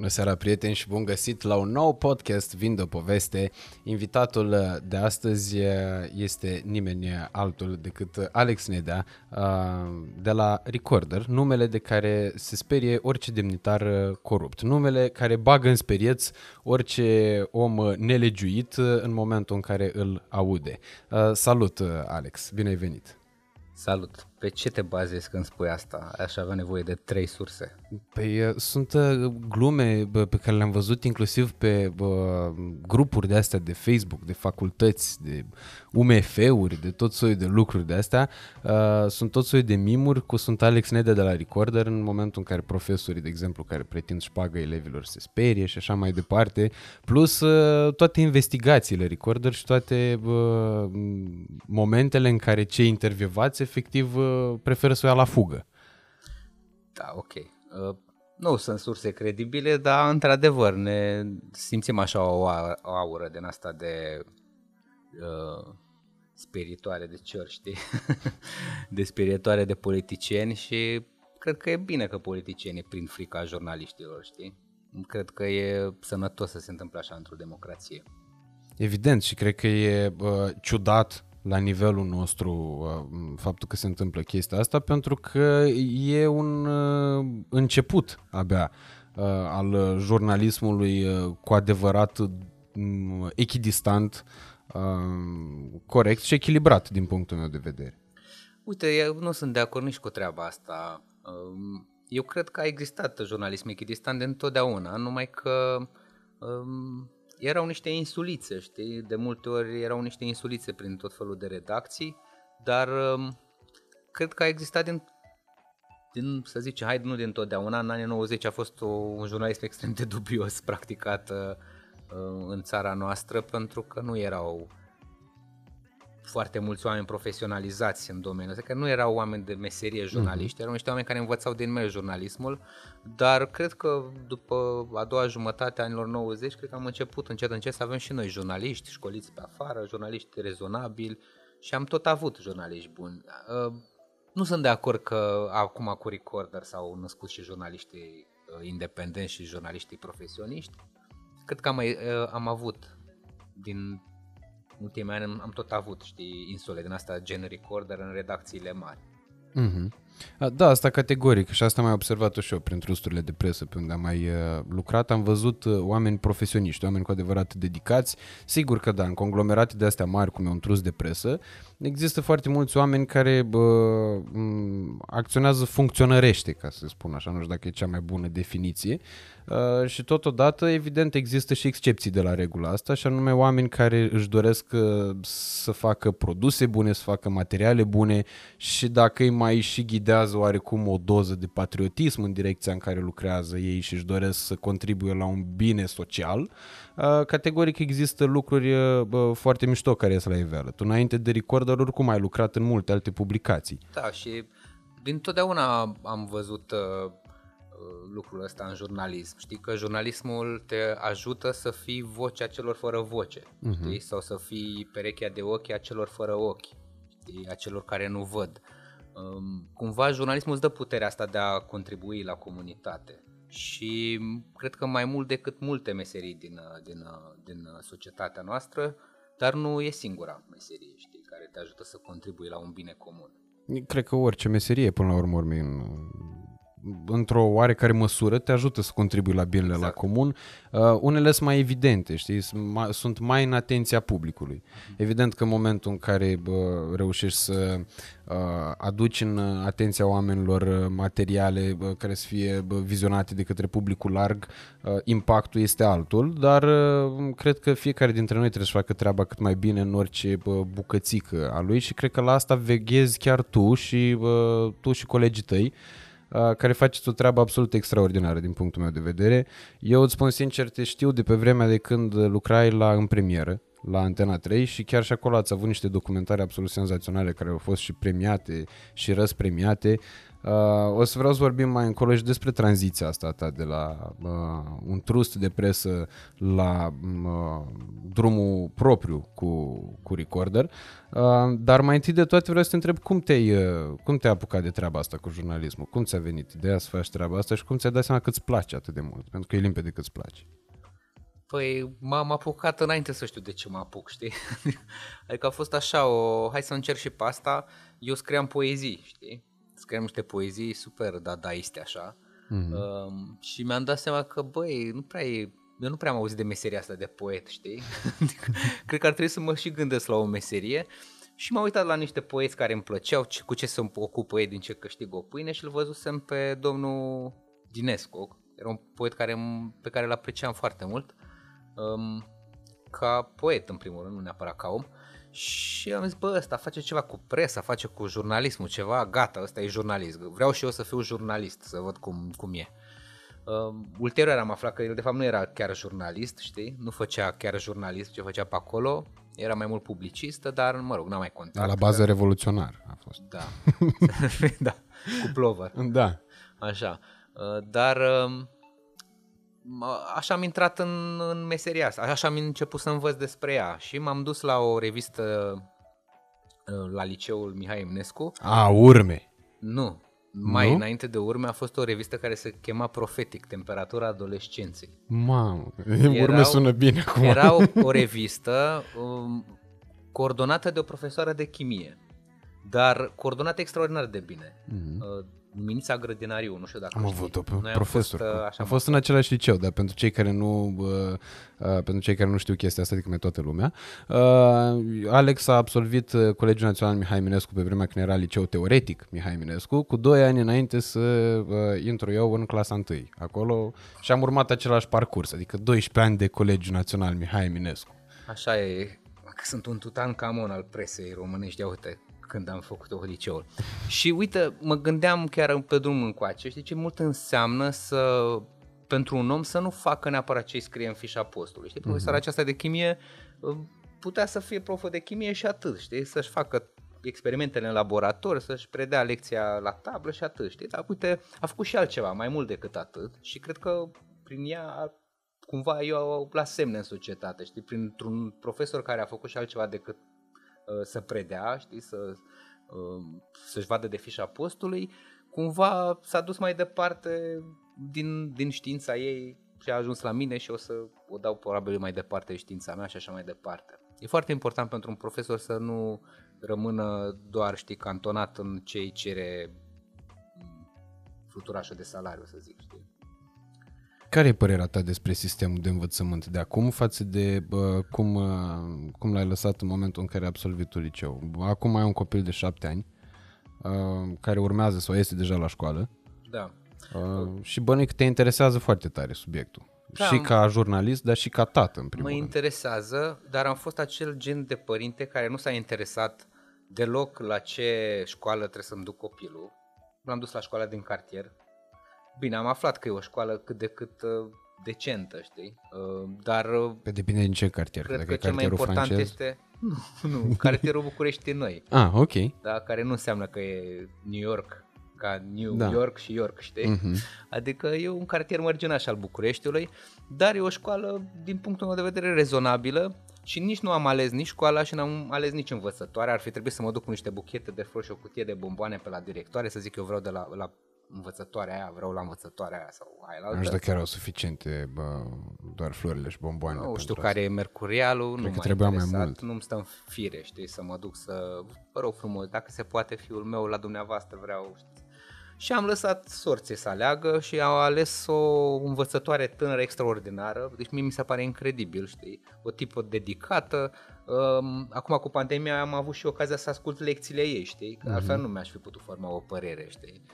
Bună seara, prieteni, și bun găsit la un nou podcast Vin de poveste. Invitatul de astăzi este nimeni altul decât Alex Nedea de la Recorder, numele de care se sperie orice demnitar corupt, numele care bagă în sperieț orice om nelegiuit în momentul în care îl aude. Salut, Alex, bine ai venit! Salut! Pe ce te bazezi când spui asta? Aș avea nevoie de trei surse. Păi uh, sunt uh, glume pe care le-am văzut inclusiv pe grupuri de astea de Facebook, de facultăți, de UMF-uri, de tot soiul de lucruri de astea. Uh, sunt tot soiul de mimuri cu sunt Alex Nede de la Recorder în momentul în care profesorii, de exemplu, care pretind și șpagă elevilor se sperie și așa mai departe, plus toate investigațiile Recorder și toate momentele în care cei intervievați efectiv preferă să o ia la fugă. Da, ok. Uh, nu sunt surse credibile, dar într-adevăr ne simțim așa o, o aură din asta de uh, spiritoare de cior, știi? de spiritoare de politicieni și cred că e bine că politicienii prind frica jurnaliștilor, știi? Cred că e sănătos să se întâmple așa într-o democrație. Evident și cred că e uh, ciudat la nivelul nostru uh, faptul că se întâmplă chestia asta, pentru că e un uh, început abia uh, al jurnalismului cu adevărat mm, echidistant, corect și echilibrat din punctul meu de vedere. Uite, eu nu sunt de acord nici cu treaba asta. Um, eu cred că a existat jurnalism echidistant de întotdeauna, numai că um, erau niște insulițe, știi? De multe ori erau niște insulițe prin tot felul de redacții, dar um, cred că a existat din, din să zicem, hai nu din totdeauna, în anii 90 a fost o, un jurnalism extrem de dubios practicat uh, în țara noastră pentru că nu erau foarte mulți oameni profesionalizați în domeniu. Adică nu erau oameni de meserie jurnaliști, uh-huh. erau niște oameni care învățau din mers jurnalismul, dar cred că după a doua jumătate a anilor 90, cred că am început încet încet să avem și noi jurnaliști, școliți pe afară, jurnaliști rezonabili și am tot avut jurnaliști buni. Uh, nu sunt de acord că acum cu Recorder s-au născut și jurnaliștii uh, independenți și jurnaliștii profesioniști. Cred că am, uh, am avut din ultimii ani am, am tot avut, știi, insule din asta gen recorder în redacțiile mari. Mm-hmm. Da, asta categoric și asta am mai observat-o și eu prin trusturile de presă pe unde am mai uh, lucrat. Am văzut uh, oameni profesioniști, oameni cu adevărat dedicați. Sigur că da, în conglomerate de astea mari, cum e un trus de presă, există foarte mulți oameni care bă, acționează funcționărește, ca să spun așa, nu știu dacă e cea mai bună definiție. Uh, și totodată, evident, există și excepții de la regula asta, și anume oameni care își doresc uh, să facă produse bune, să facă materiale bune și dacă îi mai și ghidează oarecum o doză de patriotism în direcția în care lucrează ei și își doresc să contribuie la un bine social, uh, categoric există lucruri foarte mișto care ies la iveală. Tu înainte de Recorder oricum ai lucrat în multe alte publicații. Da, și din totdeauna am văzut uh, lucrul ăsta în jurnalism. Știi că jurnalismul te ajută să fii vocea celor fără voce, uh-huh. știi? Sau să fii perechea de ochi a celor fără ochi, știi? A celor care nu văd. Um, cumva jurnalismul îți dă puterea asta de a contribui la comunitate. Și cred că mai mult decât multe meserii din, din, din societatea noastră, dar nu e singura meserie, știi, care te ajută să contribui la un bine comun. Cred că orice meserie, până la urmă, în într-o oarecare măsură te ajută să contribui la binele exact. la comun. Uh, unele sunt mai evidente, știi, sunt mai în atenția publicului. Evident că în momentul în care uh, reușești să uh, aduci în atenția oamenilor uh, materiale uh, care să fie uh, vizionate de către publicul larg, uh, impactul este altul, dar uh, cred că fiecare dintre noi trebuie să facă treaba cât mai bine în orice uh, bucățică a lui și cred că la asta veghezi chiar tu și uh, tu și colegii tăi care faceți o treabă absolut extraordinară din punctul meu de vedere. Eu îți spun sincer, te știu de pe vremea de când lucrai la în premieră, la Antena 3 și chiar și acolo ați avut niște documentare absolut senzaționale care au fost și premiate și răspremiate. Uh, o să vreau să vorbim mai încolo și despre tranziția asta ta de la uh, un trust de presă la uh, drumul propriu cu, cu Recorder. Uh, dar mai întâi de toate vreau să te întreb cum te-ai, uh, cum te-ai apucat de treaba asta cu jurnalismul? Cum ți-a venit ideea să faci treaba asta și cum ți-ai dat seama că îți place atât de mult? Pentru că e limpede că îți place. Păi m-am apucat înainte să știu de ce mă apuc, știi? adică a fost așa o, hai să încerc și pe asta, eu scriam poezii, știi? Scriam niște poezii super dadaiste așa mm-hmm. um, și mi-am dat seama că, băi, nu prea e, eu nu prea am auzit de meseria asta de poet, știi? Cred că ar trebui să mă și gândesc la o meserie și m-am uitat la niște poeți care îmi plăceau, cu ce se ocupă ei, din ce câștig o pâine și îl văzusem pe domnul Dinescu, era un poet care, pe care îl apreciam foarte mult um, ca poet în primul rând, nu neapărat ca om. Și am zis, bă, ăsta face ceva cu presa, face cu jurnalismul, ceva, gata, ăsta e jurnalist. Vreau și eu să fiu jurnalist, să văd cum, cum e. Uh, ulterior am aflat că el de fapt nu era chiar jurnalist, știi? Nu făcea chiar jurnalist ce făcea pe acolo, era mai mult publicistă, dar mă rog, n-a mai contat. La bază că... revoluționar a fost. Da, da, cu plover. Da. Așa, uh, dar uh, așa am intrat în, în meseria asta, așa am început să învăț despre ea și m-am dus la o revistă uh, la liceul Mihai Eminescu. A, urme. Nu, mai nu? înainte de urme a fost o revistă care se chema Profetic, Temperatura Adolescenței. Mamă, urme sună bine acum. Era o, o revistă um, coordonată de o profesoară de chimie, dar coordonată extraordinar de bine. Mm-hmm. Minița Grădinariu, nu știu dacă Am avut-o pe Noi profesor. Am fost, uh, așa am fost în același liceu, dar pentru cei care nu uh, uh, pentru cei care nu știu chestia asta, adică mai toată lumea, uh, Alex a absolvit uh, Colegiul Național Mihai Eminescu pe vremea când era liceu teoretic Mihai Eminescu, cu doi ani înainte să uh, intru eu în clasa 1 acolo și am urmat același parcurs, adică 12 ani de Colegiul Național Mihai Eminescu. Așa e, sunt un tutan camon al presei românești, ia uite, când am făcut-o liceul. Și uite, mă gândeam chiar pe drumul încoace, știi ce mult înseamnă să pentru un om să nu facă neapărat ce scrie în fișa postului. Știi, profesoara uh-huh. aceasta de chimie uh, putea să fie profă de chimie și atât, știi, să-și facă experimentele în laborator, să-și predea lecția la tablă și atât, știi? Dar uite, a făcut și altceva, mai mult decât atât și cred că prin ea cumva eu la semne în societate, știi, printr-un profesor care a făcut și altceva decât Uh, să predea, știi, să, uh, să-și vadă de fișa postului, cumva s-a dus mai departe din, din știința ei și a ajuns la mine și o să o dau probabil mai departe știința mea și așa mai departe. E foarte important pentru un profesor să nu rămână doar, știi, cantonat în ce îi cere fluturașul de salariu, să zic, știi. Care e părerea ta despre sistemul de învățământ de acum față de uh, cum, uh, cum l-ai lăsat în momentul în care ai absolvit liceu? Acum ai un copil de șapte ani uh, care urmează sau este deja la școală. Da. Uh, și bănuic că te interesează foarte tare subiectul. Da, și ca jurnalist, dar și ca tată, în primul Mă rând. interesează, dar am fost acel gen de părinte care nu s-a interesat deloc la ce școală trebuie să-mi duc copilul. L-am dus la școala din cartier, Bine, am aflat că e o școală cât de cât uh, decentă, știi? Uh, dar... Uh, Pe depinde din ce cartier. Cred că cel mai important francez? este... Nu, nu, cartierul București noi. Ah, ok. Da, care nu înseamnă că e New York, ca New da. York și York, știi? Uh-huh. Adică e un cartier mărginaș al Bucureștiului, dar e o școală, din punctul meu de vedere, rezonabilă și nici nu am ales nici școala și n-am ales nici învățătoare. Ar fi trebuit să mă duc cu niște buchete de flori și o cutie de bomboane pe la directoare, să zic eu vreau de la, la învățătoarea aia, vreau la învățătoarea aia sau aia la altă. Nu știu dacă erau suficiente bă, doar florile și bomboanele. Nu știu care asta. e mercurialul, Cred nu că trebuia mai mult. Nu-mi stă în fire, știi, să mă duc să, vă rog frumos, dacă se poate fiul meu la dumneavoastră vreau, știi. Și am lăsat sorții să aleagă și au ales o învățătoare tânără extraordinară, deci mie mi se pare incredibil, știi, o tipă dedicată. Um, acum cu pandemia am avut și ocazia să ascult lecțiile ei, știi, că mm-hmm. altfel nu mi-aș fi putut forma o părere, știi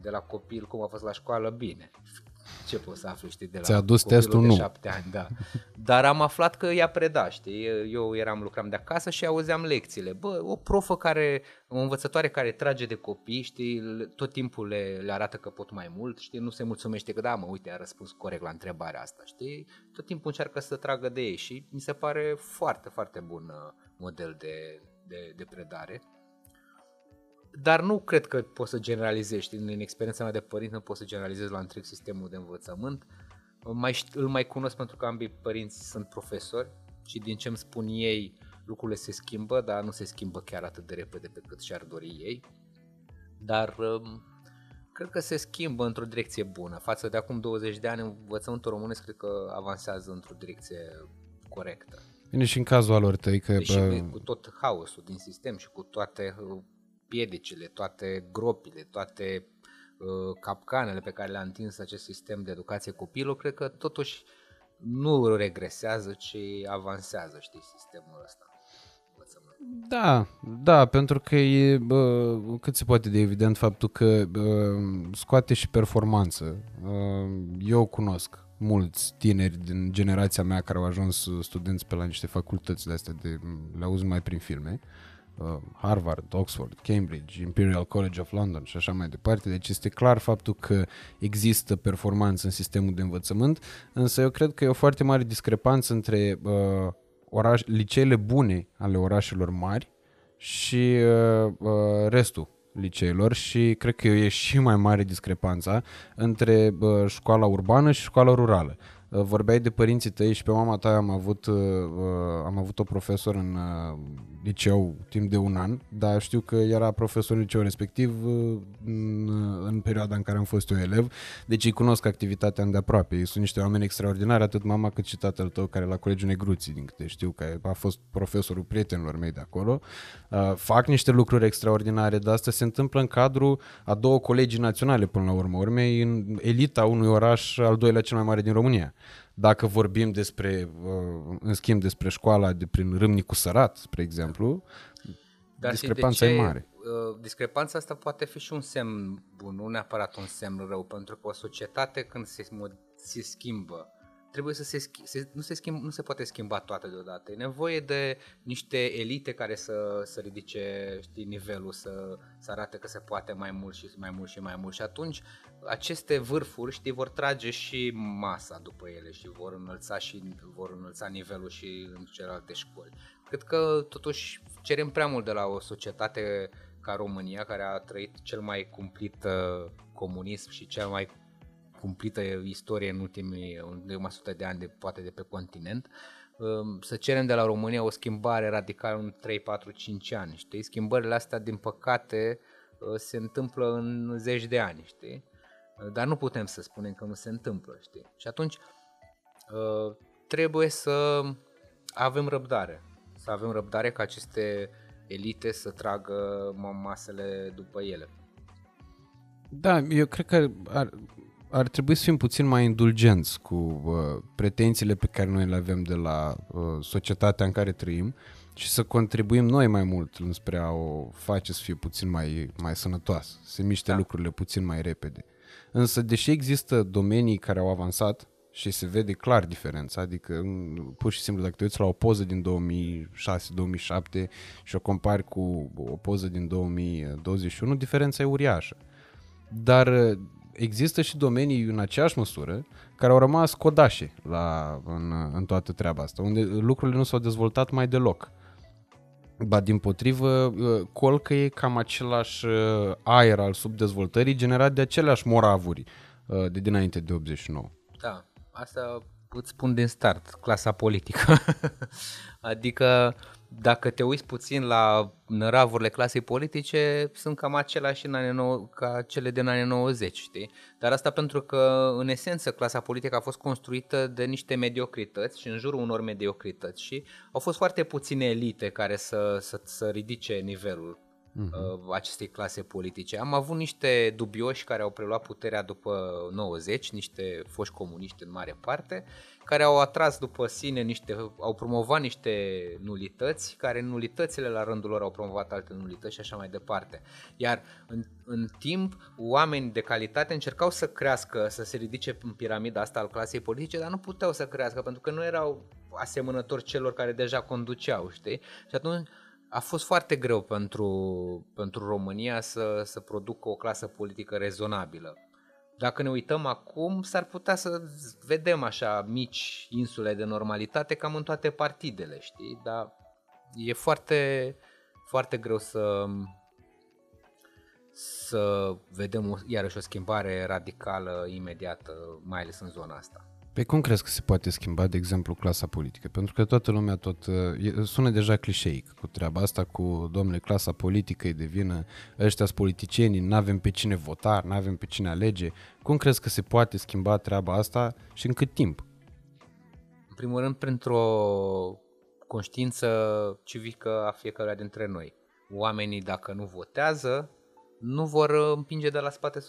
de la copil, cum a fost la școală, bine. Ce poți să afli, știi, de la Ți-a dus testul, de nu. șapte ani, da. Dar am aflat că ea preda, știi, eu eram, lucram de acasă și auzeam lecțiile. Bă, o profă care, o învățătoare care trage de copii, știi, tot timpul le, le arată că pot mai mult, știi, nu se mulțumește că da, mă, uite, a răspuns corect la întrebarea asta, știi, tot timpul încearcă să tragă de ei și mi se pare foarte, foarte bun uh, model de, de, de predare dar nu cred că poți să generalizezi. În experiența mea de părinte nu poți să generalizezi la întreg sistemul de învățământ. Mai, îl mai cunosc pentru că ambii părinți sunt profesori și din ce îmi spun ei, lucrurile se schimbă, dar nu se schimbă chiar atât de repede pe cât și-ar dori ei. Dar um, cred că se schimbă într-o direcție bună. Față de acum 20 de ani, învățământul românesc cred că avansează într-o direcție corectă. Bine, și în cazul alor tăi că... Și bă... cu tot haosul din sistem și cu toate uh, piedicile, toate gropile, toate uh, capcanele pe care le-a întins acest sistem de educație copilul, cred că totuși nu regresează, ci avansează, știi, sistemul ăsta. Da, da, pentru că e bă, cât se poate de evident faptul că bă, scoate și performanță. Eu cunosc mulți tineri din generația mea care au ajuns studenți pe la niște facultăți de astea, de, le auzi mai prin filme, Harvard, Oxford, Cambridge, Imperial College of London și așa mai departe. Deci este clar faptul că există performanță în sistemul de învățământ, însă eu cred că e o foarte mare discrepanță între uh, oraș, liceele bune ale orașelor mari și uh, uh, restul liceelor și cred că e și mai mare discrepanța între uh, școala urbană și școala rurală. Uh, vorbeai de părinții tăi și pe mama ta am avut, uh, uh, am avut o profesor în liceu timp de un an, dar știu că era profesor în liceu respectiv în, în perioada în care am fost eu elev, deci îi cunosc activitatea îndeaproape. Ei sunt niște oameni extraordinari, atât mama cât și tatăl tău care la Colegiul Negruții, din câte știu că a fost profesorul prietenilor mei de acolo. Fac niște lucruri extraordinare, dar asta se întâmplă în cadrul a două colegii naționale până la urmă, urmei în elita unui oraș al doilea cel mai mare din România. Dacă vorbim despre, uh, în schimb, despre școala de prin Râmnicu Sărat, spre exemplu, Dar discrepanța e mare. Uh, discrepanța asta poate fi și un semn bun, nu neapărat un semn rău, pentru că o societate când se, se schimbă, trebuie să se, se, nu, se schimb, nu se poate schimba toate deodată. E nevoie de niște elite care să, să ridice știi, nivelul, să, să arate că se poate mai mult și mai mult și mai mult. Și atunci aceste vârfuri știi, vor trage și masa după ele și vor înălța și vor înălța nivelul și în celelalte școli. Cred că totuși cerem prea mult de la o societate ca România, care a trăit cel mai cumplit uh, comunism și cel mai cumplită istorie în ultimii de 100 de ani, de, poate de pe continent, um, să cerem de la România o schimbare radicală în 3, 4, 5 ani, știi? Schimbările astea, din păcate, uh, se întâmplă în zeci de ani, știi? Uh, dar nu putem să spunem că nu se întâmplă, știi? Și atunci uh, trebuie să avem răbdare, să avem răbdare ca aceste elite să tragă masele după ele. Da, eu cred că ar, ar trebui să fim puțin mai indulgenți cu uh, pretențiile pe care noi le avem de la uh, societatea în care trăim și să contribuim noi mai mult spre a o face să fie puțin mai, mai sănătoasă, să se miște da. lucrurile puțin mai repede. Însă, deși există domenii care au avansat și se vede clar diferența, adică pur și simplu dacă te uiți la o poză din 2006-2007 și o compari cu o poză din 2021, diferența e uriașă. Dar există și domenii în aceeași măsură care au rămas codașe la, în, în toată treaba asta, unde lucrurile nu s-au dezvoltat mai deloc. Ba din potrivă, colcă e cam același uh, aer al subdezvoltării generat de aceleași moravuri uh, de dinainte de 89. Da, asta îți spun din start, clasa politică. adică dacă te uiți puțin la năravurile clasei politice, sunt cam aceleași în anii nou, ca cele din anii 90, știi? Dar asta pentru că, în esență, clasa politică a fost construită de niște mediocrități și în jurul unor mediocrități și au fost foarte puține elite care să, să, să ridice nivelul uh-huh. acestei clase politice. Am avut niște dubioși care au preluat puterea după 90, niște foști comuniști în mare parte, care au atras după sine niște, au promovat niște nulități, care nulitățile la rândul lor au promovat alte nulități și așa mai departe. Iar în, în timp, oameni de calitate încercau să crească, să se ridice în piramida asta al clasei politice, dar nu puteau să crească pentru că nu erau asemănători celor care deja conduceau, știi? Și atunci a fost foarte greu pentru, pentru România să, să producă o clasă politică rezonabilă. Dacă ne uităm acum, s-ar putea să vedem așa mici insule de normalitate cam în toate partidele, știi? Dar e foarte, foarte greu să, să vedem iarăși o schimbare radicală imediată, mai ales în zona asta. Pe cum crezi că se poate schimba, de exemplu, clasa politică? Pentru că toată lumea tot sună deja clișeic cu treaba asta, cu domnule, clasa politică e de vină, ăștia sunt politicienii, nu avem pe cine vota, nu avem pe cine alege. Cum crezi că se poate schimba treaba asta și în cât timp? În primul rând, printr-o conștiință civică a fiecăruia dintre noi. Oamenii, dacă nu votează, nu vor împinge de la spate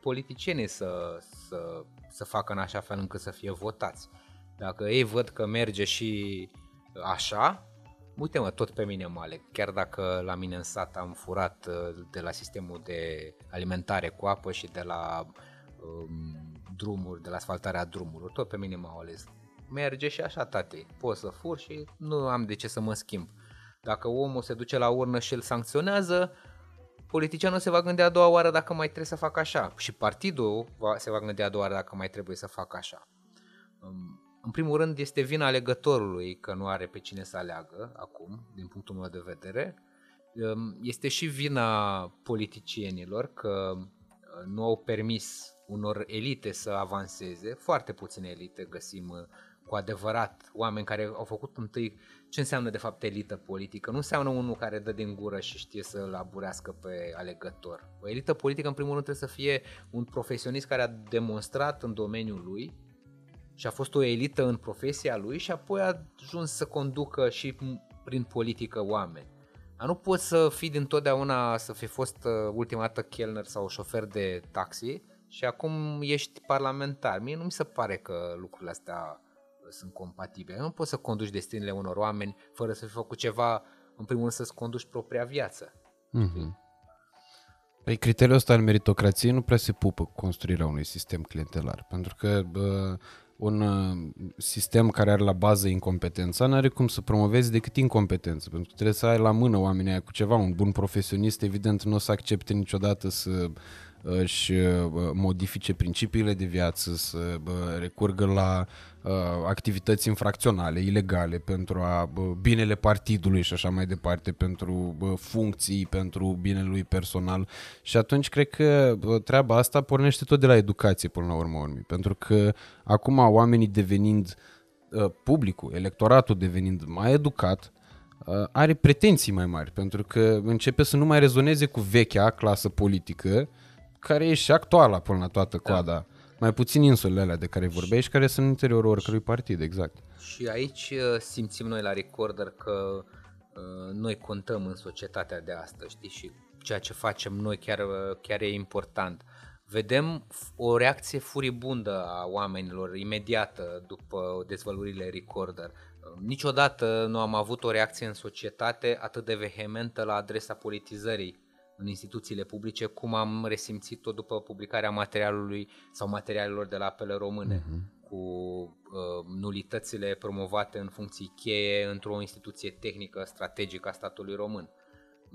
politicienii să, să, să facă în așa fel încât să fie votați. Dacă ei văd că merge și așa, uite mă, tot pe mine mă aleg. Chiar dacă la mine în sat am furat uh, de la sistemul de alimentare cu apă și de la um, drumuri, de la asfaltarea drumurilor, tot pe mine m-au ales. Merge și așa, tate, pot să fur și nu am de ce să mă schimb. Dacă omul se duce la urnă și îl sancționează, politicianul se va gândi a doua oară dacă mai trebuie să facă așa și partidul va, se va gândi a doua oară dacă mai trebuie să facă așa. Um, în primul rând este vina alegătorului că nu are pe cine să aleagă acum, din punctul meu de vedere. Um, este și vina politicienilor că uh, nu au permis unor elite să avanseze, foarte puține elite găsim uh, cu adevărat oameni care au făcut întâi ce înseamnă de fapt elită politică. Nu înseamnă unul care dă din gură și știe să laburească pe alegător. O elită politică în primul rând trebuie să fie un profesionist care a demonstrat în domeniul lui și a fost o elită în profesia lui și apoi a ajuns să conducă și prin politică oameni. Dar nu poți să fii dintotdeauna, să fi fost uh, ultima dată chelner sau șofer de taxi și acum ești parlamentar. Mie nu mi se pare că lucrurile astea sunt compatibile. Nu poți să conduci destinele unor oameni fără să fi făcut ceva, în primul rând să-ți conduci propria viață. Mm-hmm. Păi criteriul ăsta al meritocrației nu prea se pupă cu construirea unui sistem clientelar, pentru că bă, un uh, sistem care are la bază incompetența nu are cum să promovezi decât incompetență, pentru că trebuie să ai la mână oamenii aia cu ceva. Un bun profesionist, evident, nu o să accepte niciodată să își uh, modifice principiile de viață, să recurgă la uh, activități infracționale, ilegale, pentru a binele partidului și așa mai departe, pentru funcții, pentru binele lui personal. Și atunci cred că treaba asta pornește tot de la educație până la urmă, urmii, pentru că acum oamenii devenind uh, publicul, electoratul devenind mai educat, are pretenții mai mari, pentru că începe să nu mai rezoneze cu vechea clasă politică, care e și actuala până la toată da. coada. Da. Mai puțin insulele alea de care vorbești, care sunt în interiorul oricărui partid, exact. Și aici uh, simțim noi la Recorder că uh, noi contăm în societatea de astăzi, știi, și ceea ce facem noi chiar, uh, chiar e important. Vedem o reacție furibundă a oamenilor imediată după dezvăluirile Recorder. Niciodată nu am avut o reacție în societate atât de vehementă la adresa politizării în instituțiile publice, cum am resimțit-o după publicarea materialului sau materialelor de la apele române, uh-huh. cu uh, nulitățile promovate în funcții cheie într-o instituție tehnică strategică a statului român.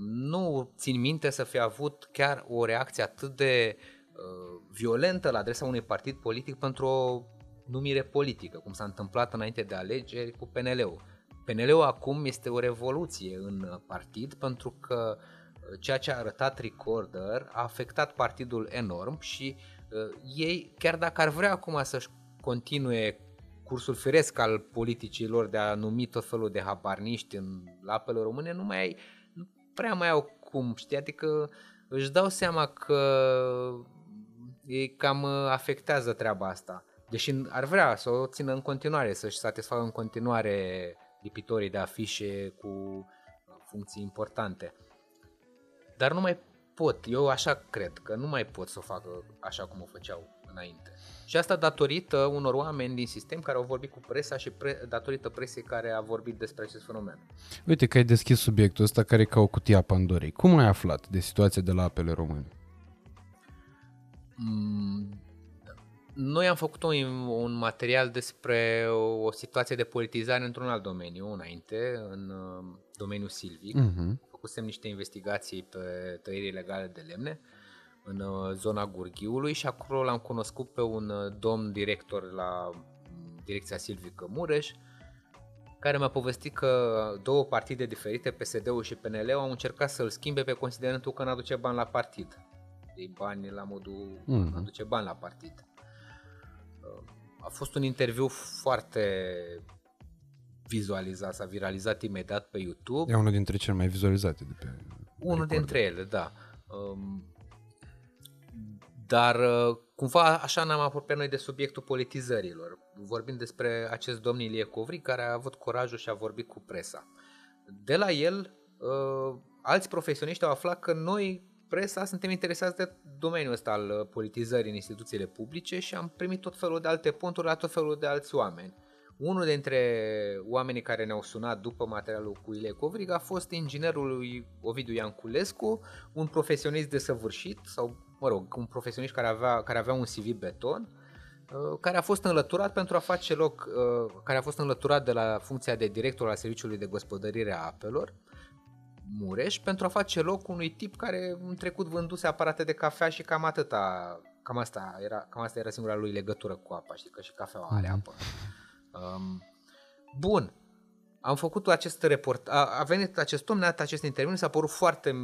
Nu țin minte să fi avut chiar o reacție atât de uh, violentă la adresa unui partid politic pentru o numire politică, cum s-a întâmplat înainte de alegeri cu PNL-ul. PNL-ul acum este o revoluție în partid pentru că uh, ceea ce a arătat Recorder a afectat partidul enorm și uh, ei, chiar dacă ar vrea acum să-și continue cursul firesc al politicilor de a numi tot felul de habarniști în apele române, nu mai ai, nu prea mai au cum, știi, adică își dau seama că ei cam uh, afectează treaba asta. Deși ar vrea să o țină în continuare, să-și satisfacă în continuare lipitorii de afișe cu funcții importante. Dar nu mai pot, eu așa cred, că nu mai pot să o facă așa cum o făceau înainte. Și asta datorită unor oameni din sistem care au vorbit cu presa și pre- datorită presei care a vorbit despre acest fenomen. Uite că ai deschis subiectul ăsta care e ca o cutie a Pandorei. Cum ai aflat de situația de la apele române? Mm, noi am făcut un, un material despre o, o situație de politizare într-un alt domeniu înainte, în uh, domeniul silvic. Uh-huh făcusem niște investigații pe tăieri ilegale de lemne în uh, zona Gurghiului și acolo l-am cunoscut pe un uh, domn director la mm, direcția silvică Mureș care mi-a povestit că două partide diferite, PSD-ul și PNL, au încercat să-l schimbe pe considerentul că n-aduce bani la partid. Deci bani la modul mm. aduce bani la partid. A fost un interviu foarte vizualizat, s-a viralizat imediat pe YouTube. E unul dintre cele mai vizualizate de pe Unul record. dintre ele, da. Um, dar uh, cumva așa ne-am apropiat noi de subiectul politizărilor. Vorbim despre acest domn Ilie Covri care a avut curajul și a vorbit cu presa. De la el, uh, alți profesioniști au aflat că noi, presa, suntem interesați de domeniul ăsta al uh, politizării în instituțiile publice și am primit tot felul de alte ponturi la tot felul de alți oameni. Unul dintre oamenii care ne-au sunat după materialul cu Ilie Covrig a fost inginerul lui Ovidiu Ianculescu, un profesionist de săvârșit sau mă rog, un profesionist care avea, care avea un CV beton, uh, care a fost înlăturat pentru a face loc, uh, care a fost înlăturat de la funcția de director al Serviciului de Gospodărire a Apelor, Mureș, pentru a face loc unui tip care în trecut vânduse aparate de cafea și cam atâta, cam asta era, cam asta era singura lui legătură cu apa, știi că și cafeaua are mhm. apă. Um, bun, am făcut acest report, a, a venit acest om, ne-a dat acest interviu, s-a părut foarte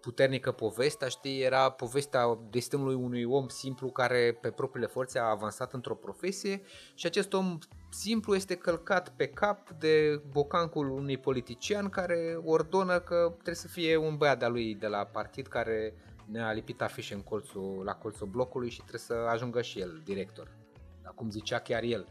puternică povestea, știi, era povestea destinului unui om simplu care pe propriile forțe a avansat într-o profesie și acest om simplu este călcat pe cap de bocancul unui politician care ordonă că trebuie să fie un băiat de-a lui de la partid care ne-a lipit afișe în colțul, la colțul blocului și trebuie să ajungă și el director. Acum zicea chiar el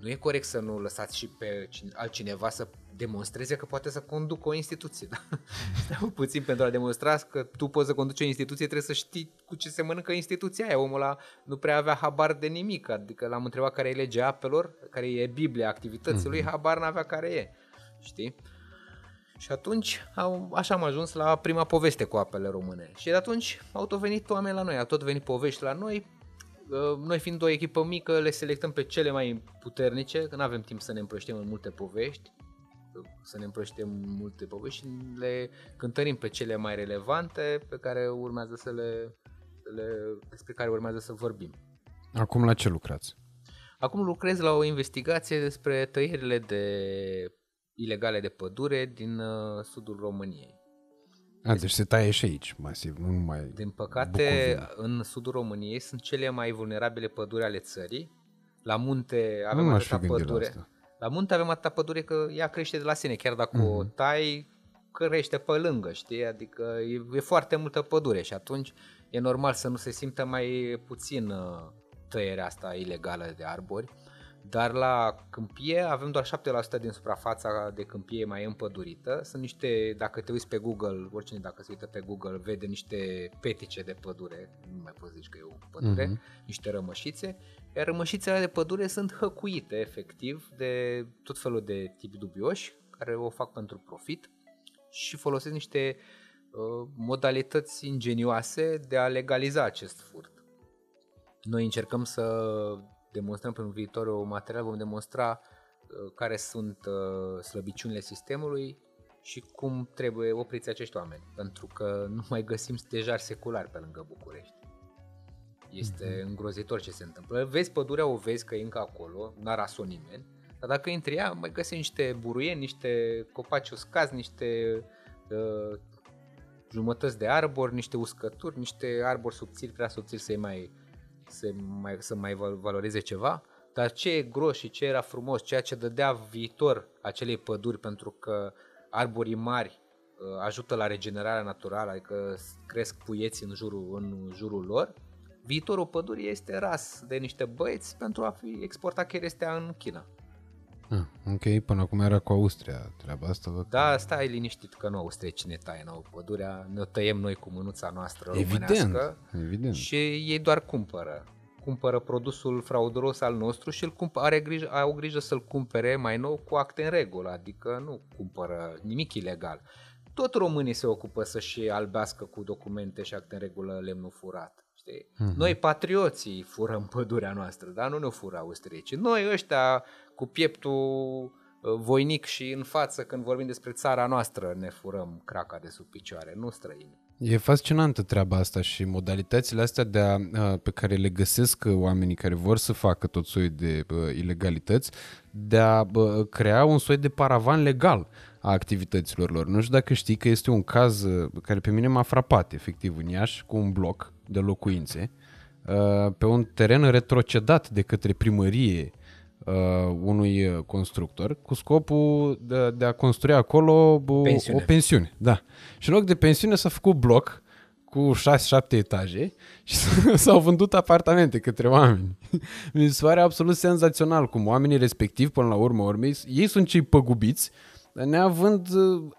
nu e corect să nu lăsați și pe altcineva să demonstreze că poate să conducă o instituție. Da? Stai puțin pentru a demonstra că tu poți să conduci o instituție, trebuie să știi cu ce se mănâncă instituția aia. Omul ăla nu prea avea habar de nimic. Adică l-am întrebat care e legea apelor, care e Biblia activității lui, mm-hmm. habar n-avea care e. Știi? Și atunci, au, așa am ajuns la prima poveste cu apele române. Și de atunci au tot venit oameni la noi, au tot venit povești la noi, Uh, noi fiind o echipă mică, le selectăm pe cele mai puternice, că nu avem timp să ne împrăștiem în multe povești, să ne împrăștiem în multe povești și le cântărim pe cele mai relevante pe care urmează să le, să le, despre care urmează să vorbim. Acum la ce lucrați? Acum lucrez la o investigație despre tăierile de ilegale de pădure din uh, sudul României. A, deci se taie și aici, masiv, nu numai Din păcate, Bucovina. în sudul României sunt cele mai vulnerabile păduri ale țării. La munte avem nu atâta pădure. La, asta. la munte avem atâta pădure că ea crește de la sine, chiar dacă mm-hmm. o mhm. tai, crește pe lângă, știi? Adică e, e foarte multă pădure și atunci e normal să nu se simtă mai puțin uh, tăierea asta ilegală de arbori. Dar la câmpie avem doar 7% din suprafața de câmpie mai împădurită. Sunt niște, dacă te uiți pe Google, oricine dacă se uită pe Google vede niște petice de pădure, nu mai poți zici că e o pădure, uh-huh. niște rămășițe, iar rămășițele de pădure sunt hăcuite efectiv de tot felul de tip dubioși care o fac pentru profit și folosesc niște uh, modalități ingenioase de a legaliza acest furt. Noi încercăm să demonstrăm pe un viitor material, vom demonstra uh, care sunt uh, slăbiciunile sistemului și cum trebuie opriți acești oameni, pentru că nu mai găsim stejari seculari pe lângă București. Este mm-hmm. îngrozitor ce se întâmplă. Vezi pădurea, o vezi că e încă acolo, n-a ras-o nimeni, dar dacă intri ea, mai găsești niște buruieni, niște copaci uscați, niște uh, jumătăți de arbori, niște uscături, niște arbori subțiri, prea subțiri să-i mai să mai, să mai valoreze ceva, dar ce e gros și ce era frumos, ceea ce dădea viitor acelei păduri pentru că arborii mari uh, ajută la regenerarea naturală, adică cresc puieți în jurul, în jurul lor, viitorul pădurii este ras de niște băieți pentru a fi exportat cherestea în China. Ah, ok, până acum era cu Austria treaba asta. Văd da, stai liniștit că nu Austria cine taie nouă pădurea, ne tăiem noi cu mânuța noastră evident, evident. și ei doar cumpără. Cumpără produsul frauduros al nostru și îl cumpă, are grijă, au grijă să-l cumpere mai nou cu acte în regulă, adică nu cumpără nimic ilegal. Tot românii se ocupă să-și albească cu documente și acte în regulă lemnul furat. Știi? Uh-huh. Noi patrioții furăm pădurea noastră, dar nu ne fură austriecii. Noi ăștia cu pieptul uh, voinic și în față când vorbim despre țara noastră ne furăm craca de sub picioare, nu străini. E fascinantă treaba asta și modalitățile astea de a, pe care le găsesc oamenii care vor să facă tot soiul de uh, ilegalități, de a uh, crea un soi de paravan legal a activităților lor. Nu știu dacă știi că este un caz care pe mine m-a frapat, efectiv, în Iași, cu un bloc de locuințe, uh, pe un teren retrocedat de către primărie uh, unui constructor cu scopul de, de a construi acolo pensiune. o pensiune. Da. Și în loc de pensiune s-a făcut bloc cu 6-7 etaje și s-au vândut apartamente către oameni. Mi se pare absolut senzațional cum oamenii respectivi, până la urmă urmei, ei sunt cei păgubiți neavând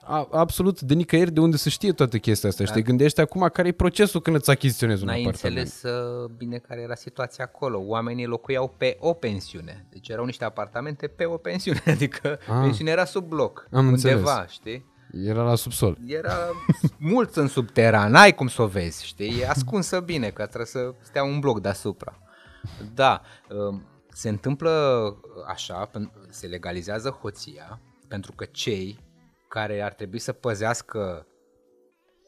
a, absolut de nicăieri de unde să știe toată chestia asta. Da. Și te gândești acum care e procesul când îți achiziționezi un apartament. N-ai înțeles uh, bine care era situația acolo. Oamenii locuiau pe o pensiune. Deci erau niște apartamente pe o pensiune. Adică ah. pensiunea era sub bloc. Am undeva, înțeles. știi? Era la subsol. Era mult în subteran, n-ai cum să o vezi, știi? E ascunsă bine, că trebuie să stea un bloc deasupra. Da, uh, se întâmplă așa, se legalizează hoția, pentru că cei care ar trebui să păzească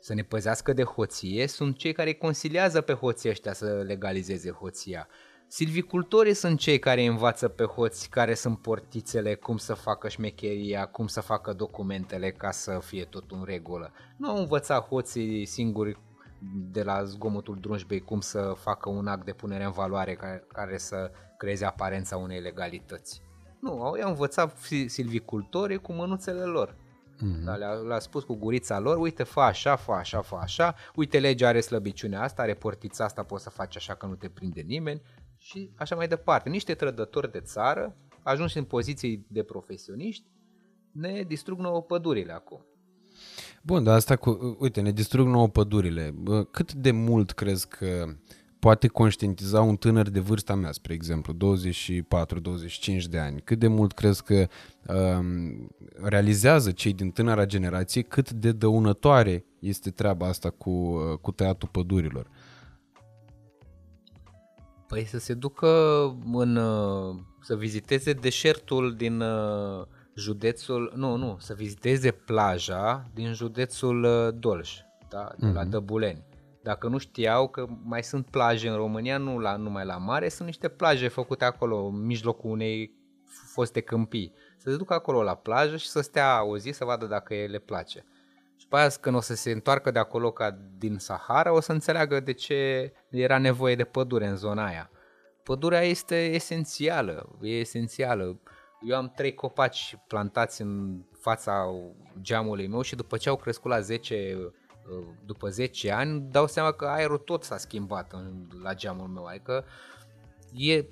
să ne păzească de hoție sunt cei care conciliază pe hoții ăștia să legalizeze hoția. Silvicultorii sunt cei care învață pe hoți care sunt portițele, cum să facă șmecheria, cum să facă documentele ca să fie tot în regulă. Nu au învățat hoții singuri de la zgomotul drunjbei cum să facă un act de punere în valoare care, care să creeze aparența unei legalități. Nu, au învățat silvicultorii cu mânuțele lor. Mm-hmm. Da, le-a, le-a spus cu gurița lor, uite, fă așa, fă așa, fă așa, uite, legea are slăbiciunea asta, are portița asta, poți să faci așa că nu te prinde nimeni și așa mai departe. Niște trădători de țară, ajunși în poziții de profesioniști, ne distrug nouă pădurile acum. Bun, dar asta cu, uite, ne distrug nouă pădurile. Cât de mult crezi că poate conștientiza un tânăr de vârsta mea, spre exemplu, 24-25 de ani? Cât de mult crezi că um, realizează cei din tânăra generație cât de dăunătoare este treaba asta cu, uh, cu tăiatul pădurilor? Păi să se ducă în, uh, să viziteze deșertul din uh, județul, nu, nu, să viziteze plaja din județul Dolj, da, de mm-hmm. la mhm. Dăbuleni dacă nu știau că mai sunt plaje în România, nu la, numai la mare, sunt niște plaje făcute acolo, în mijlocul unei foste câmpii. Să se ducă acolo la plajă și să stea o zi să vadă dacă le place. Și pe aia când o să se întoarcă de acolo ca din Sahara, o să înțeleagă de ce era nevoie de pădure în zona aia. Pădurea este esențială, e esențială. Eu am trei copaci plantați în fața geamului meu și după ce au crescut la 10 după 10 ani, dau seama că aerul tot s-a schimbat în, la geamul meu, adică e,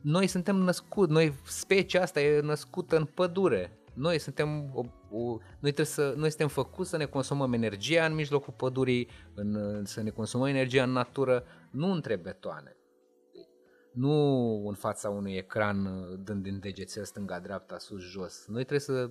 noi suntem născuți, noi specia asta e născută în pădure, noi suntem o, o, noi, trebuie să, noi suntem făcuți să ne consumăm energia în mijlocul pădurii, în, să ne consumăm energia în natură, nu între betoane. Nu în fața unui ecran dând din degețel stânga-dreapta, sus-jos. Noi trebuie să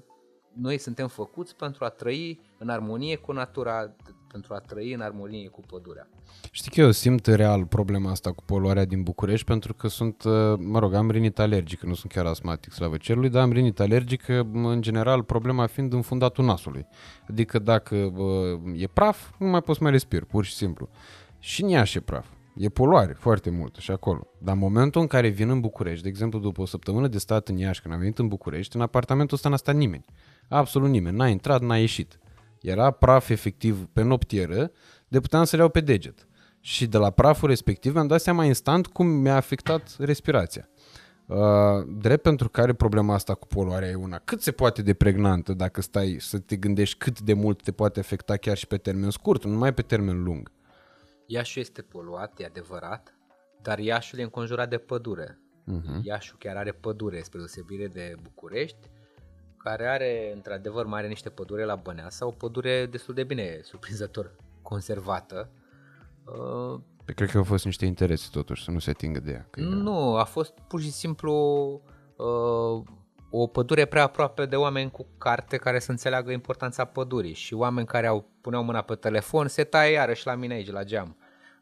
noi suntem făcuți pentru a trăi în armonie cu natura, pentru a trăi în armonie cu pădurea. Știi că eu simt real problema asta cu poluarea din București pentru că sunt, uh, mă rog, am rinit alergică, nu sunt chiar asmatic, slavă cerului, dar am rinit alergică, în general, problema fiind în fundatul nasului. Adică dacă e praf, nu mai poți mai respiri, pur și simplu. Și în Iași e praf. E poluare foarte mult și acolo. Dar în momentul în care vin în București, de exemplu după o săptămână de stat în Iași, când am venit în București, în apartamentul ăsta n-a stat nimeni. Absolut nimeni. N-a intrat, n-a ieșit. Era praf efectiv pe noptieră, de puteam să le iau pe deget. Și de la praful respectiv am dat seama instant cum mi-a afectat respirația. Uh, drept pentru care problema asta cu poluarea e una cât se poate de pregnantă dacă stai să te gândești cât de mult te poate afecta chiar și pe termen scurt, nu numai pe termen lung. Iașul este poluat, e adevărat, dar Iașul e înconjurat de pădure. Uh-huh. Iașul chiar are pădure, spre deosebire de București, care are, într-adevăr, mai are niște pădure la Băneasa, o pădure destul de bine, surprinzător, conservată. Uh, pe cred că au fost niște interese totuși, să nu se atingă de ea. Că nu, a fost pur și simplu uh, o pădure prea aproape de oameni cu carte care să înțeleagă importanța pădurii și oameni care au puneau mâna pe telefon se taie iarăși la mine aici, la geam.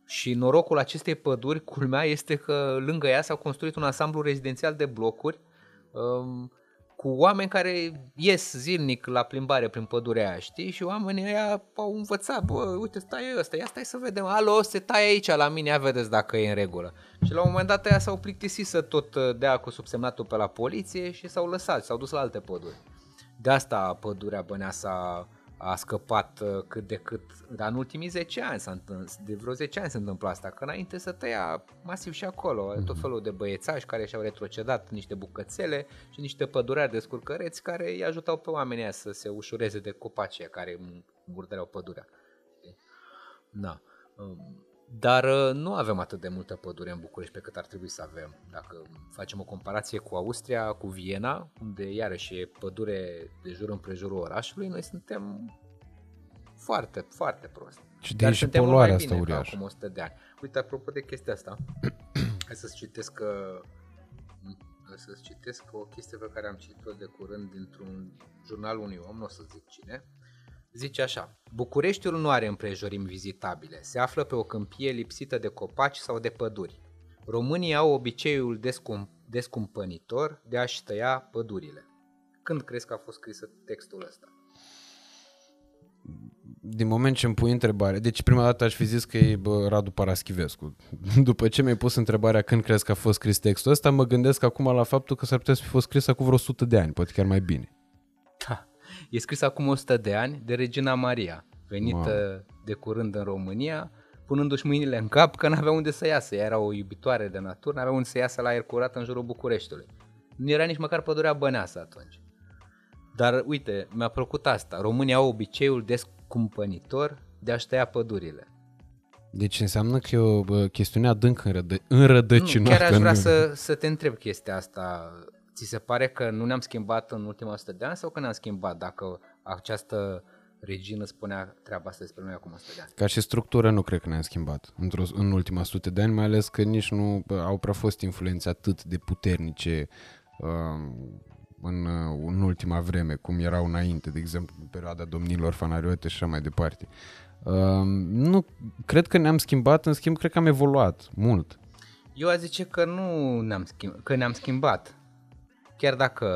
Și norocul acestei păduri, culmea, este că lângă ea s-a construit un ansamblu rezidențial de blocuri um, cu oameni care ies zilnic la plimbare prin pădurea aia, știi? Și oamenii ăia au învățat, bă, uite, stai ăsta, ia stai să vedem, alo, se taie aici la mine, ia vedeți dacă e în regulă. Și la un moment dat ăia s-au plictisit să tot uh, dea cu subsemnatul pe la poliție și s-au lăsat, s-au dus la alte păduri. De asta pădurea Băneasa a scăpat uh, cât de cât, dar în ultimii 10 ani, s-a întâmplat, de vreo 10 ani se întâmplă asta, că înainte să tăia masiv și acolo, mm-hmm. tot felul de băiețași care și-au retrocedat niște bucățele și niște pădurari de scurcăreți care îi ajutau pe oamenii să se ușureze de copaci care murdăreau pădurea. Da. Um, dar uh, nu avem atât de multă pădure în București pe cât ar trebui să avem. Dacă facem o comparație cu Austria, cu Viena, unde iarăși e pădure de jur împrejurul orașului, noi suntem foarte, foarte prost. Și de aici și poluarea asta uriașă. Acum 100 de ani. Uite, apropo de chestia asta, hai să-ți citesc că hai să-ți citesc o chestie pe care am citit-o de curând dintr-un jurnal unui om, nu o să zic cine, Zice așa, Bucureștiul nu are împrejurimi vizitabile, se află pe o câmpie lipsită de copaci sau de păduri. Românii au obiceiul descum- descumpănitor de a-și tăia pădurile. Când crezi că a fost scris textul ăsta? Din moment ce îmi pui întrebare, deci prima dată aș fi zis că e bă, Radu Paraschivescu. După ce mi-ai pus întrebarea când crezi că a fost scris textul ăsta, mă gândesc acum la faptul că s-ar putea să fi fost scris acum vreo 100 de ani, poate chiar mai bine. Da. E scris acum 100 de ani de Regina Maria, venită wow. de curând în România, punându-și mâinile în cap că n-avea unde să iasă. Ea era o iubitoare de natură, n-avea unde să iasă la aer curat în jurul Bucureștiului. Nu era nici măcar pădurea băneasă atunci. Dar uite, mi-a plăcut asta. România au obiceiul descumpănitor de a-și tăia pădurile. Deci înseamnă că e o chestiune adânc înrădă- înrădăcinată. Nu, chiar aș vrea să, să te întreb chestia asta. Ți se pare că nu ne-am schimbat în ultima 100 de ani sau că ne-am schimbat dacă această regină spunea treaba asta despre noi acum 100 de ani? Ca și structură nu cred că ne-am schimbat într-o, în ultima 100 de ani, mai ales că nici nu au prea fost influențe atât de puternice uh, în, uh, în ultima vreme, cum erau înainte, de exemplu, în perioada domnilor Fanariote și așa mai departe. Uh, nu, cred că ne-am schimbat, în schimb, cred că am evoluat mult. Eu aș zice că nu ne-am schimbat, că ne-am schimbat chiar dacă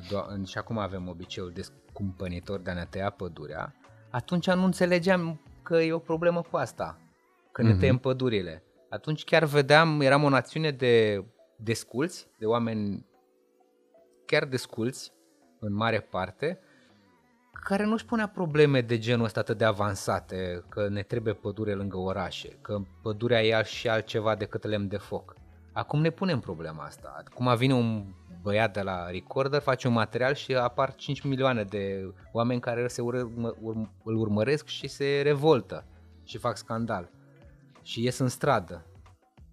do- și acum avem obiceiul descumpănitor de a ne tăia pădurea, atunci nu înțelegeam că e o problemă cu asta, că ne mm-hmm. tăiem pădurile. Atunci chiar vedeam, eram o națiune de desculți, de oameni chiar desculți, în mare parte, care nu-și punea probleme de genul ăsta atât de avansate, că ne trebuie pădure lângă orașe, că pădurea e și altceva decât lemn de foc. Acum ne punem problema asta. Acum vine un băiat de la Recorder face un material și apar 5 milioane de oameni care se ură, urm, îl urmăresc și se revoltă și fac scandal și ies în stradă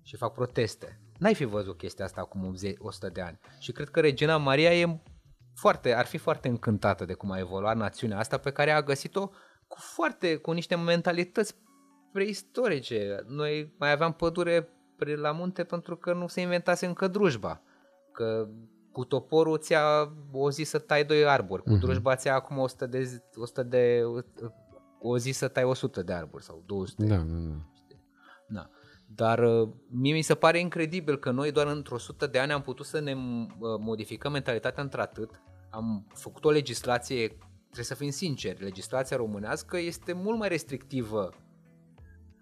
și fac proteste. N-ai fi văzut chestia asta acum 100 de ani. Și cred că Regina Maria e foarte, ar fi foarte încântată de cum a evoluat națiunea asta pe care a găsit-o cu foarte, cu niște mentalități preistorice. Noi mai aveam pădure la munte pentru că nu se inventase încă drujba. Că cu toporul ți-a o zi să tai doi arbori, cu uh-huh. drujba ți-a acum 100 de, 100 de, o zi să tai 100 de arbori sau 200. Da, da, da. da. Dar uh, mie mi se pare incredibil că noi doar într-o 100 de ani am putut să ne uh, modificăm mentalitatea într-atât. Am făcut o legislație, trebuie să fim sinceri, legislația românească este mult mai restrictivă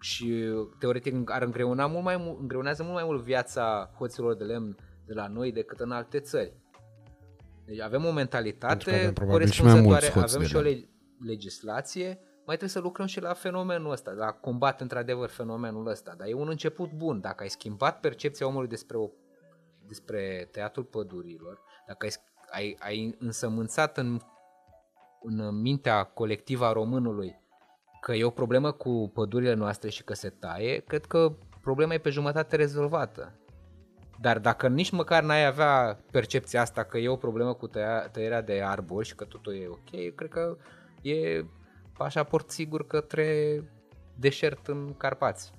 și teoretic ar îngreuna mult mai, îngreunează mult mai mult viața hoților de lemn de la noi decât în alte țări. Deci avem o mentalitate avem corespunzătoare, avem și o le- legislație, mai trebuie să lucrăm și la fenomenul ăsta, la combat într-adevăr fenomenul ăsta. Dar e un început bun. Dacă ai schimbat percepția omului despre, o, despre teatrul pădurilor, dacă ai, ai, ai însămânțat în, în mintea colectivă a românului că e o problemă cu pădurile noastre și că se taie, cred că problema e pe jumătate rezolvată. Dar dacă nici măcar n-ai avea percepția asta că e o problemă cu tăia, tăierea de arbori și că totul e ok, cred că e pașaport sigur către deșert în Carpați.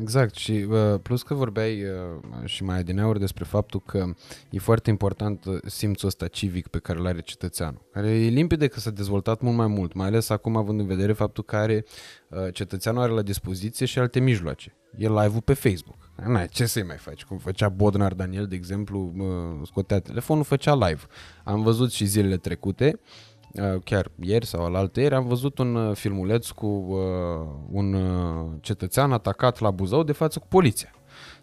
Exact și uh, plus că vorbeai uh, și mai adineauri despre faptul că e foarte important uh, simțul ăsta civic pe care îl are cetățeanul, care e limpede că s-a dezvoltat mult mai mult, mai ales acum având în vedere faptul că are, uh, cetățeanul are la dispoziție și alte mijloace e live-ul pe Facebook. N-ai, ce să-i mai faci? Cum făcea Bodnar Daniel, de exemplu, scotea telefonul, făcea live. Am văzut și zilele trecute, uh, chiar ieri sau alaltă ieri, am văzut un uh, filmuleț cu uh, un cetățean atacat la Buzău de față cu poliția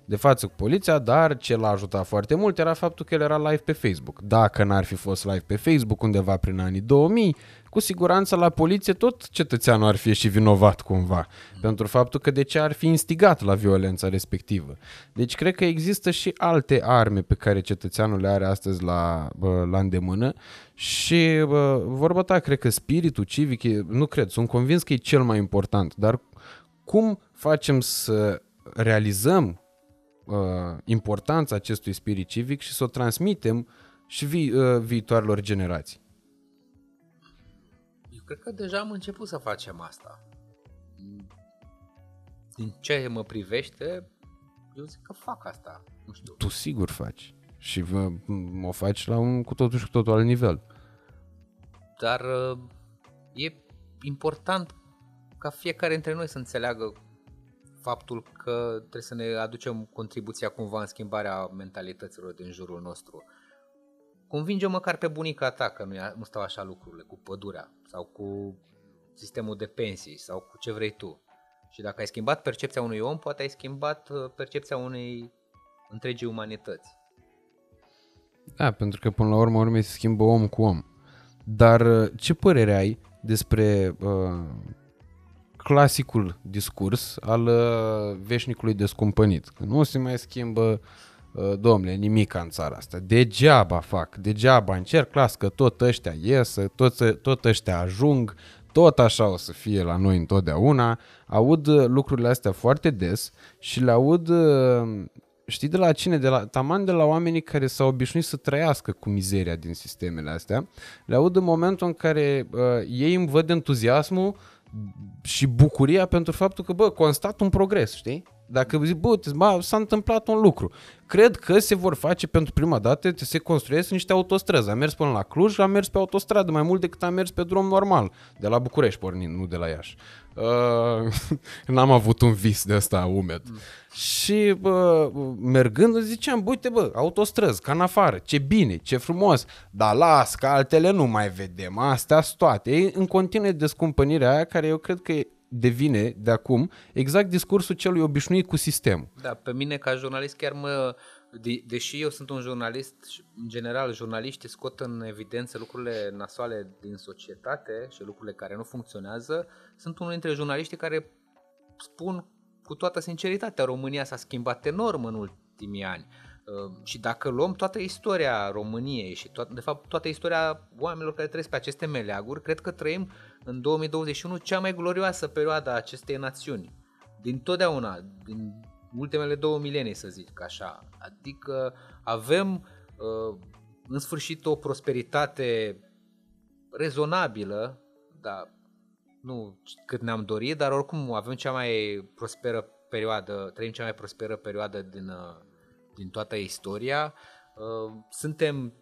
de față cu poliția, dar ce l-a ajutat foarte mult era faptul că el era live pe Facebook. Dacă n-ar fi fost live pe Facebook undeva prin anii 2000, cu siguranță la poliție tot cetățeanul ar fi și vinovat cumva, pentru faptul că de ce ar fi instigat la violența respectivă. Deci cred că există și alte arme pe care cetățeanul le are astăzi la, la îndemână și bă, vorba ta, cred că spiritul civic, e, nu cred, sunt convins că e cel mai important, dar cum facem să realizăm uh, importanța acestui spirit civic și să o transmitem și vi, uh, viitoarelor generații. Eu cred că deja am început să facem asta. Din ce mă privește, eu zic că fac asta. Nu știu. Tu sigur faci. Și vă, o faci la un cu totul și cu totul alt nivel. Dar uh, e important ca fiecare dintre noi să înțeleagă faptul că trebuie să ne aducem contribuția cumva în schimbarea mentalităților din jurul nostru. Convinge măcar pe bunica ta că nu, nu stau așa lucrurile, cu pădurea sau cu sistemul de pensii sau cu ce vrei tu. Și dacă ai schimbat percepția unui om, poate ai schimbat uh, percepția unei întregii umanități. Da, pentru că până la urmă urmei se schimbă om cu om. Dar uh, ce părere ai despre uh, clasicul discurs al uh, veșnicului descumpănit. Că nu se mai schimbă, uh, domnule, nimic în țara asta. Degeaba fac, degeaba încerc, las că tot ăștia iesă, tot, tot ăștia ajung, tot așa o să fie la noi întotdeauna. Aud uh, lucrurile astea foarte des și le aud, știi de la cine? De la, taman de la oamenii care s-au obișnuit să trăiască cu mizeria din sistemele astea. Le aud în momentul în care uh, ei îmi văd entuziasmul și bucuria pentru faptul că, bă, constat un progres, știi? Dacă zic, bă, bă, s-a întâmplat un lucru. Cred că se vor face pentru prima dată, se construiesc niște autostrăzi. Am mers până la Cluj, am mers pe autostradă mai mult decât am mers pe drum normal, de la București pornind, nu de la Iași. Uh, n-am avut un vis de ăsta umed. Mm. Și bă, mergând ziceam, uite bă, autostrăzi, ca în afară, ce bine, ce frumos, dar las că altele nu mai vedem, astea sunt toate. E în continue descumpănirea aia care eu cred că devine de acum exact discursul celui obișnuit cu sistemul. Da, pe mine ca jurnalist chiar mă, de, deși eu sunt un jurnalist, în general jurnaliștii scot în evidență lucrurile nasoale din societate și lucrurile care nu funcționează, sunt unul dintre jurnaliștii care spun cu toată sinceritatea, România s-a schimbat enorm în ultimii ani. Uh, și dacă luăm toată istoria României și toată, de fapt toată istoria oamenilor care trăiesc pe aceste meleaguri, cred că trăim în 2021 cea mai glorioasă perioadă a acestei națiuni. Din totdeauna, din ultimele două milenii să zic așa. Adică avem uh, în sfârșit o prosperitate rezonabilă, dar nu cât ne-am dorit, dar oricum avem cea mai prosperă perioadă, trăim cea mai prosperă perioadă din, uh, din toată istoria. Uh, suntem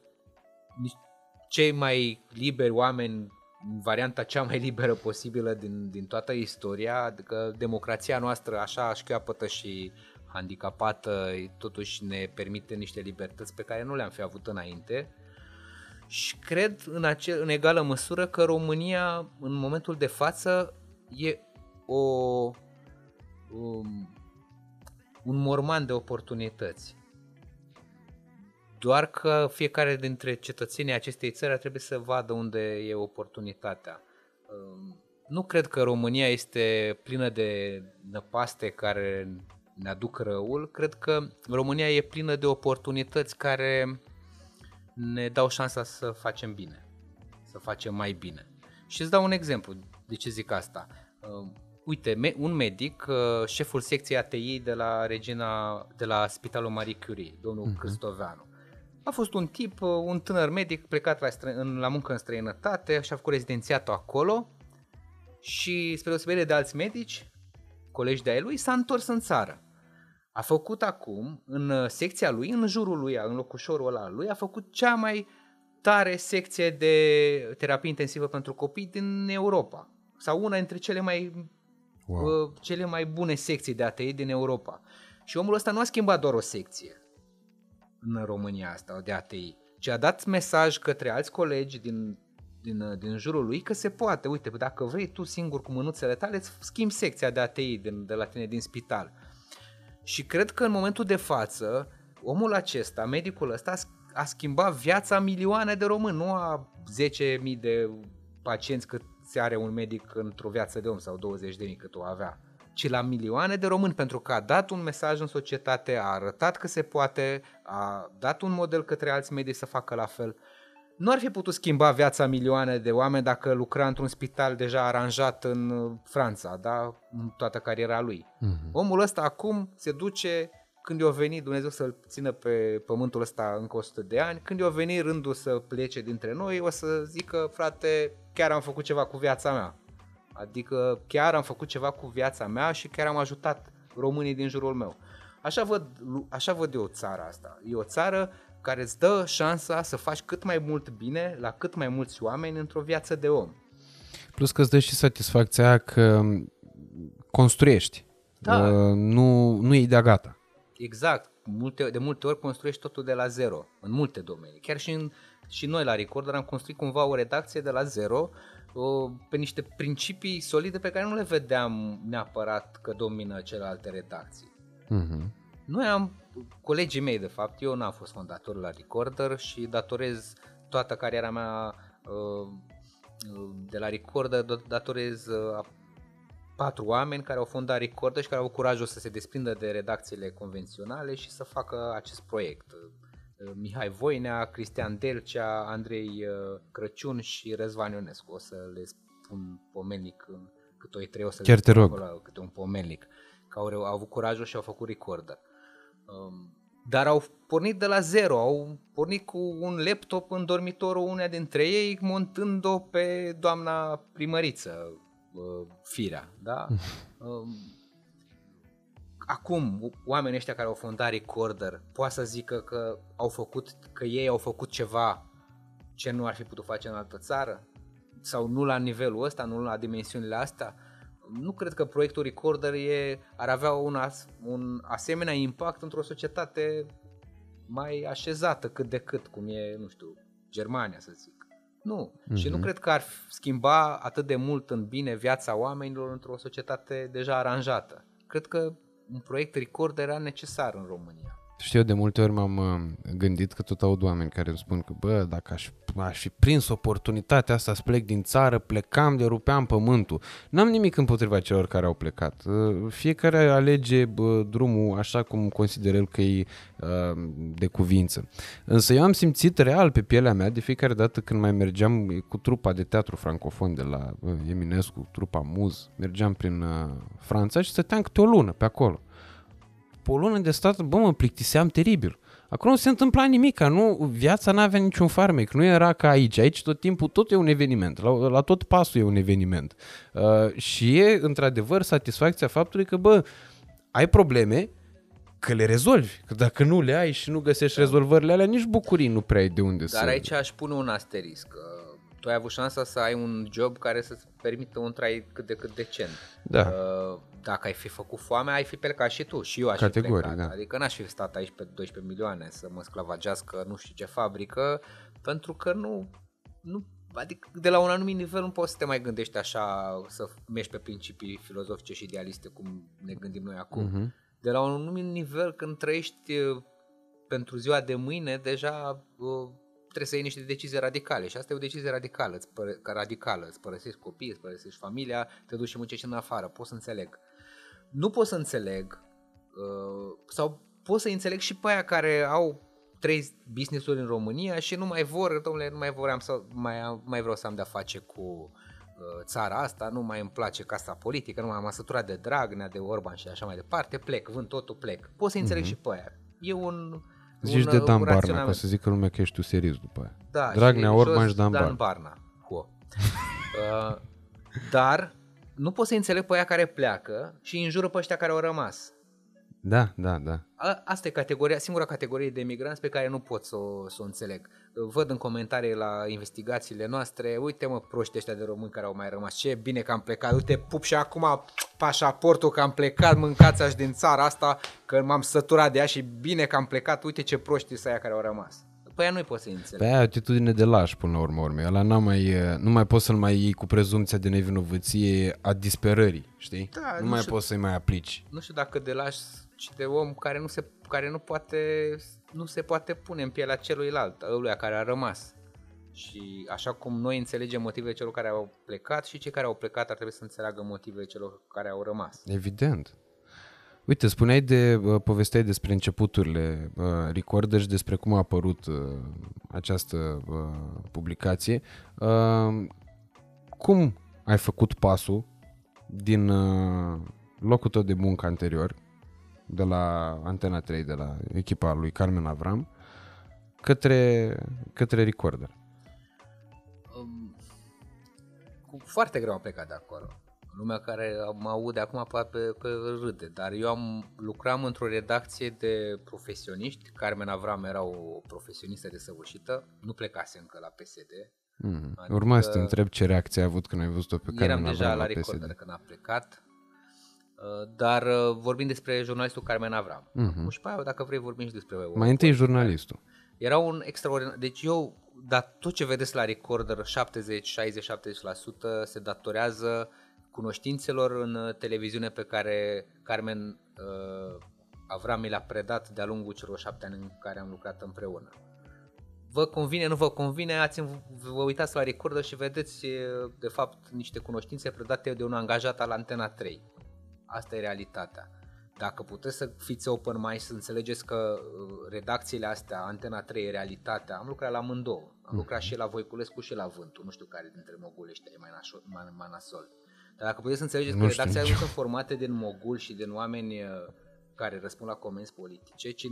cei mai liberi oameni varianta cea mai liberă posibilă din, din toată istoria, adică democrația noastră așa șchioapătă și handicapată totuși ne permite niște libertăți pe care nu le-am fi avut înainte și cred în, acel, în egală măsură că România în momentul de față e o, um, un morman de oportunități. Doar că fiecare dintre cetățenii acestei țări trebuie să vadă unde e oportunitatea. Um, nu cred că România este plină de năpaste care ne aduc răul. Cred că România e plină de oportunități care ne dau șansa să facem bine, să facem mai bine. Și îți dau un exemplu de ce zic asta. Uh, uite, un medic, uh, șeful secției ATI de la Regina, de la Spitalul Marie Curie, domnul uh-huh. Cristoveanu. A fost un tip, uh, un tânăr medic plecat la, stră- în, la muncă în străinătate și a făcut rezidențiatul acolo și, spre deosebire de alți medici, colegi de-ai lui, s-a întors în țară a făcut acum, în uh, secția lui, în jurul lui, în locușorul ăla lui, a făcut cea mai tare secție de terapie intensivă pentru copii din Europa. Sau una dintre cele mai wow. uh, cele mai bune secții de ATI din Europa. Și omul ăsta nu a schimbat doar o secție în România asta de ATI, ci a dat mesaj către alți colegi din, din, din jurul lui că se poate. Uite, dacă vrei tu singur cu mânuțele tale, îți schimbi secția de ATI din, de la tine din spital. Și cred că în momentul de față, omul acesta, medicul ăsta, a schimbat viața milioane de români, nu a 10.000 de pacienți cât se are un medic într-o viață de om sau 20.000 cât o avea, ci la milioane de români pentru că a dat un mesaj în societate, a arătat că se poate, a dat un model către alți medici să facă la fel. Nu ar fi putut schimba viața milioane de oameni dacă lucra într-un spital deja aranjat în Franța, da? în toată cariera lui. Mm-hmm. Omul ăsta acum se duce când i-a venit Dumnezeu să-l țină pe pământul ăsta încă 100 de ani, când i-a venit rândul să plece dintre noi, o să zică, frate, chiar am făcut ceva cu viața mea. Adică chiar am făcut ceva cu viața mea și chiar am ajutat românii din jurul meu. Așa văd, așa văd eu țara asta. E o țară care îți dă șansa să faci cât mai mult bine la cât mai mulți oameni într-o viață de om. Plus că îți dă și satisfacția că construiești. Da. Uh, nu, nu e de gata. Exact. Multe, de multe ori construiești totul de la zero, în multe domenii. Chiar și, în, și noi la Recorder am construit cumva o redacție de la zero o, pe niște principii solide pe care nu le vedeam neapărat că domină celelalte redacții. Mm-hmm. Noi am, colegii mei de fapt, eu n-am fost fondator la Recorder și datorez toată cariera mea uh, de la Recorder, datorez uh, patru oameni care au fondat Recorder și care au curajul să se desprindă de redacțiile convenționale și să facă acest proiect. Uh, Mihai Voinea, Cristian Delcea, Andrei uh, Crăciun și Răzvan Ionescu. O să le spun pomenic cât o trei, o să Chiar le te rog. Acolo, câte un pomenic. Că au, au avut curajul și au făcut recorder. Um, dar au pornit de la zero, au pornit cu un laptop în dormitorul uneia dintre ei, montând-o pe doamna primăriță, uh, Firea, da? um, acum oamenii ăștia care au fondat Recorder poate să zică că au făcut, că ei au făcut ceva ce nu ar fi putut face în altă țară? Sau nu la nivelul ăsta, nu la dimensiunile astea? Nu cred că proiectul Recorder e, ar avea un, as, un asemenea impact într-o societate mai așezată cât de cât, cum e, nu știu, Germania să zic. Nu. Mm-hmm. Și nu mhm. cred că ar schimba atât de mult în bine viața oamenilor într-o societate deja aranjată. Cred că un proiect record era necesar în România. Știu, eu de multe ori m-am uh, gândit că tot aud oameni care îmi spun că, bă, dacă aș, aș fi prins oportunitatea asta să plec din țară, plecam de rupeam pământul. N-am nimic împotriva celor care au plecat. Uh, fiecare alege bă, drumul așa cum consideră el că e uh, de cuvință. Însă eu am simțit real pe pielea mea de fiecare dată când mai mergeam cu trupa de teatru francofon de la Eminescu, trupa Muz, mergeam prin Franța și stăteam câte o lună pe acolo pe o lună de stat, bă, mă plictiseam teribil. Acolo nu se întâmpla nimic, nu, viața n-avea niciun farmec, nu era ca aici. Aici tot timpul tot e un eveniment, la, la tot pasul e un eveniment. Uh, și e într-adevăr satisfacția faptului că, bă, ai probleme, că le rezolvi. Că dacă nu le ai și nu găsești da. rezolvările alea, nici bucurii nu prea ai de unde Dar să... Dar aici aș pune un asterisc. Tu ai avut șansa să ai un job care să-ți permită un trai cât de cât decent. Da. Uh, dacă ai fi făcut foame, ai fi plecat și tu. Și eu aș Categoric, fi plecat. Da. Adică n-aș fi stat aici pe 12 milioane să mă sclavagească nu știu ce fabrică, pentru că nu, nu Adică de la un anumit nivel nu poți să te mai gândești așa, să mergi pe principii filozofice și idealiste cum ne gândim noi acum. Uh-huh. De la un anumit nivel, când trăiești uh, pentru ziua de mâine, deja uh, trebuie să iei niște decizii radicale și asta e o decizie radicală, îți pără, radicală, îți părăsești copiii, îți părăsești familia, te duci și muncești în afară, pot să înțeleg. Nu pot să înțeleg uh, sau pot să înțeleg și pe aia care au trei business-uri în România și nu mai vor, domnule, nu mai voream să mai, mai vreau să am de-a face cu uh, țara asta, nu mai îmi place casa politică, nu mai am săturat de Dragnea, de Orban și așa mai departe, plec, vând totul, plec. Pot să înțeleg mm-hmm. și pe aia. E un Zici un, de Dan Barna, ca să zică lumea că ești tu serios după aia. Da, Dragnea, și Orban și Dan, Dan Barna. Ho. uh, dar nu pot să înțeleg pe aia care pleacă și înjură pe ăștia care au rămas. Da, da, da. A, asta e categoria, singura categorie de migranți pe care nu pot să o, să o înțeleg. văd în comentarii la investigațiile noastre, uite mă proști ăștia de români care au mai rămas, ce bine că am plecat, uite pup și acum pașaportul că am plecat, mâncați aș din țara asta, că m-am săturat de ea și bine că am plecat, uite ce proști să aia care au rămas. Păi aia nu-i poți să înțelegi. Pe aia atitudine de laș până la urmă urmei. Ăla n mai, nu mai poți să-l mai iei cu prezumția de nevinovăție a disperării, știi? Da, nu, nu mai știu- poți să-i mai aplici. Nu știu dacă de lași și de om care nu se, care nu poate, nu se poate pune în pielea celuilalt, ăluia care a rămas. Și așa cum noi înțelegem motivele celor care au plecat și cei care au plecat ar trebui să înțeleagă motivele celor care au rămas. Evident. Uite, spuneai de, uh, povesteai despre începuturile uh, Recorder și despre cum a apărut uh, această uh, publicație. Uh, cum ai făcut pasul din uh, locul tău de muncă anterior, de la Antena 3, de la echipa lui Carmen Avram, către, către Recorder? Um, cu foarte greu am plecat de acolo. Lumea care mă aude acum poate că râde, dar eu am lucram într-o redacție de profesioniști. Carmen Avram era o profesionistă desăvârșită, nu plecase încă la PSD. Mm. Adică- Urma să te întreb ce reacție ai avut când ai văzut-o pe Carmen Eram deja Avram la la PSD. recorder când a plecat. Uh, Dar uh, vorbim despre jurnalistul Carmen Avram. Mhm. Și pe aia, dacă vrei, vorbim și despre Mai întâi Oliver. jurnalistul. Era un extraordinar. Deci eu, dar tot ce vedeți la recorder, 70, 60, 70% se datorează cunoștințelor în uh, televiziune pe care Carmen uh, Avram mi le-a predat de-a lungul celor șapte ani în care am lucrat împreună. Vă convine, nu vă convine, ați, vă uitați la recorder și vedeți uh, de fapt niște cunoștințe predate de un angajat al Antena 3. Asta e realitatea. Dacă puteți să fiți open mind și să înțelegeți că uh, redacțiile astea, Antena 3 e realitatea, am lucrat la amândouă. Am lucrat și la Voiculescu și la Vântul. Nu știu care dintre mogulești e mai, nașo- mai, mai nasol. Dar dacă puteți să înțelegeți Nu că știu redacțiile nici nu sunt formate din mogul și din oameni uh, care răspund la comenzi politice, ci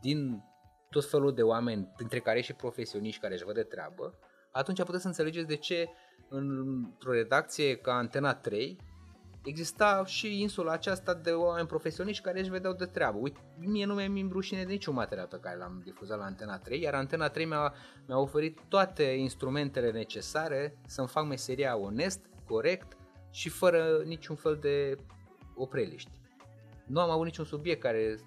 din tot felul de oameni, printre care și profesioniști care își văd de treabă, atunci puteți să înțelegeți de ce într-o redacție ca Antena 3 exista și insula aceasta de oameni profesioniști care își vedeau de treabă. Uite, mie nu mi-e rușine de niciun material pe care l-am difuzat la Antena 3, iar Antena 3 mi-a, mi-a oferit toate instrumentele necesare să-mi fac meseria onest, corect și fără niciun fel de opreliști. Nu am avut niciun subiect care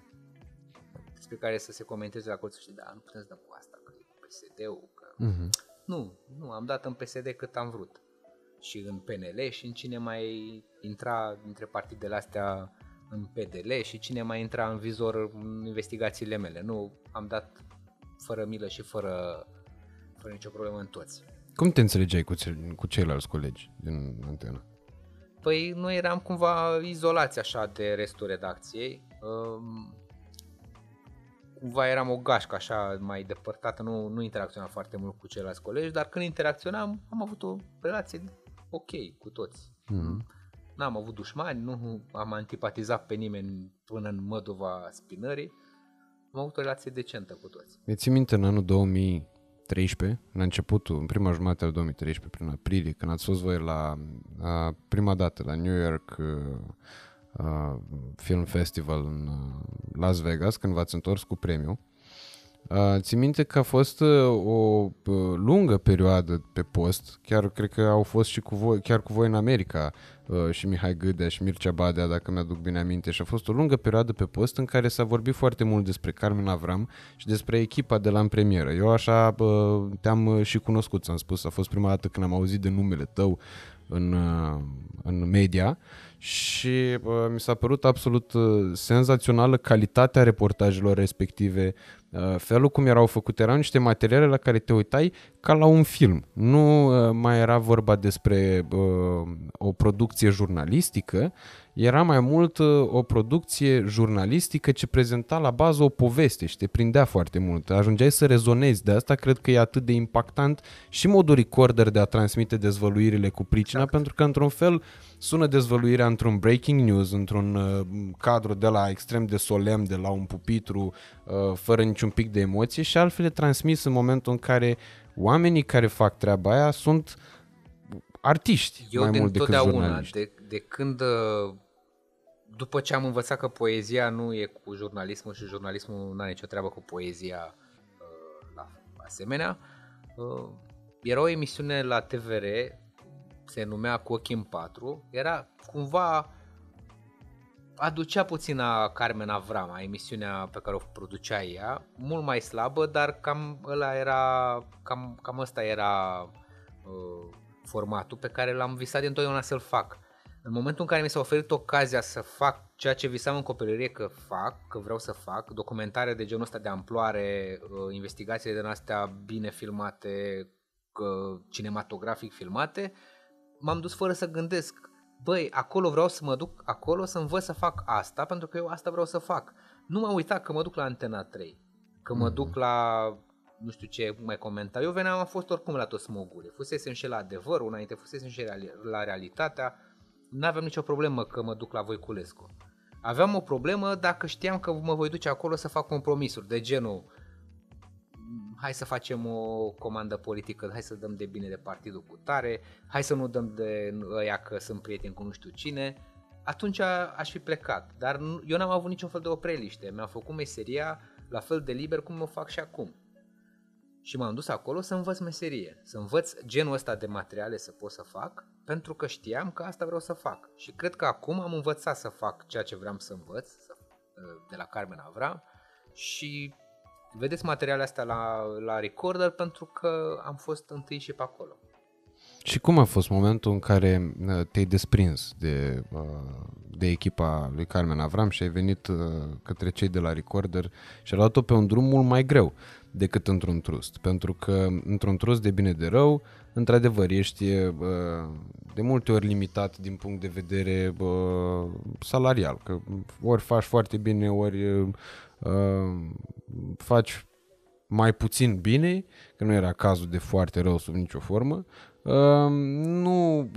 despre care să se comenteze la colțul și da, nu putem să dăm cu asta, că e PSD-ul, că... Mhm. Nu, nu, am dat în PSD cât am vrut. Și în PNL și în cine mai intra dintre partidele astea în PDL și cine mai intra în vizor în investigațiile mele. Nu, am dat fără milă și fără, fără nicio problemă în toți. Cum te înțelegeai cu, ce, cu ceilalți colegi din antena? Păi noi eram cumva izolați așa de restul redacției. Um, cumva eram o gașcă așa mai depărtată, nu, nu interacționam foarte mult cu ceilalți colegi, dar când interacționam am avut o relație ok cu toți. Mhm. N-am avut dușmani, nu am antipatizat pe nimeni până în măduva spinării. Am avut o relație decentă cu toți. Mi ții minte în anul 2013, în începutul, în prima jumătate a 2013, prin aprilie, când ați fost voi la a, prima dată la New York uh, uh, Film Festival în uh, Las Vegas, când v-ați întors cu premiu. Uh, ții minte că a fost uh, o uh, lungă perioadă pe post, chiar cred că au fost și cu voi, chiar cu voi în America, uh, și Mihai Gâdea și Mircea Badea, dacă mi-aduc bine aminte, și a fost o lungă perioadă pe post în care s-a vorbit foarte mult despre Carmen Avram și despre echipa de la în premieră. Eu așa uh, te-am uh, și cunoscut, ți-am spus, a fost prima dată când am auzit de numele tău în, uh, în media și uh, mi s-a părut absolut uh, senzațională calitatea reportajelor respective, uh, felul cum erau făcute, erau niște materiale la care te uitai ca la un film. Nu uh, mai era vorba despre uh, o producție jurnalistică, era mai mult uh, o producție jurnalistică ce prezenta la bază o poveste și te prindea foarte mult. Ajungeai să rezonezi. De asta cred că e atât de impactant și modul recorder de a transmite dezvăluirile cu pricina, exact. pentru că într-un fel sună dezvăluirea într-un breaking news, într-un uh, cadru de la extrem de solemn, de la un pupitru, uh, fără niciun pic de emoție și altfel e transmis în momentul în care oamenii care fac treaba aia sunt artiști Eu mai din mult decât totdeauna, jurnaliști. de, de când, uh, după ce am învățat că poezia nu e cu jurnalismul și jurnalismul nu are nicio treabă cu poezia, uh, la, asemenea. Uh, era o emisiune la TVR, se numea Cu ochii în patru, era cumva aducea puțin a Carmen Avrama, emisiunea pe care o producea ea, mult mai slabă, dar cam ăla era, cam, cam ăsta era uh, formatul pe care l-am visat întotdeauna să-l fac. În momentul în care mi s-a oferit ocazia să fac ceea ce visam în copilărie că fac, că vreau să fac, documentare de genul ăsta de amploare, uh, investigațiile de astea bine filmate, cinematografic filmate, m-am dus fără să gândesc băi, acolo vreau să mă duc, acolo să învăț să fac asta, pentru că eu asta vreau să fac. Nu m-am uitat că mă duc la Antena 3, că mă duc la nu știu ce mai comenta. Eu veneam, am fost oricum la toți smogurile. Fusesem și la adevăr, înainte fusesem și la realitatea. Nu aveam nicio problemă că mă duc la Voiculescu. Aveam o problemă dacă știam că mă voi duce acolo să fac compromisuri de genul hai să facem o comandă politică, hai să dăm de bine de partidul cu tare, hai să nu dăm de ăia că sunt prieteni cu nu știu cine, atunci aș fi plecat. Dar eu n-am avut niciun fel de opreliște, mi-am făcut meseria la fel de liber cum o fac și acum. Și m-am dus acolo să învăț meserie, să învăț genul ăsta de materiale să pot să fac, pentru că știam că asta vreau să fac. Și cred că acum am învățat să fac ceea ce vreau să învăț de la Carmen Avram și vedeți materialele astea la, la recorder pentru că am fost întâi și pe acolo. Și cum a fost momentul în care uh, te-ai desprins de, uh, de echipa lui Carmen Avram și ai venit uh, către cei de la Recorder și ai luat-o pe un drum mult mai greu decât într-un trust? Pentru că într-un trust de bine de rău, într-adevăr, ești de multe ori limitat din punct de vedere salarial, că ori faci foarte bine, ori faci mai puțin bine, că nu era cazul de foarte rău sub nicio formă, nu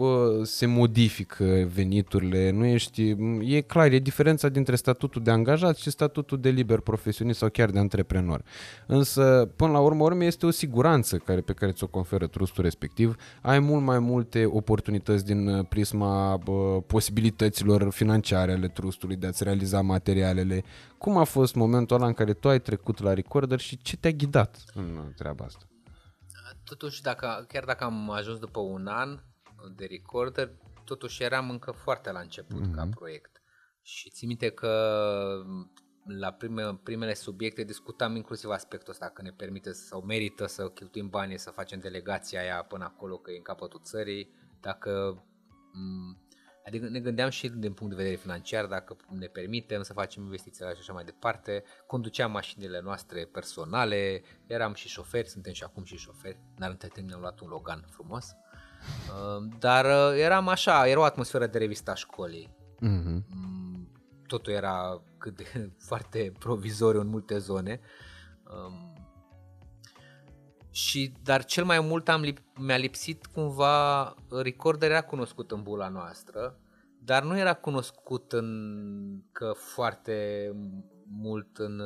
se modifică veniturile, nu ești, e clar, e diferența dintre statutul de angajat și statutul de liber profesionist sau chiar de antreprenor. Însă, până la urmă, urmă este o siguranță care, pe care ți-o conferă trustul respectiv. Ai mult mai multe oportunități din uh, prisma posibilităților financiare ale trustului de a-ți realiza materialele. Cum a fost momentul ăla în care tu ai trecut la recorder și ce te-a ghidat în treaba asta? Totuși, dacă, chiar dacă am ajuns după un an de recorder, totuși eram încă foarte la început mm-hmm. ca mhm. proiect. Și țin minte că la prime, primele subiecte discutam inclusiv aspectul ăsta, că ne permite sau merită să cheltuim bani să facem delegația aia până acolo, că e în capătul țării, dacă Adică ne gândeam și din punct de vedere financiar dacă ne permitem să facem investițiile și așa mai departe. Conduceam mașinile noastre personale, eram și șoferi, suntem și acum și șoferi. Dar între timp ne-am luat un Logan frumos. Uh, dar uh, eram așa, era o atmosferă de revista școlii. Mm-hmm. Totul era cât de foarte provizoriu în multe zone. Um, și, dar cel mai mult am lip, mi-a lipsit cumva, Recorder era cunoscut în bula noastră, dar nu era cunoscut în, că foarte mult în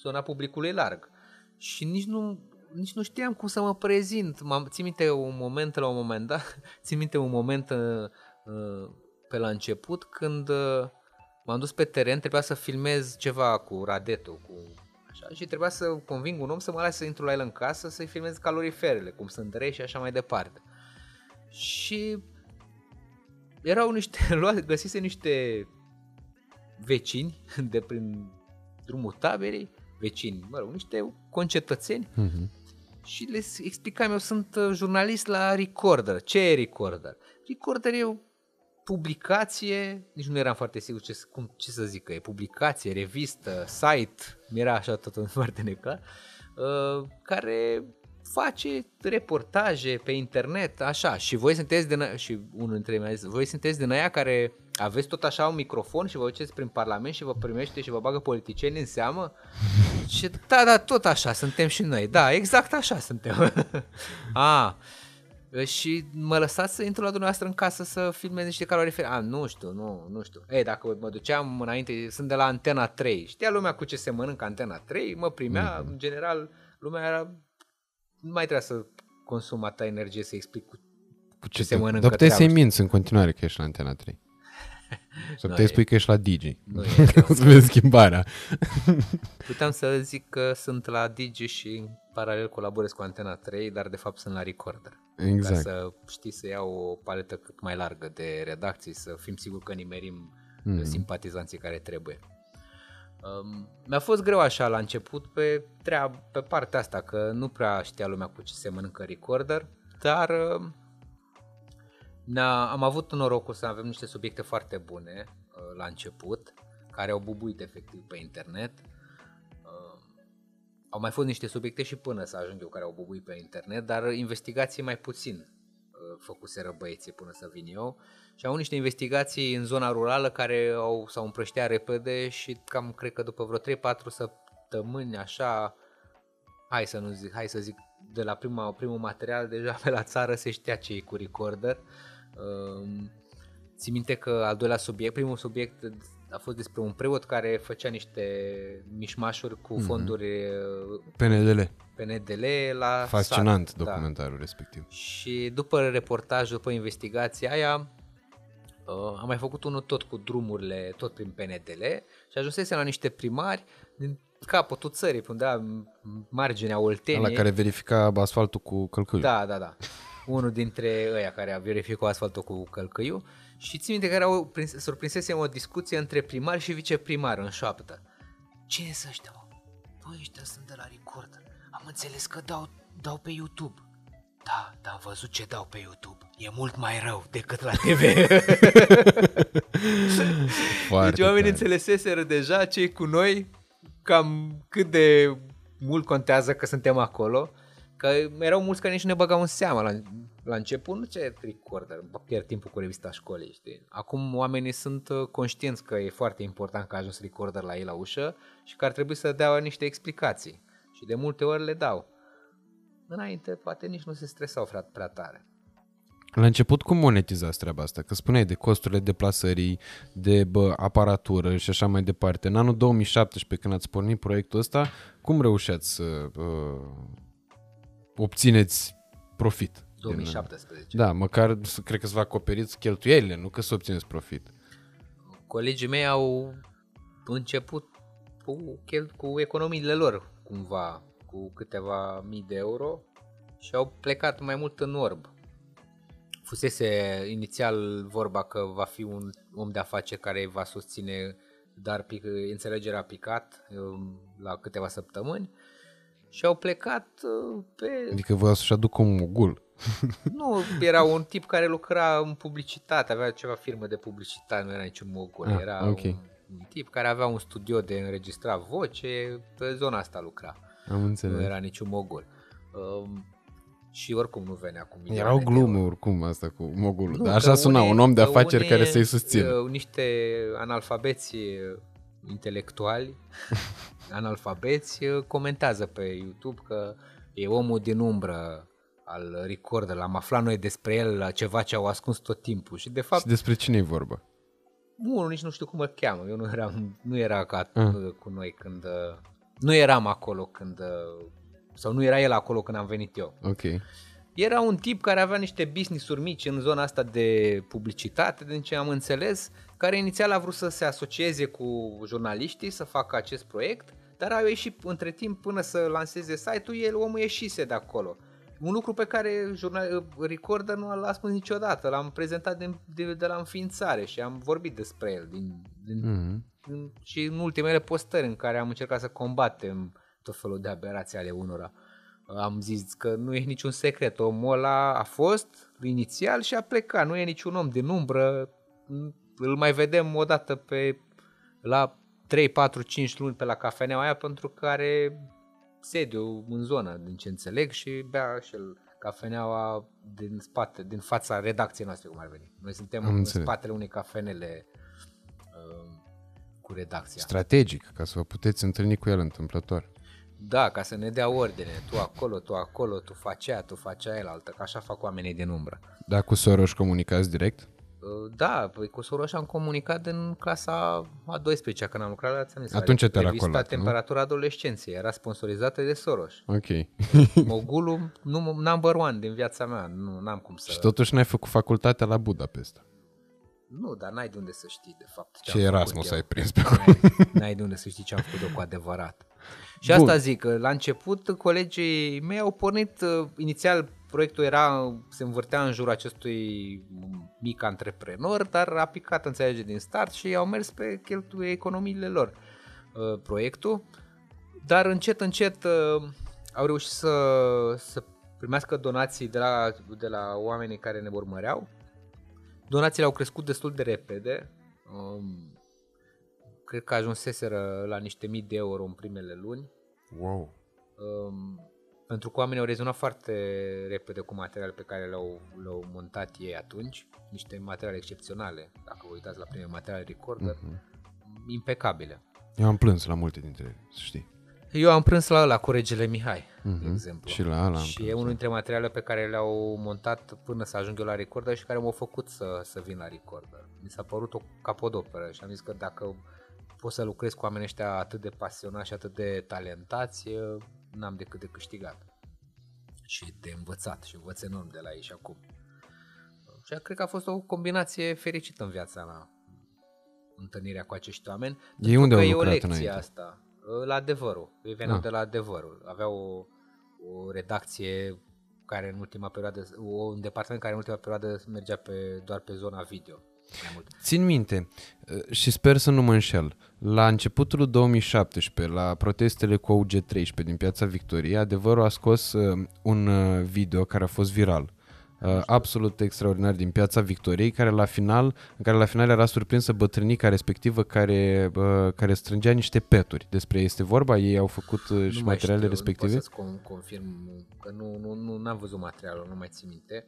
zona publicului larg. Și nici nu, nici nu știam cum să mă prezint. M-am, țin minte un moment la un moment dat, țin minte un moment uh, uh, pe la început când uh, m-am dus pe teren, trebuia să filmez ceva cu Radeto, cu Așa, și trebuia să conving un om să mă lase să intru la el în casă să-i filmez caloriferele, cum sunt rei și așa mai departe. Și erau niște, găsise niște vecini de prin drumul taberei, vecini, mă rog, niște concetățeni uh-huh. și le explicam, eu sunt uh, jurnalist la Recorder. Ce e Recorder? Recorder e o publicație, nici nu eram foarte sigur ce, cum, ce să zic, că e publicație, revistă, site, mi-era așa tot foarte neclar, uh, care face reportaje pe internet, așa, și voi sunteți din, și unul dintre ei mi-a zis, voi sunteți din aia care aveți tot așa un microfon și vă duceți prin parlament și vă primește și vă bagă politicieni în seamă? Și da, da, tot așa suntem și noi, da, exact așa suntem. A, și mă lăsați să intru la dumneavoastră în casă să filmez niște calorifere. A, nu știu, nu, nu știu. Ei, dacă mă duceam înainte, sunt de la Antena 3. Știa lumea cu ce se mănâncă Antena 3, mă primea, mm-hmm. în general, lumea era... Nu mai trebuia să consum atâta energie să explic cu, cu ce, ce se mănâncă. Dar puteai să-i minți în continuare că ești la Antena 3. Să Nu puteai e- spui că ești la Digi. Nu e o să vezi schimbarea. Puteam să zic că sunt la Digi și în paralel colaborez cu Antena 3, dar de fapt sunt la Recorder. Ca Exact. să știi să iau o paletă cât mai largă de redacții, să fim siguri că nimerim Mhm. mm. simpatizanții care trebuie. Um, mi-a fost greu așa la început pe, treab, pe partea asta, că nu prea știa lumea cu ce se mănâncă Recorder, dar uh, ne-a, am avut norocul să avem niște subiecte foarte bune uh, la început, care au bubuit efectiv pe internet. Uh, au mai fost niște subiecte și până să ajung eu care au bubuit pe internet, dar investigații mai puțin uh, făcuseră băieții până să vin eu și au niște investigații în zona rurală care au, s-au împrășteat repede și cam cred că după vreo 3-4 săptămâni așa hai să nu zic, hai să zic de la prima, primul material deja pe la țară se știa ce e cu recorder. Um, Țin minte că al doilea subiect, primul subiect a fost despre un preot care făcea niște mișmașuri cu fonduri uh, PNDL. PNDL la Fascinant sat. Da. documentarul respectiv. Și după reportaj, după investigația aia, uh, am mai făcut unul tot cu drumurile, tot prin PNDL și ajunsesem la niște primari din capătul țării, pe undeva în marginea Olteniei. La care verifica asfaltul cu călcâiul. Da, da, da. Unul dintre ăia care a verificat asfaltul cu călcăiul și țin minte că au prins, surprinsesem o discuție între primar și viceprimar în șoaptă. Cine sunt ăștia, mă? Băi, ăștia sunt de la Recorder. Am înțeles că dau, dau pe YouTube. Da, da, am văzut ce dau pe YouTube. E mult mai rău decât la TV. Foarte deci oamenii tare. înțeleseseră deja ce cu noi, cam cât de mult contează că suntem acolo, că erau mulți care nici nu ne băgau în seama la, la început, nu ce recorder, pierd timpul cu revista școlii, știi? Acum oamenii sunt uh, conștienți că e foarte important că a ajuns recorder la ei la ușă și că ar trebui să dea niște explicații și de multe ori le dau. Înainte poate nici nu se stresau frate prea tare. La început cum monetizați treaba asta? Că spuneai de costurile deplasării, de bă, aparatură și așa mai departe. În anul 2017, când ați pornit proiectul ăsta, cum reușeați să uh, obțineți profit? Din- 2017. Da, măcar să- cred că să vă acoperiți cheltuielile, nu că să obțineți profit. colegii mei au început cu, chel- cu economiile lor, cumva, cu câteva mii de euro și au plecat mai mult în orb. Fusese inițial vorba că va fi un om de afaceri care va susține, dar pic, înțelegerea a picat um, la câteva săptămâni și au plecat uh, pe Adică voiau să-și aducă un mogul. nu, era un tip care lucra în publicitate, avea ceva firmă de publicitate, nu era niciun mogul, Ah, era ok. un, un tip care avea un studio de înregistrat voce, pe zona asta lucra, Am nu înțeles. era niciun mogul. Um, și oricum nu venea cu milioane Erau de glume euro. oricum asta cu mogulul. Nu, Dar că așa suna, unii- un om de că afaceri unii, care să-i susțină. uh, Niște analfabeți uh, intelectuali, analfabeți, uh, comentează pe YouTube că e omul din umbră al Recorder, l-am aflat noi despre el la ceva ce au ascuns tot timpul și de fapt Și despre cine e vorba? unul nici nu știu cum îl cheamă, eu nu eram, nu era ca Ah. uh. cu noi când, uh, nu eram acolo când, uh, sau nu era el acolo când am venit eu. Ok. Era un tip care avea niște business-uri mici în zona asta de publicitate, din ce am înțeles, care inițial a vrut să se asocieze cu jurnaliștii să facă acest proiect, dar a ieșit între timp până să lanseze site-ul, el omul ieșise de acolo. Un lucru pe care jurnal, Recorder nu l-a spus niciodată, l-am prezentat de, de, de la înființare și am vorbit despre el din, din, Mhm. în, și în ultimele postări în care am încercat să combatem tot felul de aberații ale unora. Am zis că nu e niciun secret. Omul ăla a fost inițial și a plecat. Nu e niciun om din umbră. Îl mai vedem o dată pe la 3, 4, 5 luni pe la cafeneaua aia pentru că are sediu în zonă, din ce înțeleg, și bea și el cafeneaua din spate, din fața redacției noastre, cum ar veni. Noi suntem Am în înțeles. spatele unei cafenele uh, cu redacția. Strategic, ca să vă puteți întâlni cu el întâmplător. Da, ca să ne dea ordine. Tu acolo, tu acolo, tu faci aia, tu faci aia altă, că așa fac oamenii din umbră. Dar cu Soros comunicați direct? Uh, Da, păi cu Soros am comunicat în clasa a 12 când am lucrat la țăniță. Atunci te-a Revista racolat, nu? Temperatura Adolescenței era sponsorizată de Soros. Ok. Mogulul nu, number one din viața mea, nu am cum să... Și totuși n-ai făcut facultatea la Budapesta. Nu, dar n-ai de unde să știi, de fapt. Ce am făcut Erasmus eu. ai prins pe acolo? N-ai, n-ai de unde să știi ce am făcut eu cu adevărat. Și Bun. asta zic, că la început colegii mei au pornit, uh, inițial proiectul era, se învârtea în jurul acestui mic antreprenor, dar a picat înțelege din start și au mers pe cheltuie economiile lor uh, proiectul, dar încet, încet uh, au reușit să, să primească donații de la, de la oamenii care ne urmăreau. Donațiile au crescut destul de repede, um, cred că ajunseseră la niște mii de euro în primele luni, Wow. um, pentru că oamenii au rezonat foarte repede cu materiale pe care le-au, le-au montat ei atunci, niște materiale excepționale, dacă vă uitați la primele materiale recorder, Mhm. impecabile. Eu am plâns la multe dintre ele, să știi. Eu am prins la ăla cu regele Mihai, de Mhm. exemplu. Și la ăla am și prins, e unul da. dintre materialele pe care le-au montat până să ajung eu la recorder și care m-au făcut să, să vin la recorder. Mi s-a părut o capodoperă și am zis că dacă pot să lucrez cu oamenii ăștia atât de pasionați și atât de talentați, eh, n-am decât de câștigat. Și de învățat și învăț enorm de la ei și acum. Și cred că a fost o combinație fericită în viața mea întâlnirea cu acești oameni. Ei pentru unde că au e o lucrat lecție înainte? asta. La adevărul. Ei veneau Ah. de la adevărul. Aveau o, o redacție care în ultima perioadă, o, un departament care în ultima perioadă mergea pe, doar pe zona video. Mai mult. Țin minte uh, și sper să nu mă înșel. La începutul 2017, la protestele cu OG13 din Piața Victoriei, adevărul a scos uh, un uh, video care a fost viral. Uh, absolut extraordinar din Piața Victoriei, care la final, în care la final era surprinsă bătrânica respectivă care, uh, care strângea niște peturi. Despre ei este vorba? Ei au făcut uh, și Nu mai materialele știu, respective? Nu pot să-ți con- confirm că nu, nu, nu n-am văzut materialul, nu mai țin minte.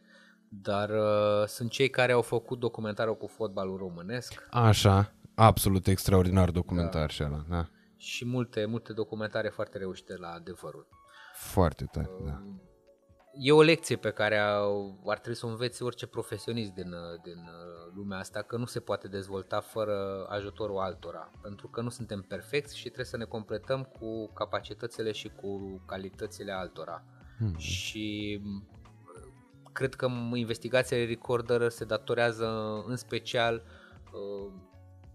Dar uh, sunt cei care au făcut documentarul cu fotbalul românesc Așa, absolut extraordinar documentar și ăla, da. și multe, multe documentare foarte reușite la adevărul. Foarte tare, da. E o lecție pe care au- ar trebui să o învețe orice profesionist din, uh, din uh, lumea asta, că nu se poate dezvolta fără ajutorul altora, pentru că nu suntem perfecți și trebuie să ne completăm cu capacitățile și cu calitățile altora. Hmm. Și m, cred că m- investigațiile Recorder se datorează în special uh,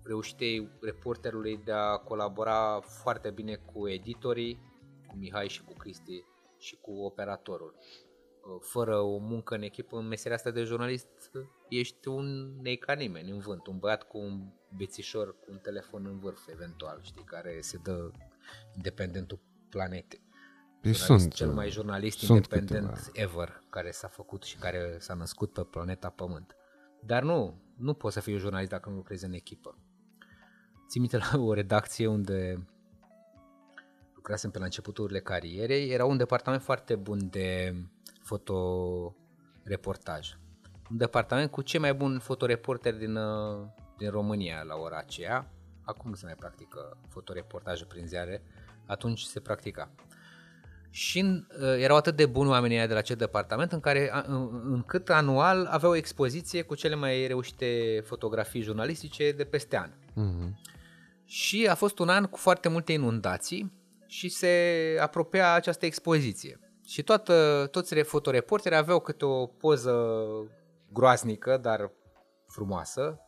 reușitei reporterului de a colabora foarte bine cu editorii, cu Mihai și cu Cristi și cu operatorul. Uh, Fără o muncă în echipă, în meseria asta de jurnalist, uh, ești un nei ca nimeni în vânt, un băiat cu un bețișor, cu un telefon în vârf, eventual, știi, care se dă independentul planetei. Păi Jurnalist, sunt, cel uh, mai jurnalist sunt independent câteva. ever care s-a făcut și care s-a născut pe planeta Pământ. Dar nu, nu poți să fii un jurnalist dacă nu lucrezi în echipă. Țin minte la o redacție unde lucrasem pe la începuturile carierei, era un departament foarte bun de fotoreportaj. Un departament cu cei mai buni fotoreporteri din, uh, din România la ora aceea. Acum nu se mai practică fotoreportajul prin ziare, atunci se practica. Și uh, erau atât de buni oamenii ăia de la acest departament în care, a- în- încât anual aveau o expoziție cu cele mai reușite fotografii jurnalistice de peste an. Mhm. Și a fost un an cu foarte multe inundații și se apropia această expoziție. Și toată, toți fotoreporterii aveau câte o poză groaznică, dar frumoasă,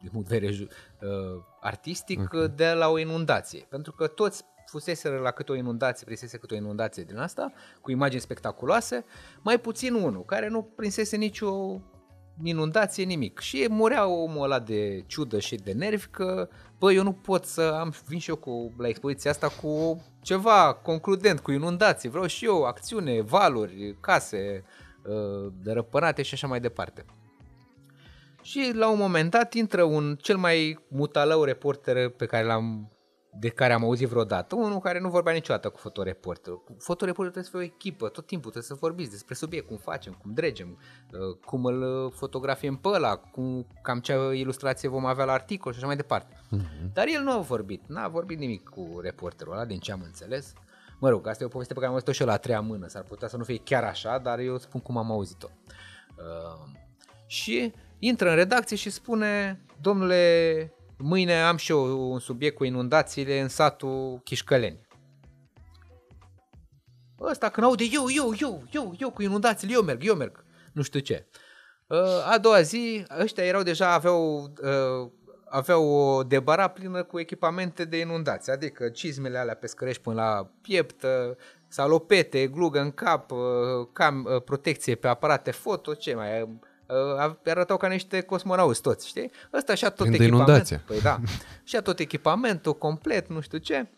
din punct de vedere ju- uh, artistic, Ok. de la o inundație. Pentru că toți fuseseră la câte o inundație, prinsese câte o inundație din asta, cu imagini spectaculoase, mai puțin unul, care nu prinsese nicio inundație, nimic. Și murea omul ăla de ciudă și de nervi că, bă, eu nu pot să am, vin și eu cu, la expoziția asta cu ceva concludent, cu inundații. Vreau și eu acțiune, valuri, case, uh, dărăpânate și așa mai departe. Și la un moment dat intră un cel mai mutalău reporter pe care l-am de care am auzit vreodată, unul care nu vorbea niciodată cu fotoreporterul. Cu fotoreporterul trebuie să fie o echipă, tot timpul trebuie să vorbiți despre subiect, cum facem, cum dregem, uh, cum îl uh, fotografiem pe ăla, cum, cam ce ilustrație vom avea la articol și așa mai departe. Mhm. Dar el nu a vorbit, n-a vorbit nimic cu reporterul ăla, din ce am înțeles. Mă rog, asta e o poveste pe care am auzit-o și eu la a treia mână, s-ar putea să nu fie chiar așa, dar eu spun cum am auzit-o. Uh, și intră în redacție și spune, domnule, mâine am și eu un subiect cu inundațiile în satul Chișcăleni. Ăsta când aude eu, eu, eu, eu, eu cu inundațiile, eu merg, eu merg, nu știu ce. Uh, a doua zi, ăștia erau deja, aveau, uh, aveau o debara plină cu echipamente de inundație, adică cizmele alea pescărești până la piept, uh, salopete, glugă în cap, uh, cam, uh, protecție pe aparate foto, ce mai uh, arătau ca niște cosmonauți toți, știi? Ăsta și-a tot Când de echipamentul. inundație. Păi da. și-a tot echipamentul complet, nu știu ce.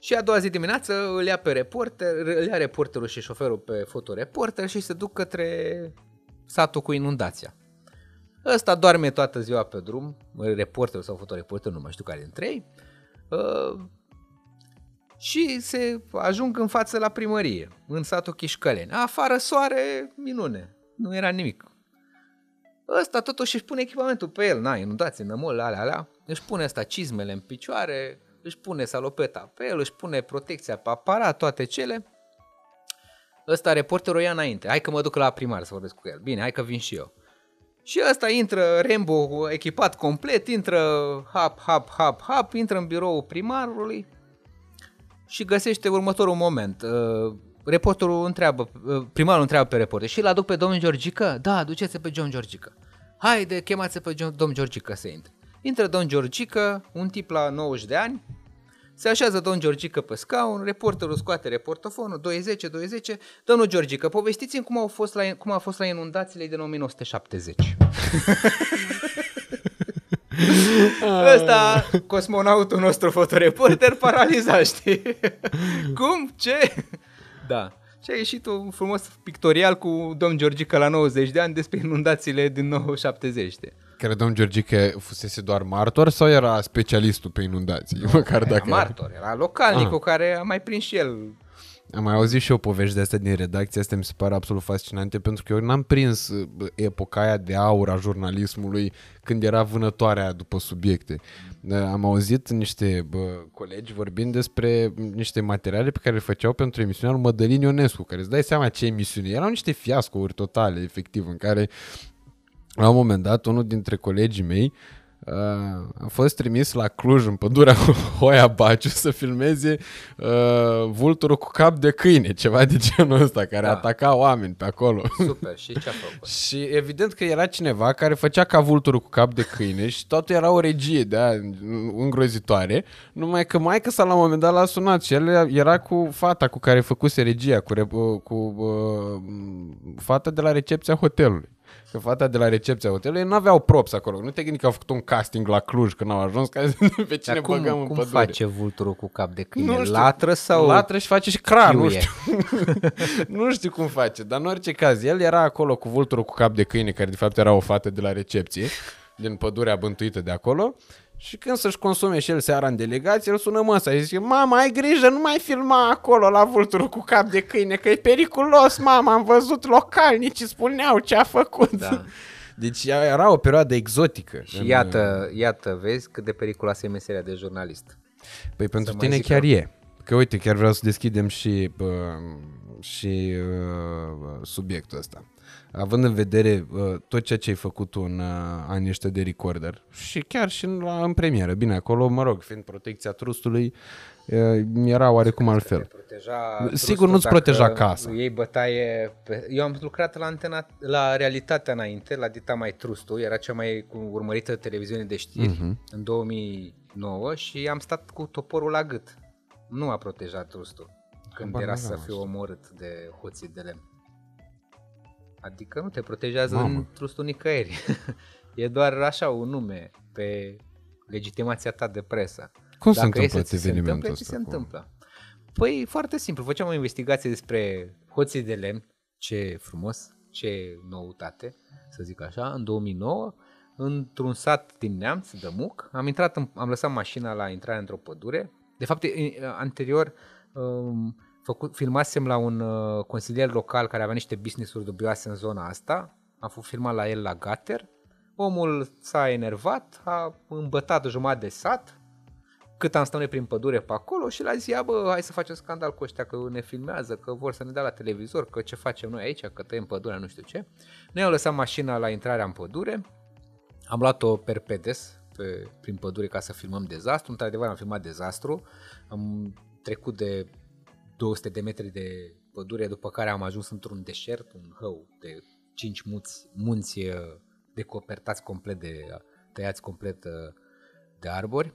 Și a doua zi dimineață îl ia pe reporter, îl ia reporterul și șoferul pe fotoreporter și se duc către satul cu inundația. Ăsta doarme toată ziua pe drum, reporterul sau fotoreporterul, nu mai știu care dintre ei, uh, și se ajung în față la primărie, în satul Chișcăleni. Afară soare, minune, nu era nimic. Ăsta totuși își pune echipamentul pe el, na, inundații, nămol, alea, alea, își pune asta cizmele în picioare, își pune salopeta pe el, își pune protecția pe aparat, toate cele. Ăsta reporterul ia înainte, hai că mă duc la primar să vorbesc cu el. Bine, hai că vin și eu. Și ăsta intră, Rambo echipat complet, intră hap, hap, hap, hap, intră în biroul primarului și găsește următorul moment. Uh, reporterul întreabă, uh, primarul întreabă pe reporter și îl aduc pe domnul Georgică? Da, duceți pe John Georgică. Haide, chemați pe John, domn Georgică să intre. Intră domn Georgică, un tip la 90 de ani, se așează domn Georgică pe scaun, reporterul scoate reportofonul, 210, 210, domnul Georgică, povestiți-mi cum, au fost la, cum a fost la inundațiile din 1970. Ăsta, cosmonautul nostru fotoreporter, paralizat, știi? Cum? Ce? Da. Și a ieșit un frumos pictorial cu domn Georgică la 90 de ani despre inundațiile din 1970. știi? Care domn Georgica fusese doar martor sau era specialistul pe inundații? Măcar Era dacă martor, era localnicul Ah. care a mai prins și el Am mai auzit și eu povești de astea din redacție, astea mi se pare absolut fascinante pentru că eu n-am prins uh, epoca aia de aur a jurnalismului când era vânătoarea aia după subiecte. Uh, Am auzit niște bă, colegi vorbind despre niște materiale pe care le făceau pentru emisiunea lui Mădălin Ionescu, care îți dai seama ce emisiune. Erau niște fiascouri totale, efectiv, în care la un moment dat unul dintre colegii mei uh, a fost trimis la Cluj în pădurea Hoia Baciu să filmeze uh, vulturul cu cap de câine, ceva de genul ăsta, care Da. ataca oameni pe acolo. Super. Și ce a făcut? Și evident că era cineva care făcea ca vulturul cu cap de câine și totul era o regie de aia îngrozitoare, numai că maica sa la un moment dat l-a sunat și el era cu fata cu care făcuse regia, cu, re- cu uh, fata de la recepția hotelului. Că fata de la recepția hotelului nu aveau props acolo. Nu te gândi că au făcut un casting la Cluj când au ajuns ca să pe cine Dar cum, băgăm în cum pădure. face vulturul cu cap de câine? Nu știu. Latră sau... Latră și face și cran, nu chiuie? știu. nu știu cum face, dar în orice caz, el era acolo cu vulturul cu cap de câine, care de fapt era o fată de la recepție, din pădurea bântuită de acolo, și când să-și consume și el seara în delegație, îl sună măsa și zice, mama, ai grijă, nu mai filma acolo la vulturul cu cap de câine, că e periculos, mama, am văzut localnici, spuneau ce a făcut. Da. Deci era o perioadă exotică. Și în- iată, iată, vezi cât de periculoasă e meseria de jurnalist. Păi pentru mai tine zic chiar eu. e. Că uite, chiar vreau să deschidem și, uh, și uh, subiectul ăsta. Având în vedere uh, tot ceea ce ai făcut tu în uh, anii ăștia de recorder și chiar și în, la, în premieră. Bine, acolo, mă rog, fiind protecția trustului, uh, era oarecum altfel. Proteja Sigur, trustul nu-ți dacă proteja casa. Ei bătaie... Pe... Eu am lucrat la antena, la realitatea înainte, la Dita Mai Trustul, era cea mai cu- urmărită televiziune de știri Mhm. în 2009 și am stat cu toporul la gât. Nu a protejat trustul când Habar era n-aveam să asta. fiu omorât de hoții de lemn. Adică nu te protejează Mamă. în trustul nicăieri. e doar așa un nume pe legitimația ta de presă. Cum se Dacă e întâmplă să ți se evenimentul întâmple, ăsta ți se acum? întâmplă. Păi foarte simplu, făceam o investigație despre hoții de lemn, ce frumos, ce noutate, să zic așa, în 2009, într-un sat din Neamț, Dămuc, am intrat, în, am lăsat mașina la intrarea într-o pădure. De fapt, e- e- anterior um, făcut, filmasem la un uh, consilier local care avea niște business-uri dubioase în zona asta. Am fost filmat la el la Gater. Omul s-a enervat, a îmbătat o jumătate de sat, cât am stat noi prin pădure pe acolo și la zi, "Ia, bă, hai să facem scandal cu ăștia, că ne filmează, că vor să ne dea la televizor, că ce facem noi aici, că tăiem pădurea, nu știu ce. Noi am lăsat mașina la intrarea în pădure, am luat-o perpedes pe, prin pădure ca să filmăm dezastru, într-adevăr am filmat dezastru, am trecut de 200 de metri de pădure, după care am ajuns într-un deșert, un hău de cinci munți, munți uh, decopertați complet de, tăiați complet uh, de arbori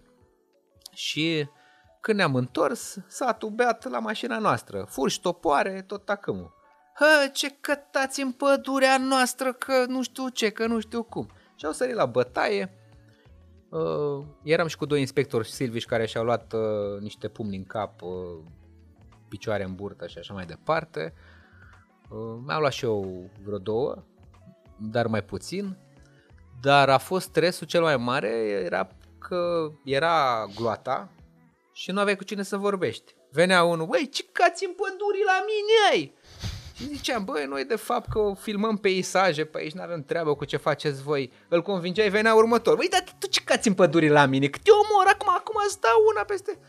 și când ne-am întors, satul beat la mașina noastră, furși, topoare, tot tacâmul. Hă, ce cătați în pădurea noastră, că nu știu ce, că nu știu cum. Și au sărit la bătaie, Uh, eram și cu doi inspectori silviși care și-au luat uh, niște pumni în cap, uh, picioare în burtă și așa mai departe. Uh, mi-am luat și eu vreo două, dar mai puțin. Dar a fost stresul cel mai mare, era că era gloata și nu aveai cu cine să vorbești. Venea unul, băi, ce cați în păduri la mine ai? Și ziceam, băi, noi de fapt că filmăm peisaje pe aici, n-avem treabă cu ce faceți voi. Îl convingeai, venea următor. Băi, dar tu ce cați în păduri la mine? Cât te omor acum, acum stau una peste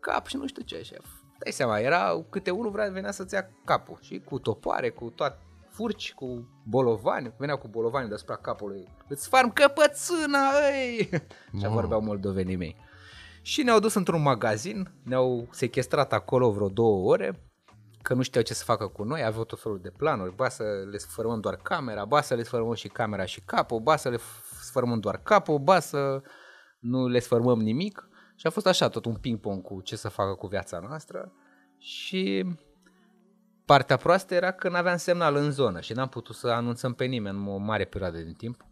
cap și nu știu ce, șef. Dai seama, era câte unul vrea, venea să-ți ia capul. Și cu topoare, cu toate furci, cu bolovani, veneau cu bolovani deasupra capului. Îți farm căpățâna, ei! Și vorbeau moldovenii mei. Și ne-au dus într-un magazin, ne-au sequestrat acolo vreo două ore, că nu știau ce să facă cu noi, aveau tot felul de planuri, ba să le sfărmăm doar camera, ba să le sfărmăm și camera și capul, ba să le sfărmăm doar capul, ba să nu le sfărmăm nimic. Și a fost așa tot un ping-pong cu ce să facă cu viața noastră și partea proastă era că nu aveam semnal în zonă și n-am putut să anunțăm pe nimeni o mare perioadă din timp.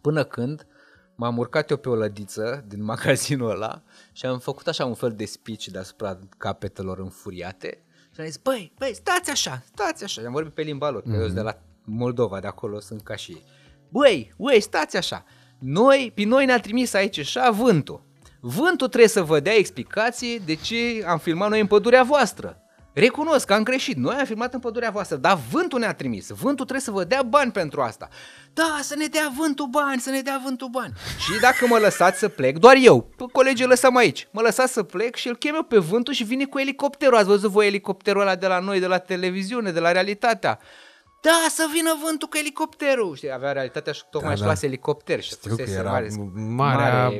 Până când m-am urcat eu pe o lădiță din magazinul ăla și am făcut așa un fel de speech deasupra capetelor înfuriate și am zis, băi, băi, stați așa, stați așa. am vorbit pe limba lor, mm-hmm. că eu sunt de la Moldova, de acolo sunt ca și ei. Băi, băi, stați așa. Noi, pe noi ne-a trimis aici așa vântul. Vântul trebuie să vă dea explicații de ce am filmat noi în pădurea voastră. Recunosc că am greșit, noi am filmat în pădurea voastră, dar vântul ne-a trimis, vântul trebuie să vă dea bani pentru asta. Da, să ne dea vântul bani, să ne dea vântul bani. Și dacă mă lăsați să plec, doar eu, colegii lăsăm aici, mă lăsați să plec și îl chem eu pe vântul și vine cu elicopterul. Ați văzut voi elicopterul ăla de la noi, de la televiziune, de la realitatea. Da, să vină vântul cu elicopterul. Știi, avea realitatea și tocmai da, și da. luase elicopter și Știu că era mare,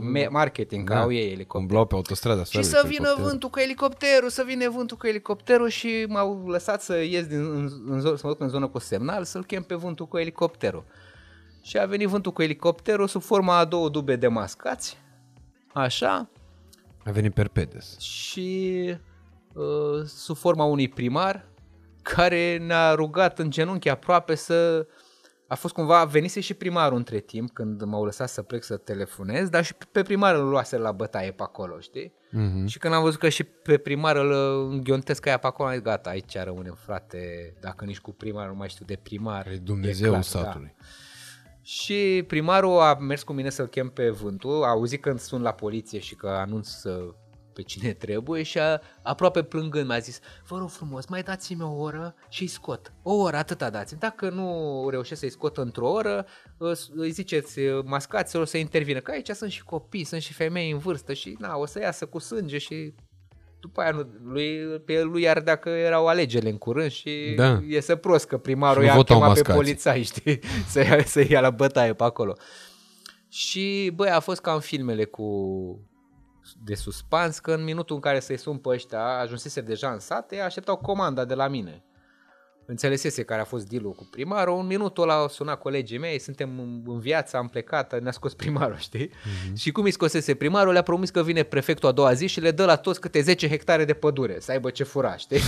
mare marketing, da, că au ei elicopter. Umblau pe autostrada. Și să vină elicopterul. vântul cu elicopterul, să vină vântul cu elicopterul și m-au lăsat să ies din, în, în, în, să mă duc în zonă cu semnal, să-l chem pe vântul cu elicopterul. Și a venit vântul cu elicopterul sub forma a două dube de mascați, așa. A venit perpedes. Și uh, sub forma unui primar, care ne-a rugat în genunchi aproape să... A fost cumva, venise și primarul între timp când m-au lăsat să plec să telefonez, dar și pe primar îl luase la bătaie pe acolo, știi? Mm-hmm. Și când am văzut că și pe primar îl înghiontesc aia pe acolo, am zis, gata, aici rămânem, frate, dacă nici cu primar nu mai știu de primar. E Dumnezeu clar, satului. Da. Și primarul a mers cu mine să-l chem pe vântul, a auzit când sun la poliție și că anunț să pe cine trebuie și a, aproape plângând mi-a zis vă rog frumos, mai dați-mi o oră și îi scot. O oră, atâta dați Dacă nu reușesc să-i scot într-o oră, îi ziceți mascați o să intervină. Că aici sunt și copii, sunt și femei în vârstă și na, o să iasă cu sânge și după aia nu, lui, pe lui iar dacă erau alegerile în curând și da. iese prost că primarul i-a chemat pe polițai, știi, să ia, să ia la bătaie pe acolo. Și băi, a fost ca în filmele cu de suspans că în minutul în care să-i sun pe ăștia, ajunsese deja în sate, așteptau comanda de la mine înțelesese care a fost deal cu primarul, un minutul ăla au sunat colegii mei, suntem în, viață, am plecat, ne-a scos primarul, știi? Uh-huh. Și cum îi scosese primarul, le-a promis că vine prefectul a doua zi și le dă la toți câte 10 hectare de pădure, să aibă ce fura, știi?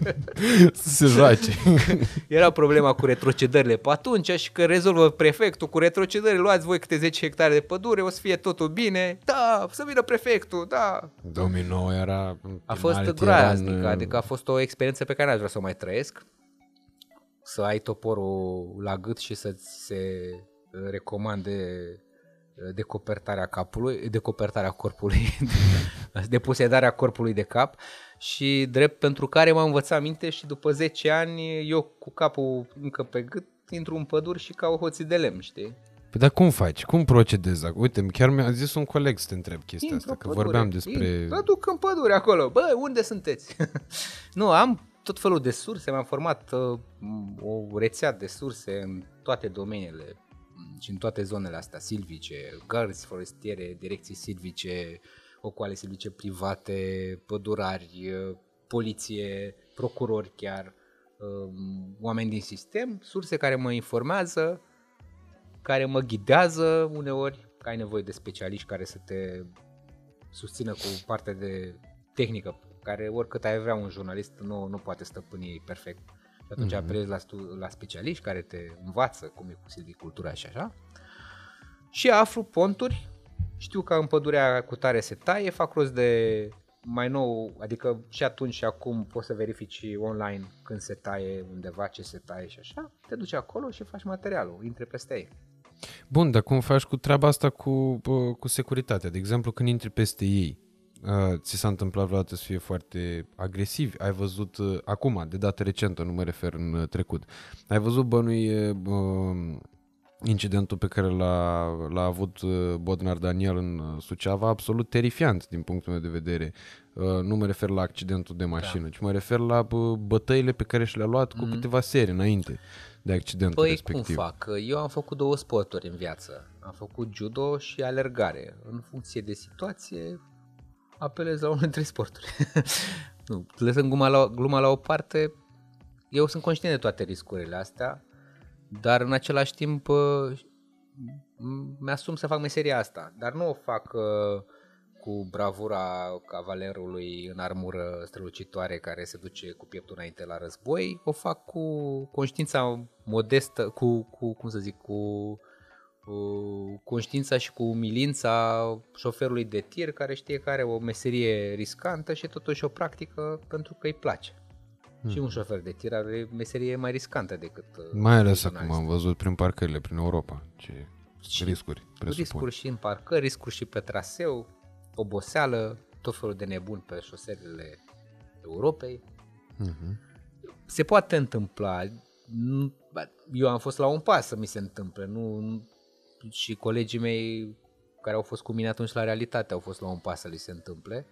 să se joace. Era problema cu retrocedările pe atunci și că rezolvă prefectul cu retrocedările, luați voi câte 10 hectare de pădure, o să fie totul bine, da, să vină prefectul, da. 2009 era... A fost groaznic, în... adică a fost o experiență pe care n-aș vrea să o mai trăiesc să ai toporul la gât și să-ți se recomande uh, decopertarea capului, decopertarea corpului, deposedarea corpului de cap și drept pentru care m-am învățat minte și după 10 ani eu cu capul încă pe gât intru în păduri și ca o hoții de lemn, știi? Păi dar cum faci? Cum procedezi? Uite, chiar mi-a zis un coleg să te întreb chestia Intru asta, că pădure, vorbeam despre... Mă duc în pădure acolo. Bă, unde sunteți? nu, am tot felul de surse, mi-am format uh, o rețea de surse în toate domeniile și în toate zonele astea silvice, gărzi forestiere, direcții silvice, ocoale silvice private, pădurari, uh, poliție, procurori chiar, um, oameni din sistem, surse care mă informează, care mă ghidează uneori, că ai nevoie de specialiști care să te susțină cu partea de tehnică, care oricât ai vrea un jurnalist nu, nu poate stăpâni perfect. Și atunci mm-hmm. apelezi la, stu- la specialiști care te învață cum e cu silvicultura și așa. Și aflu ponturi, știu că în pădurea cu tare se taie, fac rost de mai nou, adică și atunci și acum poți să verifici online când se taie undeva, ce se taie și așa, te duci acolo și faci materialul, intre peste ei. Bun, dar cum faci cu treaba asta cu, cu securitatea? De exemplu, când intri peste ei, uh, ți s-a întâmplat vreodată să fie foarte agresivi? Ai văzut, uh, acum, de dată recentă, nu mă refer în uh, trecut, ai văzut bănui uh, incidentul pe care l-a, l-a avut uh, Bodnar Daniel în uh, Suceava, absolut terifiant din punctul meu de vedere. Uh, nu mă refer la accidentul de mașină, da. ci mă refer la bătăile pe care și le-a luat cu mm-hmm. câteva serii înainte de accidentul păi, respectiv. cum fac? Eu am făcut două sporturi în viață. Am făcut judo și alergare. În funcție de situație, apelez la unul dintre sporturi. nu, lăsând gluma la, gluma la o parte, eu sunt conștient de toate riscurile astea dar în același timp mi-asum să fac meseria asta, dar nu o fac uh, cu bravura cavalerului în armură strălucitoare care se duce cu pieptul înainte la război, o fac cu conștiința modestă, cu, cu cum să zic, cu, cu conștiința și cu umilința șoferului de tir care știe că are o meserie riscantă și totuși o practică pentru că îi place. Hmm. Și un șofer de tir are meserie mai riscantă decât uh, Mai ales acum am văzut prin parcările prin Europa. Ce și riscuri presupun. Riscuri și în parcări, riscuri și pe traseu, oboseală, tot felul de nebuni pe șoselele Europei. Uh-huh. Se poate întâmpla. Eu am fost la un pas să mi se întâmple. Nu, și colegii mei care au fost cu mine atunci la realitate au fost la un pas să li se întâmple.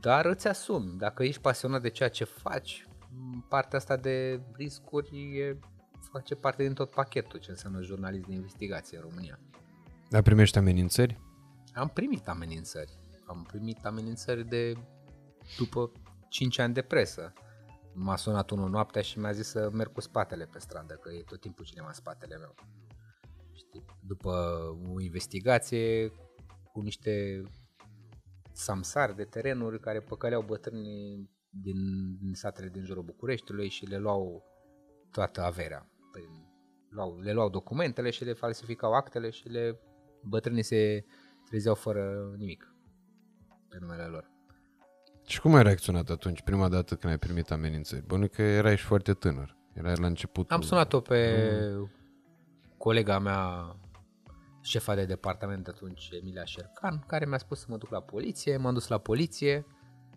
Dar îți asumi. Dacă ești pasionat de ceea ce faci, partea asta de riscuri e, face parte din tot pachetul ce înseamnă jurnalist de investigație în România. Dar primești amenințări? Am primit amenințări. Am primit amenințări de după 5 ani de presă. M-a sunat unul noaptea și mi-a zis să merg cu spatele pe stradă, că e tot timpul cineva în spatele meu. Știi? După o investigație cu niște samsari de terenuri care păcăleau bătrânii din, din satele din jurul Bucureștiului și le luau toată averea. Păi, luau, le luau documentele și le falsificau actele și le bătrânii se trezeau fără nimic pe numele lor. Și cum ai reacționat atunci, prima dată când ai primit amenințări? Bănu că erai și foarte tânăr. Erai la început. Am sunat-o pe mm. Colega mea, șefa de departament atunci, Emilia Șercan, care mi-a spus să mă duc la poliție. M-am dus la poliție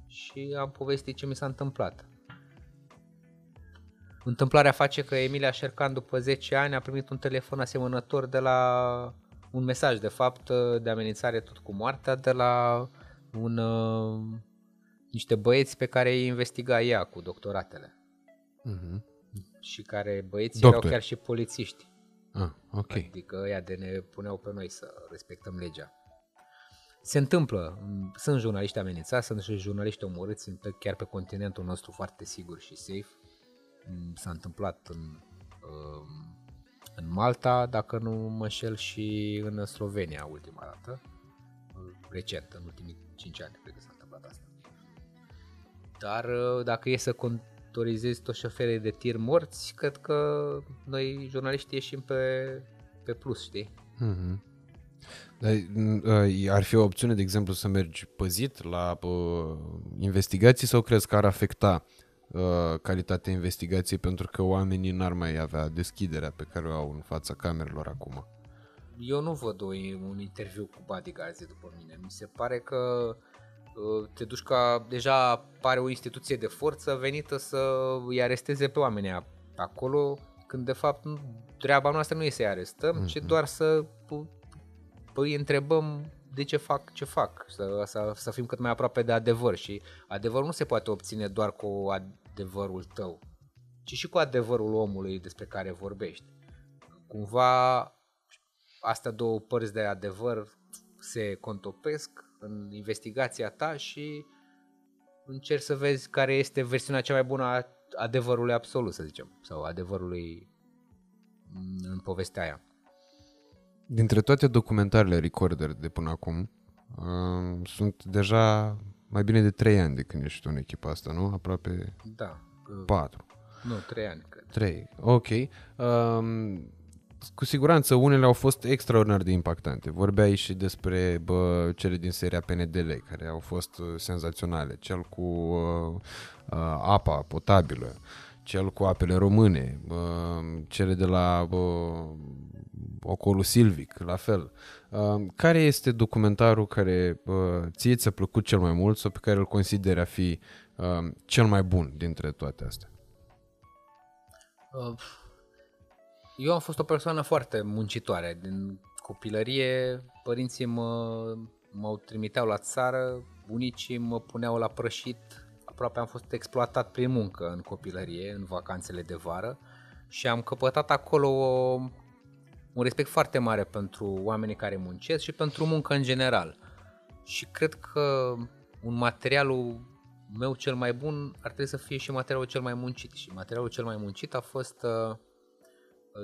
și am povestit ce mi s-a întâmplat. Întâmplarea face că Emilia Șercan după 10 ani a primit un telefon asemănător de la un mesaj de fapt de amenințare tot cu moartea de la un, uh, niște băieți pe care îi investiga ea cu doctoratele. Uh-huh. Și care băieții Doctor. erau chiar și polițiști. Ah, ok. Adică ăia de ne puneau pe noi să respectăm legea se întâmplă. Sunt jurnaliști amenințați, sunt și jurnaliști omorâți pe, chiar pe continentul nostru foarte sigur și safe. Mm, s-a întâmplat în, um, în Malta, dacă nu mă înșel, și în Slovenia ultima dată. Recent, în ultimii 5 ani, cred că s-a întâmplat asta. Dar uh, dacă e să contorizezi toți șoferii de tir morți, cred că noi jurnaliștii ieșim pe, pe plus, știi? Mm-hmm. Ar fi o opțiune, de exemplu, să mergi păzit la uh, investigații sau crezi că ar afecta uh, calitatea investigației pentru că oamenii n-ar mai avea deschiderea pe care o au în fața camerelor acum? Eu nu văd o, un interviu cu bodyguards după mine. Mi se pare că uh, te duci ca deja pare o instituție de forță venită să îi aresteze pe oamenii acolo, când de fapt treaba noastră nu e să-i arestăm, mm-hmm. ci mhm. doar să păi întrebăm de ce fac ce fac, să, să, să fim cât mai aproape de adevăr și adevărul nu se poate obține doar cu adevărul tău, ci și cu adevărul omului despre care vorbești. Cumva astea două părți de adevăr se contopesc în investigația ta și încerci să vezi care este versiunea cea mai bună a adevărului absolut, să zicem, sau adevărului în povestea aia. Dintre toate documentarele Recorder de până acum, uh, sunt deja mai bine de 3 ani de când ești tu în echipa asta, nu? Aproape Da. uh, 4. Nu, trei ani, cred. 3. Ok. Um, cu siguranță unele au fost extraordinar de impactante. Vorbeai și despre bă, cele din seria PNDL, care au fost uh, senzaționale. Cel cu uh, uh, apa potabilă, cel cu apele române, uh, cele de la uh, Ocolul Silvic, la fel. Uh, care este documentarul care uh, ție ți-a plăcut cel mai mult sau pe care îl consideri a fi uh, cel mai bun dintre toate astea? Uh, Eu am fost o persoană foarte muncitoare. Din copilărie, părinții mă, mă trimiteau la țară, bunicii mă puneau la prășit. Aproape am fost exploatat prin muncă în copilărie, în vacanțele de vară și am căpătat acolo o, un respect foarte mare pentru oamenii care muncesc și pentru muncă în general. Și cred că un materialul meu cel mai bun ar trebui să fie și materialul cel mai muncit. Și materialul cel mai muncit a fost uh,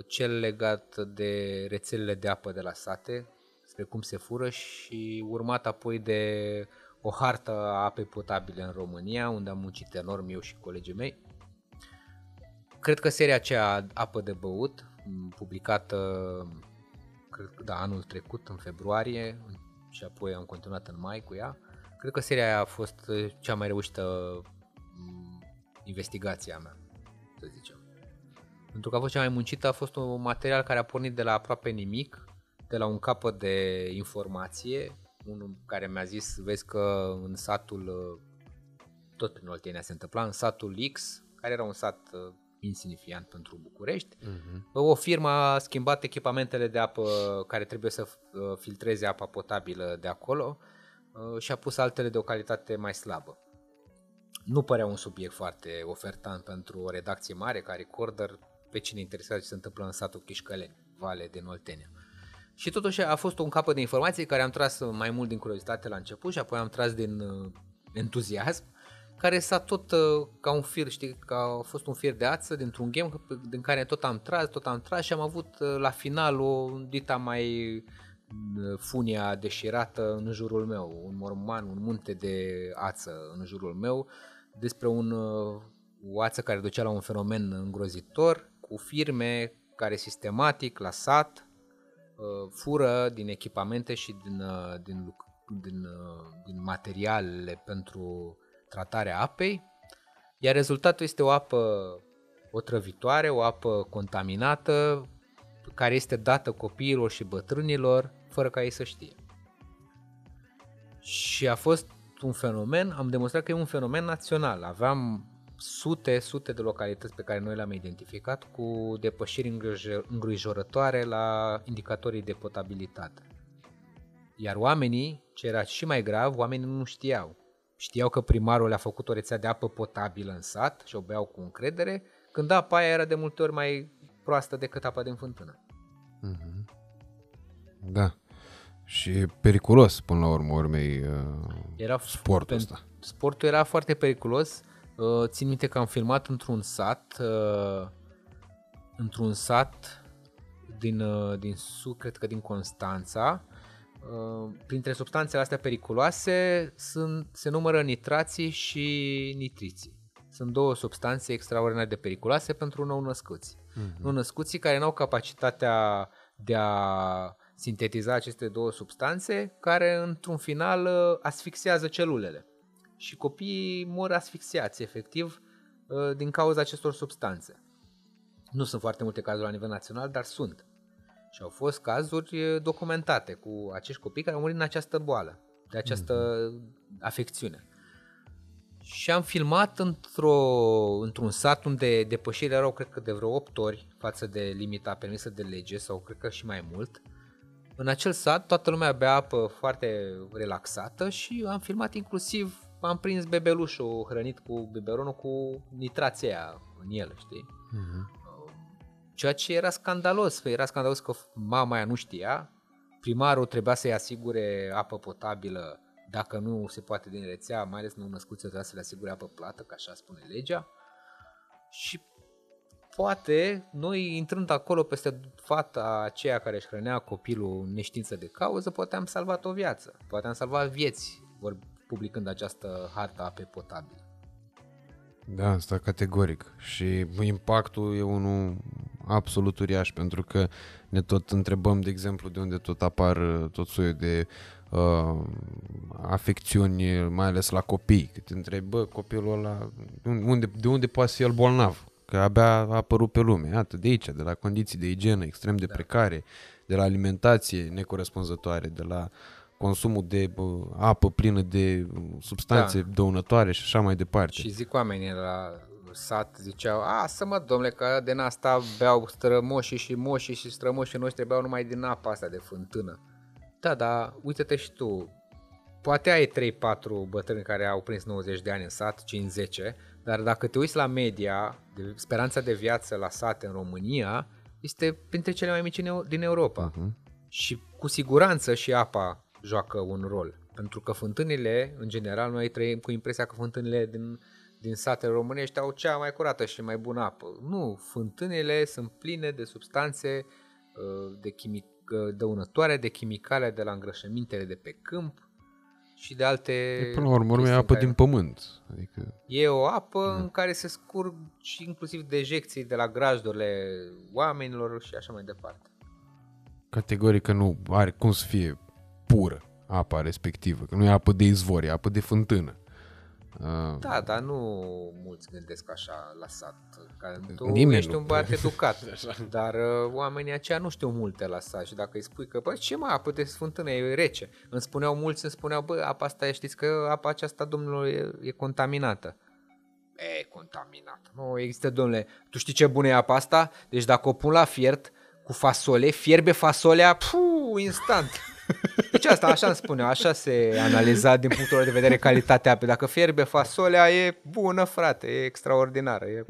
cel legat de rețelele de apă de la sate, spre cum se fură și urmat apoi de o hartă a apei potabile în România, unde am muncit enorm eu și colegii mei. Cred că seria aceea Apă de băut, m, publicată cred că, da, anul trecut, în februarie, și apoi am continuat în mai cu ea, cred că seria aia a fost uh, cea mai reușită m, investigație a mea, să zicem. Pentru că a fost cea mai muncită, a fost un material care a pornit de la aproape nimic, de la un capăt de informație, unul care mi-a zis, vezi că în satul, uh, tot prin Oltenia se întâmpla, în satul X, care era un sat uh, insignifiant pentru București, Uh-huh. o firmă a schimbat echipamentele de apă care trebuie să uh, filtreze apa potabilă de acolo uh, și a pus altele de o calitate mai slabă. Nu părea un subiect foarte ofertant pentru o redacție mare ca Recorder, pe cine interesează ce se întâmplă în satul Chișcăleni, Vale din Oltenia. Și totuși a fost un capăt de informații care am tras mai mult din curiozitate la început și apoi am tras din uh, entuziasm, care s-a tot uh, ca un fir, știi, că a fost un fir de ață dintr-un game din care tot am tras, tot am tras și am avut uh, la final o dita mai uh, funia deșirată în jurul meu, un morman, un munte de ață în jurul meu, despre un, uh, o ață care ducea la un fenomen îngrozitor, cu firme care sistematic la sat uh, fură din echipamente și din, uh, din, luc- din, uh, din materialele pentru tratarea apei, iar rezultatul este o apă otrăvitoare, o apă contaminată, care este dată copiilor și bătrânilor fără ca ei să știe. Și a fost un fenomen, am demonstrat că e un fenomen național. Aveam sute, sute de localități pe care noi le-am identificat cu depășiri îngrij- îngrijorătoare la indicatorii de potabilitate. Iar oamenii, ce era și mai grav, oamenii nu știau. Știau că primarul le-a făcut o rețea de apă potabilă în sat și o beau cu încredere, când apa aia era de multe ori mai proastă decât apa din fântână. Mhm. Da. Și e periculos până la urmă urmei uh, Era sportul pen- ăsta. Sportul era foarte periculos. Uh, țin minte că am filmat într-un sat, uh, într-un sat din, uh, din sud, cred că din Constanța. Uh, printre substanțele astea periculoase sunt, se numără nitrații și nitriții. Sunt două substanțe extraordinar de periculoase pentru nou-născuți. Mhm. Nou-născuții care nu au capacitatea de a sintetiza aceste două substanțe, care într-un final uh, asfixiază celulele. Și copiii mor asfixiați, efectiv, uh, din cauza acestor substanțe. Nu sunt foarte multe cazuri la nivel național, dar sunt. Și au fost cazuri uh, documentate cu acești copii care au murit în această boală, de această afecțiune. Și am filmat într-o, într-un sat unde depășirile erau, cred că, de vreo 8 ori față de limita permisă de lege, sau cred că și mai mult. În acel sat, toată lumea bea apă foarte relaxată și am filmat inclusiv, am prins bebelușul hrănit cu biberonul cu nitrația în el, știi? Mhm. Ceea ce era scandalos, era scandalos că mama aia nu știa, primarul trebuia să-i asigure apă potabilă dacă nu se poate din rețea, mai ales nou născuți trebuia să le asigure apă plată, că așa spune legea. și poate noi intrând acolo peste fata aceea care își hrănea copilul în neștiință de cauză, poate am salvat o viață, poate am salvat vieți, vor publicând această hartă ape potabile. Da, asta categoric. Și impactul e unul absolut uriaș, pentru că ne tot întrebăm, de exemplu, de unde tot apar uh, tot soiul de uh, afecțiuni, mai ales la copii. Că te întrebi, bă, copilul ăla, unde, de unde poate fi el bolnav? Că abia a apărut pe lume. Iată, de aici, de la condiții de igienă extrem de da. precare, de la alimentație necorespunzătoare, de la consumul de bă, apă plină de substanțe da. dăunătoare și așa mai departe. Și zic oamenii la sat ziceau, a, să mă domnule, că din asta beau strămoșii și moșii și strămoșii noștri beau numai din apa asta de fântână. Da, dar uite-te și tu, poate ai 3-4 bătrâni care au prins 90 de ani în sat, 5-10, dar dacă te uiți la media, de speranța de viață la sate în România, este printre cele mai mici din Europa. Uh-huh. Și cu siguranță și apa joacă un rol. Pentru că fântânile, în general, noi trăim cu impresia că fântânile din, din satele românești au cea mai curată și mai bună apă. Nu, fântânile sunt pline de substanțe uh, de chimic, uh, dăunătoare, de chimicale de la îngrășămintele de pe câmp, și de alte... E, până la urmă, e apă din pământ. Adică... E o apă da. în care se scurg și inclusiv dejecții de la grajdurile oamenilor și așa mai departe. Categoric că nu are cum să fie pură apa respectivă, că nu e apă de izvor, e apă de fântână. Uh, da, dar nu mulți gândesc așa la sat. Că tu Nimeni ești nu. un băiat educat, dar uh, oamenii aceia nu știu multe la sat și dacă îi spui că, bă, ce mai apă de sfântână, e rece. Îmi spuneau mulți, îmi spuneau, bă, apa asta, știți că apa aceasta, domnul, e, e contaminată. E, contaminată. Nu există, domnule. Tu știi ce bună e apa asta? Deci dacă o pun la fiert cu fasole, fierbe fasolea, puh, instant. Deci asta, așa îmi spune, așa se analiza din punctul de vedere calitatea apei. Dacă fierbe fasolea, e bună, frate, e extraordinară, e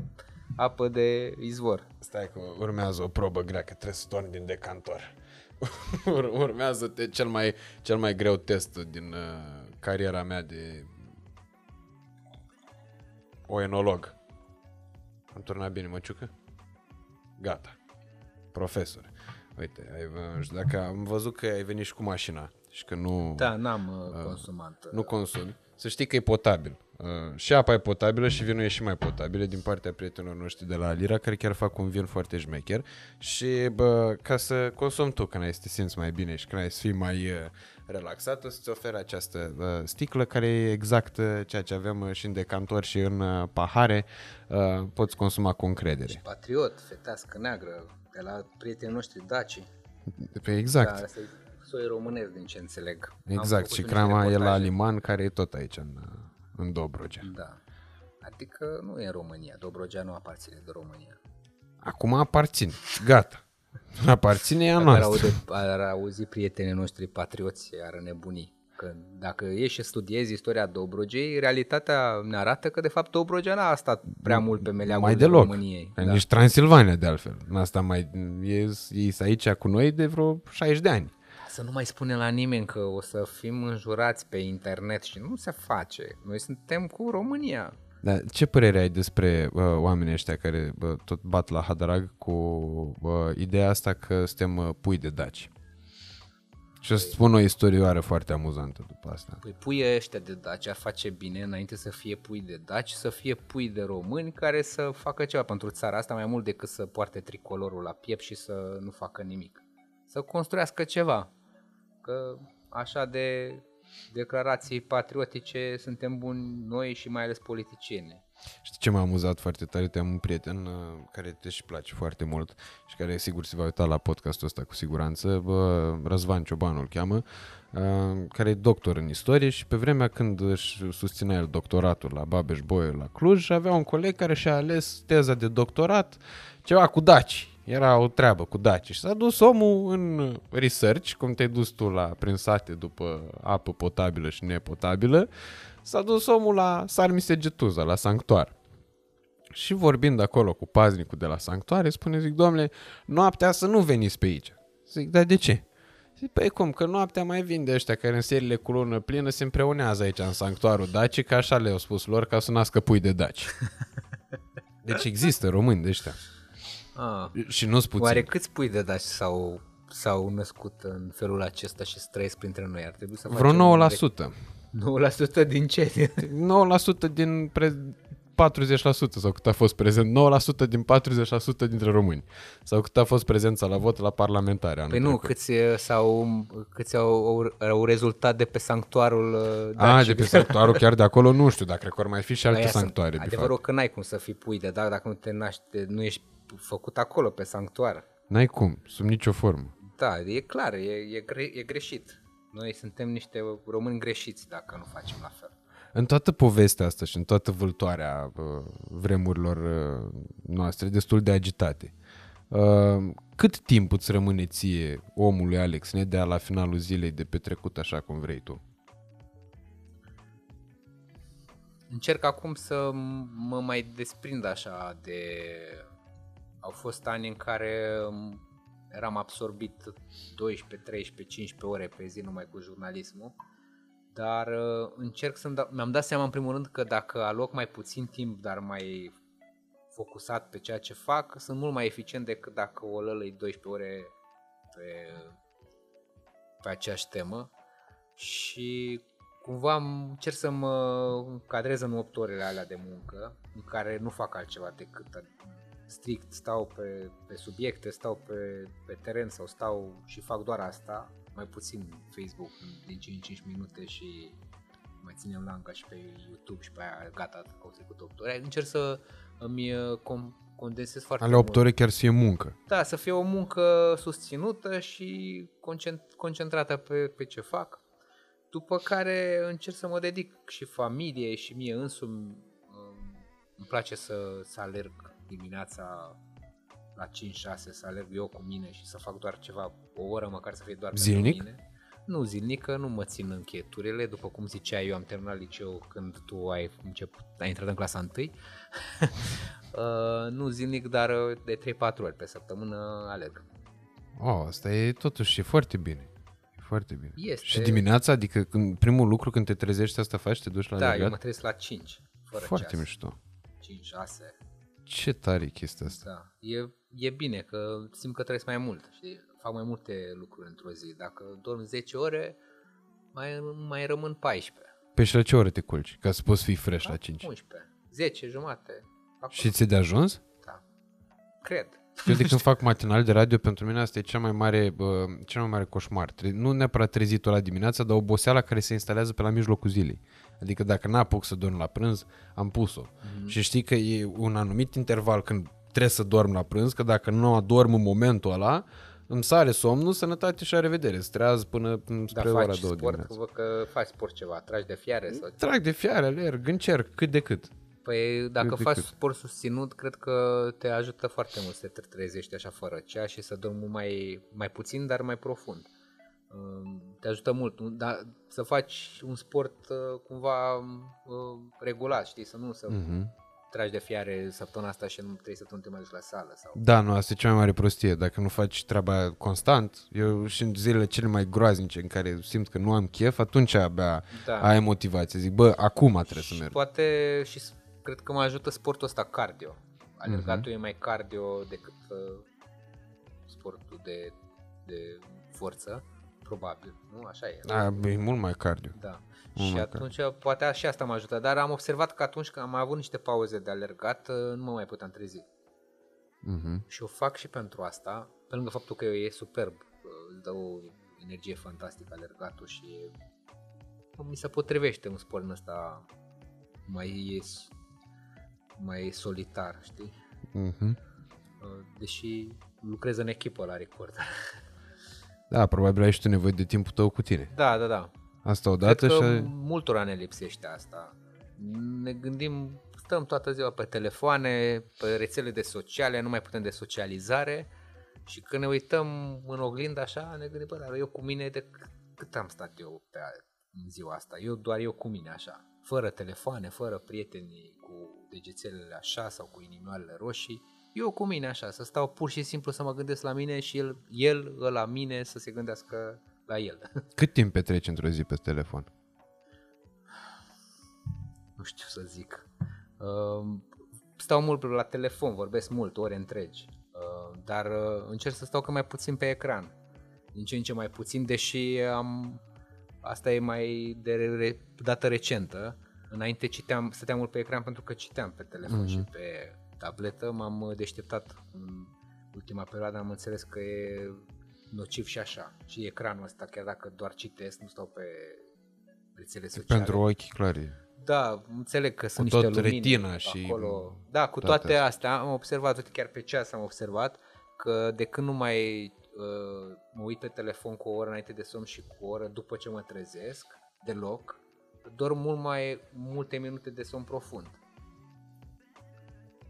apă de izvor. Stai că urmează o probă grea, că trebuie să torni din decantor. urmează-te cel mai, cel mai greu test din uh, cariera mea de oenolog. Am turnat bine măciucă? Gata. Profesor. Uite, ai, știu, dacă am văzut că ai venit și cu mașina și că nu... Da, n-am uh, consumat. Uh, nu consumi. Să știi că e potabil. Uh, și apa e potabilă și vinul e și mai potabil din partea prietenilor noștri de la Alira, care chiar fac un vin foarte șmecher și bă, ca să consumi tu când ai să te simți mai bine și când ai să fii mai uh, relaxat, o să-ți oferă această uh, sticlă care e exact uh, ceea ce avem uh, și în decantor și în uh, pahare. Uh, poți consuma cu încredere. Și patriot, fetească neagră, de la prietenii noștri daci. Pe exact. Da, soi românesc din ce înțeleg. Exact, și crama e la Liman, care e tot aici în, în Dobrogea. Da. Adică nu e în România, Dobrogea nu aparține de România. Acum aparține, gata. Aparține a noastră. Ar, ar auzi prietenii noștri patrioți, ar nebuni. Că dacă ieși și studiezi istoria Dobrogei, realitatea ne arată că de fapt Dobrogea n-a stat prea mult pe meleagul mai deloc. României. Da. Nici Transilvania de altfel. Asta mai e, e aici cu noi de vreo 60 de ani. Să nu mai spune la nimeni că o să fim înjurați pe internet și nu se face. Noi suntem cu România. Da, ce părere ai despre uh, oamenii ăștia care uh, tot bat la hadarag cu uh, ideea asta că suntem uh, pui de daci? Și o să spun o istorioară foarte amuzantă după asta. Păi puii ăștia de daci ar face bine înainte să fie pui de daci, să fie pui de români care să facă ceva pentru țara asta mai mult decât să poarte tricolorul la piept și să nu facă nimic. Să construiască ceva. Că așa de declarații patriotice suntem buni noi și mai ales politicieni. Știi ce m-a amuzat foarte tare? Te am un prieten uh, care te și place foarte mult și care sigur se va uita la podcastul ăsta cu siguranță, bă, Răzvan Ciobanu îl cheamă, uh, care e doctor în istorie și pe vremea când își susținea el doctoratul la Babeș Bolyai la Cluj, avea un coleg care și-a ales teza de doctorat ceva cu daci. Era o treabă cu daci și s-a dus omul în research, cum te-ai dus tu la prin sate după apă potabilă și nepotabilă, s-a dus omul la Sarmisegetuza, la sanctuar. Și vorbind acolo cu paznicul de la sanctuare, spune, zic, domnule, noaptea să nu veniți pe aici. Zic, dar de ce? Zic, păi cum, că noaptea mai vin de ăștia care în serile cu lună plină se împreunează aici în sanctuarul Daci, că așa le-au spus lor ca să nască pui de Daci. Deci există români de ăștia. Ah. Și nu-s puțin. Oare câți pui de daci s-au, s-au născut în felul acesta și trăiesc printre noi? Ar trebui să Vreo facem un 9%. 9% din ce? 9% din pre... 40% sau cât a fost prezent, 9% din 40% dintre români. Sau cât a fost prezența la vot la parlamentare anul Păi nu, trecut. câți, uh, s-au, câți au, au, au rezultat de pe sanctuarul uh, A, daci? de pe sanctuarul chiar de acolo nu știu, dar cred că ar mai fi și alte Aia sunt- sanctuare. de Adevărul fapt. că n-ai cum să fii pui de dac dacă nu te naști, nu ești făcut acolo pe sanctuar. N-ai cum, sub nicio formă. Da, e clar, e, e, gre, e greșit. Noi suntem niște români greșiți dacă nu facem la fel. În toată povestea asta și în toată vâltoarea uh, vremurilor uh, noastre, destul de agitate, uh, cât timp îți rămâne ție, omului Alex Nedea, la finalul zilei de petrecut așa cum vrei tu? Încerc acum să m- mă mai desprind așa de... Au fost ani în care m, eram absorbit 12, 13, 15 ore pe zi numai cu jurnalismul, dar uh, încerc să-mi dau... Mi-am dat seama în primul rând că dacă aloc mai puțin timp, dar mai focusat pe ceea ce fac, sunt mult mai eficient decât dacă o lălăi 12 ore pe, pe aceeași temă. Și cumva am- încerc să mă cadrez în 8 orele alea de muncă în care nu fac altceva decât strict stau pe, pe subiecte, stau pe, pe teren sau stau și fac doar asta, mai puțin Facebook din 5 în 5 minute și mai ținem lanca și pe YouTube și pe aia gata, că au trecut 8 ore. Încerc să îmi uh, com- condensez foarte Ale 8 mult. ore chiar să fie muncă. Da, să fie o muncă susținută și concent- concentrată pe, pe ce fac. După care încerc să mă dedic și familiei și mie însumi. Um, Îmi place să, să alerg dimineața la 5-6, să alerg eu cu mine și să fac doar ceva, o oră măcar să fie doar Zilnic? pentru mine. Nu zilnic, că nu mă țin încheturile, după cum ziceai, eu am terminat liceu când tu ai început, ai intrat în clasa 1. uh, nu zilnic, dar uh, de 3-4 ori pe săptămână alerg. Oh, asta e totuși e foarte bine. E foarte bine. Este. Și dimineața, adică când, primul lucru când te trezești asta faci, te duci la Da, eu alergat? mă trezesc la 5, fără Foarte ceas. mișto. 5-6, Ce tare e chestia asta. da. E, e bine că simt că trăiesc mai mult, știi? Fac mai multe lucruri într-o zi. Dacă dorm 10 ore, mai, mai rămân 14. Pe și la ce ore te culci? Ca să poți fi fresh la 5. 11, 10, jumate. Acolo. Și ți-e de ajuns? Da. Cred. Eu de când fac matinal de radio, pentru mine asta e cel mai mare, bă, cel mai mare coșmar. Tre- nu neapărat trezitul la dimineața, dar oboseala care se instalează pe la mijlocul zilei. Adică dacă n-apuc să dorm la prânz, am pus-o. Mm-hmm. Și știi că e un anumit interval când trebuie să dorm la prânz, că dacă nu adorm în momentul ăla, îmi sare somnul, sănătate și la revedere. Streaz până spre Dar ora faci 2 sport, dimineața. văd că faci sport ceva, tragi de fiare sau Trag de fiare, alerg, încerc, cât de cât. Păi dacă de faci cât. sport susținut, cred că te ajută foarte mult să te trezești așa fără cea și să dormi mai, mai puțin, dar mai profund. Um, Te ajută mult, nu? dar să faci un sport uh, cumva uh, regulat, știi, să nu să Mhm. tragi de fiare săptămâna asta și nu trei săptămâni te mai duci la sală sau... Da, nu, asta e cea mai mare prostie. Dacă nu faci treaba constant, eu și în zilele cele mai groaznice în care simt că nu am chef, atunci abia Da. ai motivație. Zic, bă, acum trebuie să Și merg. poate și s- cred că mă ajută sportul ăsta cardio. Alergatul e mai cardio decât uh, sportul de, de forță, probabil, nu? Așa e. A, e mult mai cardio. Da. Mult și mai atunci poate și asta mă ajută, dar am observat că atunci când am avut niște pauze de alergat, uh, nu mă mai puteam trezi. Mhm. Și o fac și pentru asta, pe lângă faptul că e superb, uh, îți dă o energie fantastică alergatul și mi se potrivește un sport în ăsta mai mai solitar, știi? Mhm. Uh, Deși lucrez în echipă la record. Da, probabil ai și tu nevoie de timpul tău cu tine. Da, da, da. Asta odată Cred că și... multora ne lipsește asta. Ne gândim, stăm toată ziua pe telefoane, pe rețele de sociale, nu mai putem de socializare și când ne uităm în oglindă așa, ne gândim, bă, dar eu cu mine de c- cât am stat eu pe a- în ziua asta? Eu doar eu cu mine așa, fără telefoane, fără prieteni cu degețelele așa sau cu inimioarele roșii, eu cu mine așa, să stau pur și simplu să mă gândesc la mine și el, el la mine să se gândească la el. Cât timp petreci într-o zi pe telefon? nu știu să zic. Um, stau mult la telefon, vorbesc mult, ore întregi, uh, dar uh, încerc să stau cât mai puțin pe ecran. Din ce în ce mai puțin, deși am... Asta e mai de re, dată recentă. Înainte citeam, stăteam mult pe ecran pentru că citeam pe telefon mm-hmm. și pe tabletă. M-am deșteptat în ultima perioadă, am înțeles că e nociv și așa. Și ecranul ăsta, chiar dacă doar citesc, nu stau pe rețele sociale. Pentru ochi clari. Da, înțeleg că sunt cu niște tot lumini retina și acolo. Da, cu toate, toate astea am observat, uite chiar pe ceas am observat că de când nu mai uh, mă uit pe telefon cu o oră înainte de somn și cu o oră după ce mă trezesc, deloc, dorm mult mai multe minute de somn profund.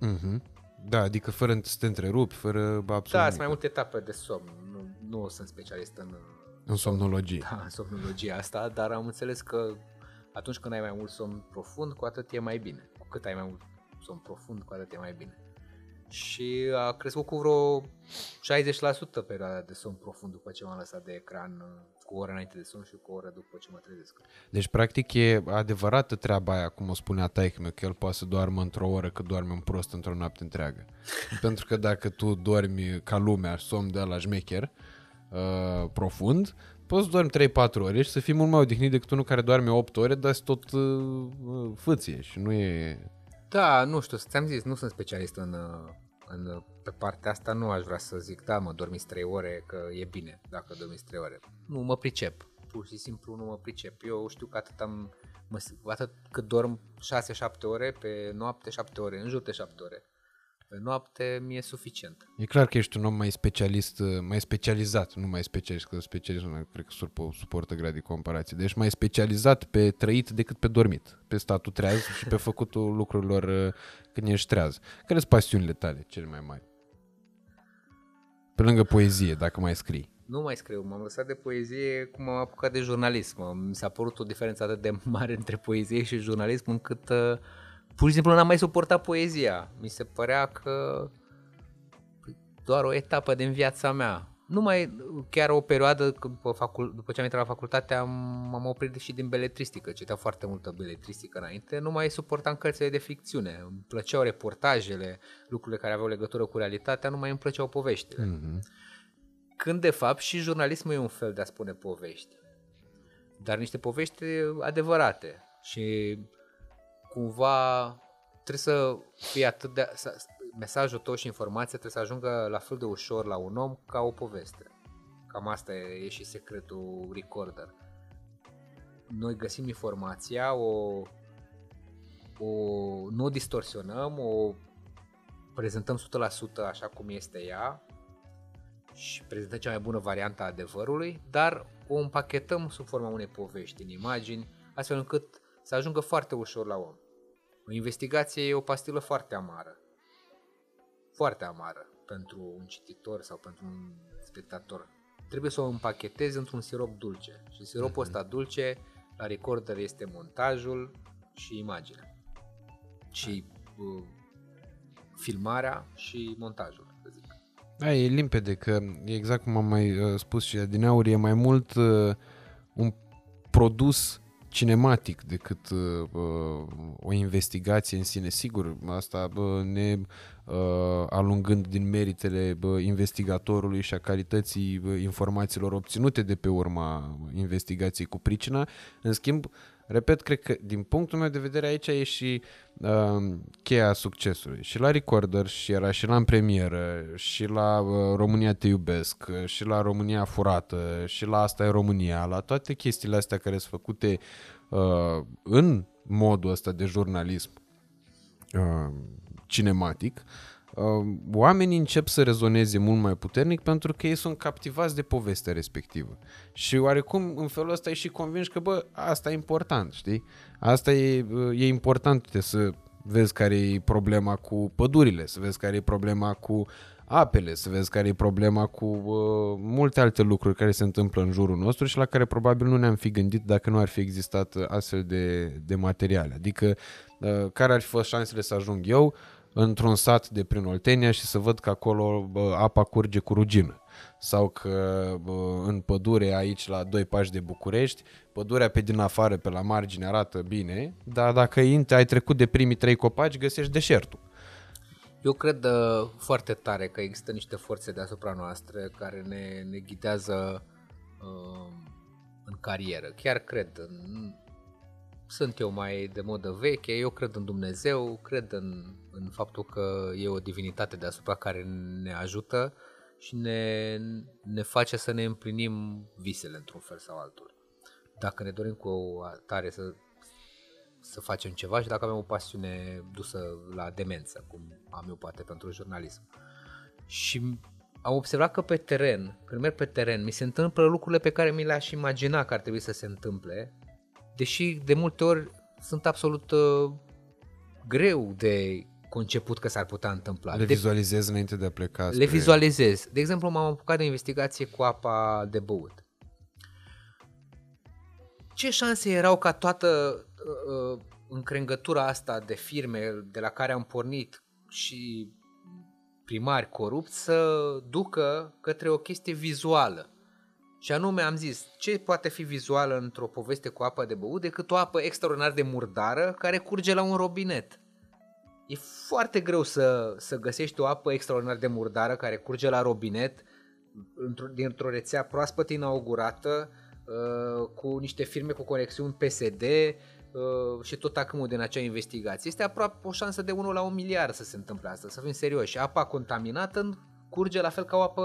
Mm-hmm. Da, adică fără să te întrerupi, fără absolut Da, sunt mai multe etape de somn. Nu, nu sunt specialist în... În somnologie. Da, în somnologia asta, dar am înțeles că atunci când ai mai mult somn profund, cu atât e mai bine. Cu cât ai mai mult somn profund, cu atât e mai bine. Și a crescut cu vreo 60% perioada de somn profund după ce m-am lăsat de ecran uh, cu o oră înainte de somn și cu o oră după ce mă trezesc. Deci, practic, e adevărată treaba aia, cum o spunea taică meu, că el poate să doarmă într-o oră, că doarme un prost într-o noapte întreagă. Pentru că dacă tu dormi ca lumea, somn de la șmecher, uh, profund, poți să dormi 3-4 ore și să fii mult mai odihnit decât unul care doarme 8 ore, dar tot uh, uh, fâție și nu e... Da, nu știu, ți-am zis, nu sunt specialist în, uh, în, pe partea asta, nu aș vrea să zic, da, mă, dormiți 3 ore, că e bine dacă dormiți 3 ore. Nu mă pricep, pur și simplu nu mă pricep. Eu știu că atât am, mă, atât cât dorm 6-7 ore pe noapte, 7 ore, în jur de 7 ore pe noapte mi-e suficient. E clar că ești un om mai specialist, mai specializat, nu mai specialist, că specialistul cred că suportă grad de comparație. Deci mai specializat pe trăit decât pe dormit, pe statul treaz și pe făcutul lucrurilor uh, când ești treaz. Care sunt pasiunile tale cele mai mari? Pe lângă poezie, dacă mai scrii. Nu mai scriu, m-am lăsat de poezie cum am apucat de jurnalism. Mi s-a părut o diferență atât de mare între poezie și jurnalism încât uh, pur și simplu n-am mai suportat poezia. Mi se părea că doar o etapă din viața mea. Nu mai, chiar o perioadă după, facul, după ce am intrat la facultate am, am oprit și din beletristică, citeam foarte multă beletristică înainte, nu mai suportam cărțile de ficțiune, îmi plăceau reportajele, lucrurile care aveau legătură cu realitatea, nu mai îmi plăceau poveștile. Mm-hmm. Când de fapt și jurnalismul e un fel de a spune povești, dar niște povești adevărate și cumva trebuie să fie atât de... Să, mesajul tău și informația trebuie să ajungă la fel de ușor la un om ca o poveste. Cam asta e, e și secretul recorder. Noi găsim informația, o, o nu o distorsionăm, o prezentăm 100% așa cum este ea și prezentăm cea mai bună variantă a adevărului, dar o împachetăm sub forma unei povești în imagini, astfel încât să ajungă foarte ușor la om. O investigație e o pastilă foarte amară. Foarte amară pentru un cititor sau pentru un spectator. Trebuie să o împachetezi într-un sirop dulce. Și siropul ăsta dulce la recorder este montajul și imaginea. Și uh, filmarea și montajul, să zic. Da, e limpede că, exact cum am mai uh, spus și din aur, e mai mult uh, un produs cinematic decât uh, uh, o investigație în sine. Sigur, asta uh, ne uh, alungând din meritele uh, investigatorului și a calității uh, informațiilor obținute de pe urma investigației cu pricina. În schimb, repet, cred că din punctul meu de vedere aici e și uh, cheia succesului. Și la Recorder, și era și la în premieră, și la uh, România te iubesc, și la România furată, și la Asta e România, la toate chestiile astea care sunt făcute uh, în modul ăsta de jurnalism uh, cinematic, uh, oamenii încep să rezoneze mult mai puternic pentru că ei sunt captivați de povestea respectivă. Și oarecum în felul ăsta e și convinși că, bă, asta e important, știi? Asta e, uh, e important să vezi care e problema cu pădurile, să vezi care e problema cu apele, să vezi care e problema cu uh, multe alte lucruri care se întâmplă în jurul nostru și la care probabil nu ne-am fi gândit dacă nu ar fi existat astfel de, de materiale. Adică uh, care ar fi fost șansele să ajung eu într-un sat de prin Oltenia și să văd că acolo uh, apa curge cu rugină sau că în pădure aici la doi pași de București, pădurea pe din afară, pe la margine arată bine, dar dacă ai trecut de primii trei copaci, găsești deșertul. Eu cred uh, foarte tare că există niște forțe deasupra noastre care ne, ne ghidează uh, în carieră. Chiar cred în, sunt eu mai de modă veche, eu cred în Dumnezeu, cred în, în faptul că e o divinitate deasupra care ne ajută și ne, ne face să ne împlinim visele într-un fel sau altul. Dacă ne dorim cu tare să, să facem ceva și dacă avem o pasiune dusă la demență, cum am eu poate pentru jurnalism. Și am observat că pe teren, când merg pe teren, mi se întâmplă lucrurile pe care mi le-aș imagina că ar trebui să se întâmple, deși de multe ori sunt absolut uh, greu de conceput că s-ar putea întâmpla. Le vizualizez de, înainte de a pleca. Spre... Le vizualizez. De exemplu, m-am apucat de investigație cu apa de băut. Ce șanse erau ca toată uh, uh încrengătura asta de firme de la care am pornit și primari corupți să ducă către o chestie vizuală. Și anume am zis, ce poate fi vizuală într-o poveste cu apă de băut decât o apă extraordinar de murdară care curge la un robinet. E foarte greu să, să găsești o apă extraordinar de murdară care curge la robinet într-o, dintr-o rețea proaspăt inaugurată uh, cu niște firme cu conexiuni PSD uh, și tot acum din acea investigație. Este aproape o șansă de 1 la 1 miliard să se întâmple asta, să fim serioși. Apa contaminată curge la fel ca o apă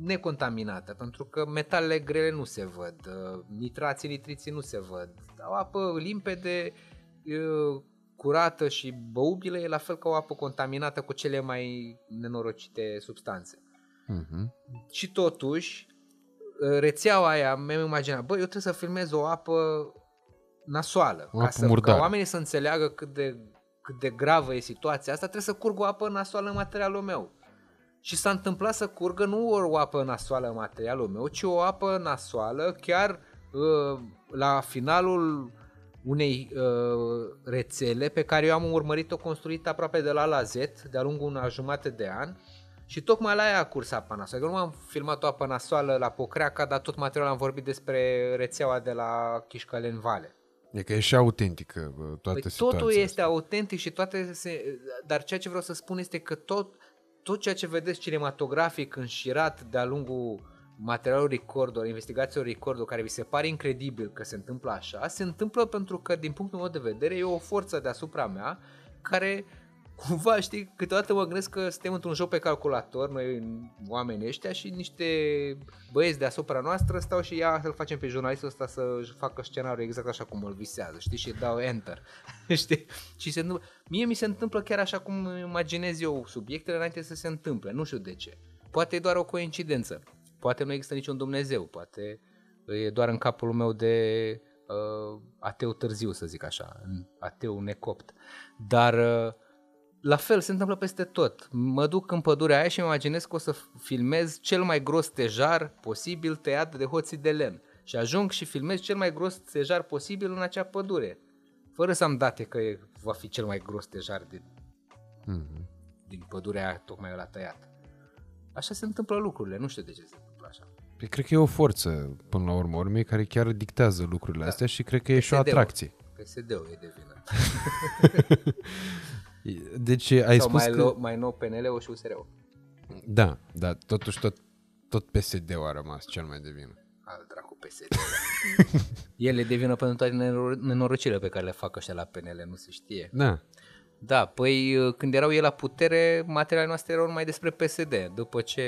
necontaminată, pentru că metalele grele nu se văd, uh, nitrații, nitriții nu se văd. O apă limpede, uh, curată și băubilă e la fel ca o apă contaminată cu cele mai nenorocite substanțe. Uh-huh. Și totuși, uh, rețeaua aia, mi-am imaginat, bă, eu trebuie să filmez o apă nasoală, o ca, apă să, ca oamenii să înțeleagă cât de, cât de gravă e situația asta, trebuie să curg o apă nasoală în materialul meu. Și s-a întâmplat să curgă nu o apă nasoală în materialul meu, ci o apă nasoală chiar uh, la finalul unei uh, rețele pe care eu am urmărit-o construită aproape de la la Z, de-a lungul una jumate de an, și tocmai la ea a curs apa nasoală. Eu nu am filmat o apă nasoală la Pocreaca, dar tot materialul am vorbit despre rețeaua de la Chișcălen Vale. E că e și autentică toată păi situația Totul este autentic și toate se... Dar ceea ce vreau să spun este că tot tot ceea ce vedeți cinematografic înșirat de-a lungul materialului record, investigațiilor record, care vi se pare incredibil că se întâmplă așa, se întâmplă pentru că, din punctul meu de vedere, e o forță deasupra mea care cumva, știi, câteodată mă gândesc că suntem într-un joc pe calculator, noi oamenii ăștia și niște băieți deasupra noastră stau și ia să-l facem pe jurnalistul ăsta să facă scenariul exact așa cum îl visează, știi, și dau enter, știi, și se întâmplă. Mie mi se întâmplă chiar așa cum imaginez eu subiectele înainte să se întâmple, nu știu de ce. Poate e doar o coincidență, poate nu există niciun Dumnezeu, poate e doar în capul meu de uh, ateu târziu, să zic așa, ateu necopt. Dar uh, la fel se întâmplă peste tot. Mă duc în pădurea aia și îmi imaginez că o să filmez cel mai gros tejar posibil tăiat de hoții de lemn. Și ajung și filmez cel mai gros tejar posibil în acea pădure. Fără să am date că va fi cel mai gros tejar din, mm-hmm. din pădurea aia tocmai la tăiat. Așa se întâmplă lucrurile, nu știu de ce se întâmplă așa. Păi cred că e o forță, până la urmă, urmei, care chiar dictează lucrurile da. astea și cred că e PSD-ul. și o atracție. PSD-ul e de vină. Deci ai Sau spus mai, că... lo, mai nou PNL-ul și USR-ul. Da, da, totuși tot, tot PSD-ul a rămas cel mai de vină. Al dracu PSD. Ele devină pentru toate nenorocirile pe care le fac ăștia la PNL, nu se știe. Da. Da, păi când erau ei la putere, materialele noastre erau numai despre PSD. După ce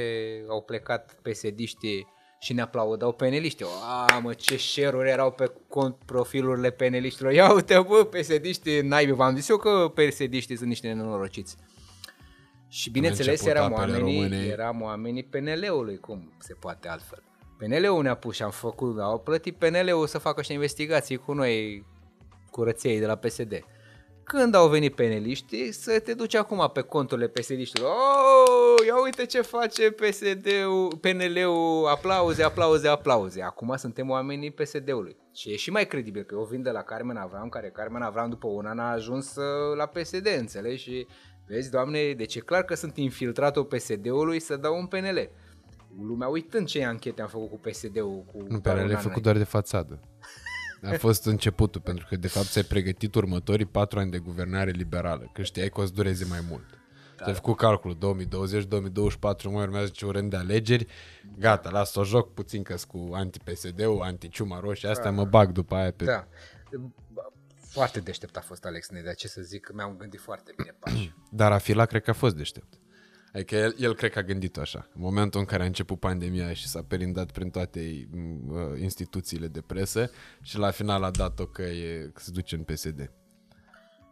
au plecat PSD-știi și ne aplaudau peneliștii. A, mă, ce share erau pe cont profilurile peneliștilor. Ia uite, bă, psd naibii. V-am zis eu că psd sunt niște nenorociți. Și bineînțeles eram oamenii, eram oamenii PNL-ului, cum se poate altfel. PNL-ul ne-a pus și am făcut, au plătit PNL-ul să facă și investigații cu noi, curăției de la PSD când au venit peneliștii, să te duci acum pe conturile PSD-știlor. Oh, ia uite ce face PSD-ul, PNL-ul, aplauze, aplauze, aplauze. Acum suntem oamenii PSD-ului. Și e și mai credibil că eu vin de la Carmen Avram, care Carmen Avram după un an a ajuns uh, la PSD, înțelegi? Și vezi, doamne, deci e clar că sunt infiltratul PSD-ului să dau un PNL. Lumea uitând ce anchete am făcut cu PSD-ul. Cu nu, pe le-ai făcut doar de fațadă. A fost începutul, pentru că de fapt ți-ai pregătit următorii patru ani de guvernare liberală, că știai că o să dureze mai mult. Da. Te-ai făcut calculul 2020-2024, mai urmează ce urând de alegeri, gata, las o joc puțin că cu anti-PSD-ul, anti-ciuma roșie, asta da. mă bag după aia pe... Da. Foarte deștept a fost Alex Nedea, ce să zic, mi-am gândit foarte bine pași. Dar Afila cred că a fost deștept. Adică el, el cred că a gândit așa. În momentul în care a început pandemia și s-a perindat prin toate uh, instituțiile de presă și la final a dat-o că, e, că se duce în PSD.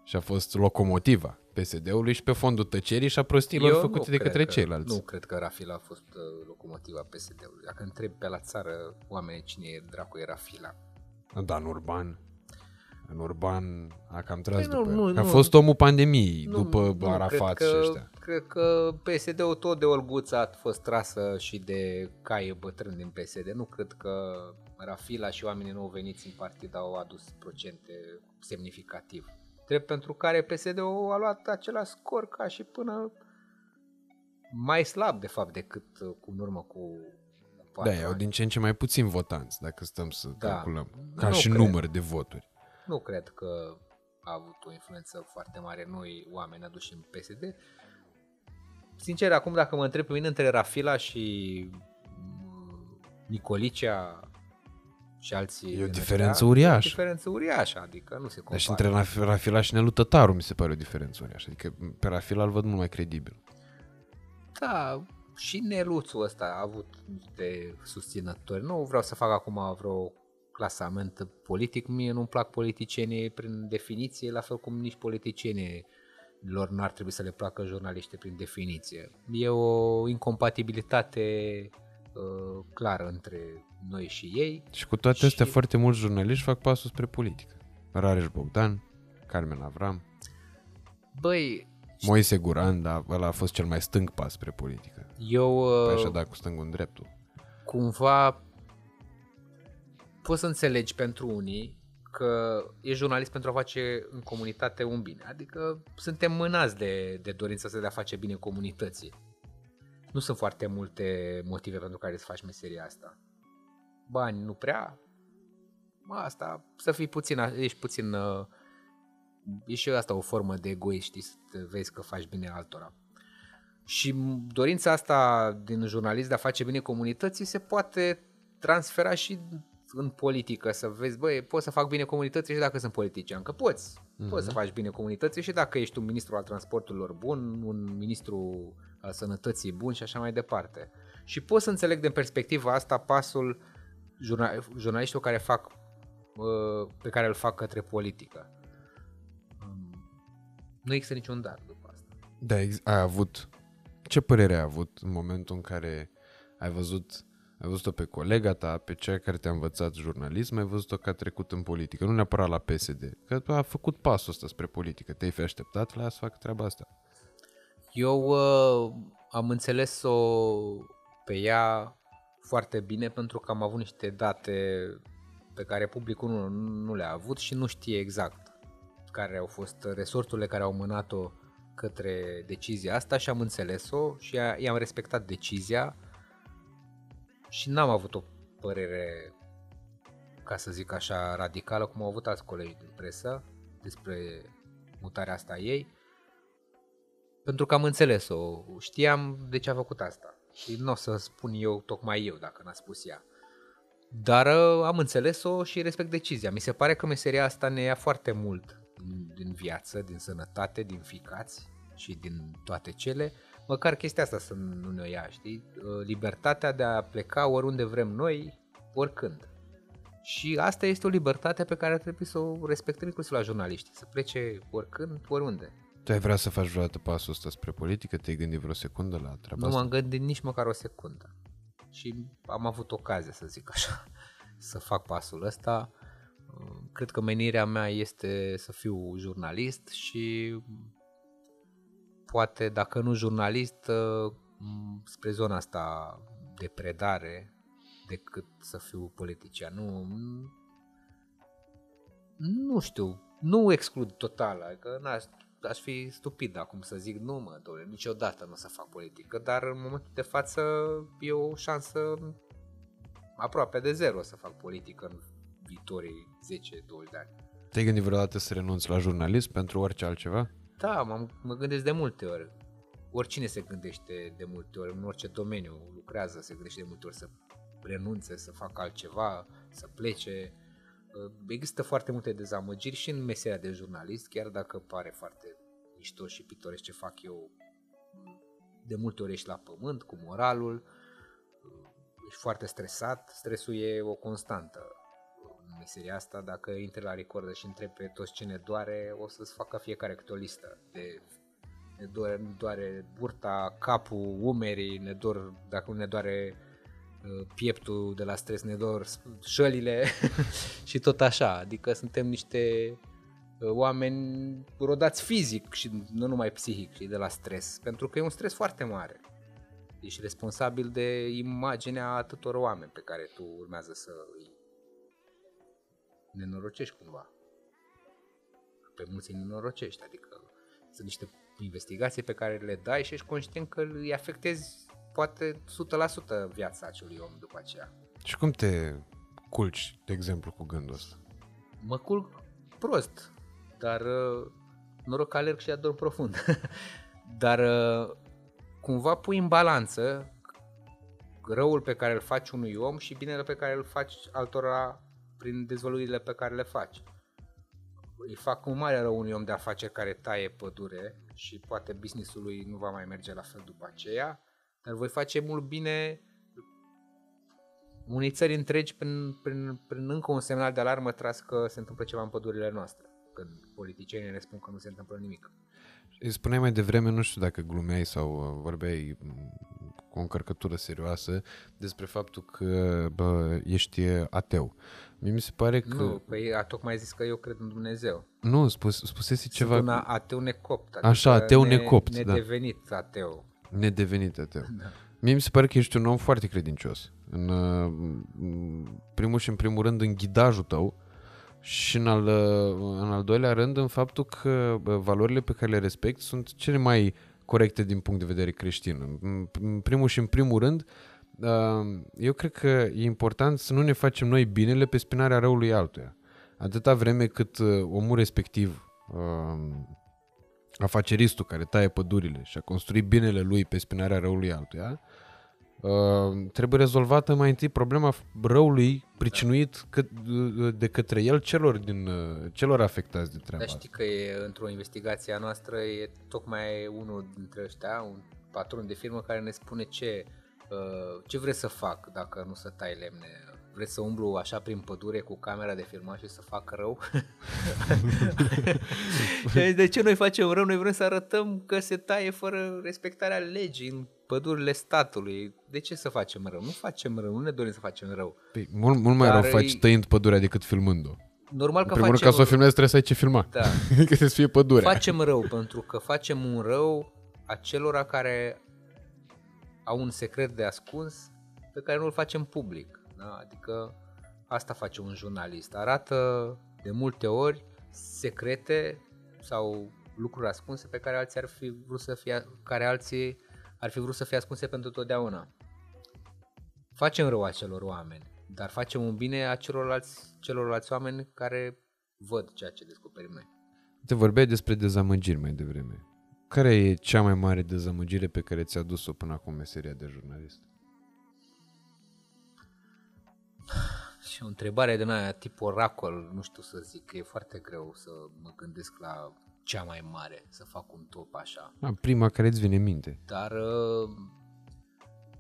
Și a fost locomotiva PSD-ului și pe fondul tăcerii și a prostilor Eu făcute de către că, ceilalți. Nu cred că Rafila a fost uh, locomotiva PSD-ului. Dacă întreb pe la țară oamenii cine e dracu e Rafila. Da, în urban. În urban a cam tras păi după nu, nu, A fost omul pandemiei nu, după nu, Arafat cred că, și ăștia. Cred că PSD-ul tot de Olguța a fost trasă și de caie bătrân din PSD. Nu cred că Rafila și oamenii nou veniți în partid au adus procente semnificativ. Drept pentru care PSD-ul a luat același scor ca și până mai slab, de fapt, decât cu în urmă cu da, au din ce în ce mai puțin votanți, dacă stăm să da, calculăm, ca și cred. număr de voturi. Nu cred că a avut o influență foarte mare noi oameni aduși în PSD. Sincer, acum dacă mă întreb pe mine între Rafila și mm, Nicolicea și alții... E o diferență ăștia, uriașă. E o diferență uriașă, adică nu se compară. Deci între Rafila și Nelu Tătaru mi se pare o diferență uriașă. Adică pe Rafila îl văd mult mai credibil. Da, și Neluțul ăsta a avut niște susținători. Nu vreau să fac acum vreo clasament politic. Mie nu-mi plac politicienii prin definiție, la fel cum nici politicienii lor n-ar trebui să le placă jurnaliștii prin definiție. E o incompatibilitate uh, clară între noi și ei. Și cu toate și... astea, foarte mulți jurnaliști fac pasul spre politică. Rareș Bogdan, Carmen Avram. Băi... Moise Guran, dar ăla a fost cel mai stâng pas spre politică. Eu... Uh, păi așa da cu stângul în dreptul. Cumva poți să înțelegi pentru unii că e jurnalist pentru a face în comunitate un bine. Adică suntem mânați de, de dorința asta de a face bine comunității. Nu sunt foarte multe motive pentru care să faci meseria asta. Bani nu prea. Asta, să fii puțin, ești puțin, uh, e și asta o formă de egoist, știi, să vezi că faci bine altora. Și dorința asta din jurnalist de a face bine comunității se poate transfera și în politică să vezi, băi, poți să fac bine comunității și dacă sunt politician, că poți. Mm-hmm. Poți să faci bine comunității și dacă ești un ministru al transporturilor bun, un ministru al sănătății bun și așa mai departe. Și pot să înțeleg din perspectiva asta pasul jurnal- jurnaliștilor care fac uh, pe care îl fac către politică. Um, nu există niciun dar după asta. Da, ai avut ce părere ai avut în momentul în care ai văzut ai văzut-o pe colega ta, pe cea care te-a învățat jurnalism, ai văzut-o că a trecut în politică, nu neapărat la PSD, că a făcut pasul ăsta spre politică. Te-ai fi așteptat la ea să facă treaba asta? Eu uh, am înțeles-o pe ea foarte bine pentru că am avut niște date pe care publicul nu, nu le-a avut și nu știe exact care au fost resorturile care au mânat-o către decizia asta și am înțeles-o și i-am respectat decizia și n-am avut o părere, ca să zic așa, radicală, cum au avut alți colegi din presă despre mutarea asta a ei, pentru că am înțeles-o, știam de ce a făcut asta și nu o să spun eu tocmai eu dacă n-a spus ea. Dar uh, am înțeles-o și respect decizia. Mi se pare că meseria asta ne ia foarte mult din, din viață, din sănătate, din ficați și din toate cele măcar chestia asta să nu ne ia, știi? Uh, libertatea de a pleca oriunde vrem noi, oricând. Și asta este o libertate pe care ar trebui să o respectăm inclusiv la jurnaliști, să plece oricând, oriunde. Tu ai vrea să faci vreodată pasul ăsta spre politică? Te-ai gândit vreo secundă la treaba Nu m-am gândit nici măcar o secundă. Și am avut ocazia, să zic așa, să fac pasul ăsta. Uh, cred că menirea mea este să fiu jurnalist și poate, dacă nu jurnalist, uh, spre zona asta de predare decât să fiu politician. Nu, nu știu, nu exclud total, adică n-aș, aș fi stupid acum să zic nu mă, doamne, niciodată nu o să fac politică, dar în momentul de față e o șansă aproape de zero să fac politică în viitorii 10-20 de ani. Te-ai gândit vreodată să renunți la jurnalism pentru orice altceva? Da, m-am, mă gândesc de multe ori. oricine se gândește de multe ori, în orice domeniu lucrează, se gândește de multe ori să renunțe, să facă altceva, să plece. Uh, există foarte multe dezamăgiri și în meseria de jurnalist, chiar dacă pare foarte mișto și pictoresc ce fac eu, de multe ori ești la pământ cu moralul, uh, ești foarte stresat, stresul e o constantă în meseria asta, dacă intri la recordă și întrebi pe toți ce ne doare, o să-ți facă fiecare câte o listă de ne doare, ne doare burta, capul, umerii, ne dor, dacă nu ne doare uh, pieptul de la stres, ne dor șălile și tot așa. Adică suntem niște uh, oameni rodați fizic și nu numai psihic și de la stres, pentru că e un stres foarte mare. Ești responsabil de imaginea atâtor oameni pe care tu urmează să îi nenorocești cumva. Pe mulți îi nenorocești, adică sunt niște investigații pe care le dai și ești conștient că îi afectezi poate 100% viața acelui om după aceea. Și cum te culci, de exemplu, cu gândul ăsta? Mă culc prost, dar uh, noroc că alerg și ador profund. dar uh, cumva pui în balanță răul pe care îl faci unui om și binele pe care îl faci altora prin dezvăluirile pe care le faci îi fac un mare rău unui om de afaceri care taie pădure și poate businessul lui nu va mai merge la fel după aceea, dar voi face mult bine unei țări întregi prin, prin, prin încă un semnal de alarmă tras că se întâmplă ceva în pădurile noastre, când politicienii ne spun că nu se întâmplă nimic. Îi spuneai mai devreme, nu știu dacă glumeai sau uh, vorbeai cu o încărcătură serioasă despre faptul că bă, ești ateu. Mie mi se pare că... Nu, păi a tocmai zis că eu cred în Dumnezeu. Nu, spus, spusese ceva... Sunt un ateu necopt. Adică Așa, ateu ne, necopt, Nedevenit da. ateu. Nedevenit ateu. Da. Mie mi se pare că ești un om foarte credincios. În uh, primul și în primul rând în ghidajul tău și în al, uh, în al doilea rând în faptul că valorile pe care le respect sunt cele mai corecte din punct de vedere creștin. În primul și în primul rând, eu cred că e important să nu ne facem noi binele pe spinarea răului altuia. Atâta vreme cât uh, omul respectiv, afaceristul care taie pădurile și a construit binele lui pe spinarea răului altuia, trebuie rezolvată mai întâi problema răului pricinuit de către el celor, din, uh, celor afectați de treaba Dar știi că e, într-o investigație a noastră e tocmai unul dintre ăștia, un patron de firmă care ne spune ce Uh, ce vreți să fac dacă nu să tai lemne? Vreți să umblu așa prin pădure cu camera de filmare și să fac rău? de ce noi facem rău? Noi vrem să arătăm că se taie fără respectarea legii în pădurile statului. De ce să facem rău? Nu facem rău, nu ne dorim să facem rău. Păi, mult, mult mai Dar rău faci tăind pădurea decât filmându-o. Normal că în primul facem... rând, ca să o filmezi trebuie să ai ce filma. Da. că trebuie să fie pădurea. Facem rău pentru că facem un rău acelora care au un secret de ascuns pe care nu-l facem public. Da? Adică asta face un jurnalist. Arată de multe ori secrete sau lucruri ascunse pe care alții ar fi vrut să fie, care alții ar fi vrut să fie ascunse pentru totdeauna. Facem rău acelor oameni, dar facem un bine acelorlalți, celorlalți oameni care văd ceea ce descoperim noi. Te vorbeai despre dezamăgiri mai devreme. Care e cea mai mare dezamăgire pe care ți-a dus-o până acum meseria de jurnalist? Și o întrebare de aia tip oracol, nu știu să zic, că e foarte greu să mă gândesc la cea mai mare, să fac un top așa. A, prima care îți vine în minte. Dar uh,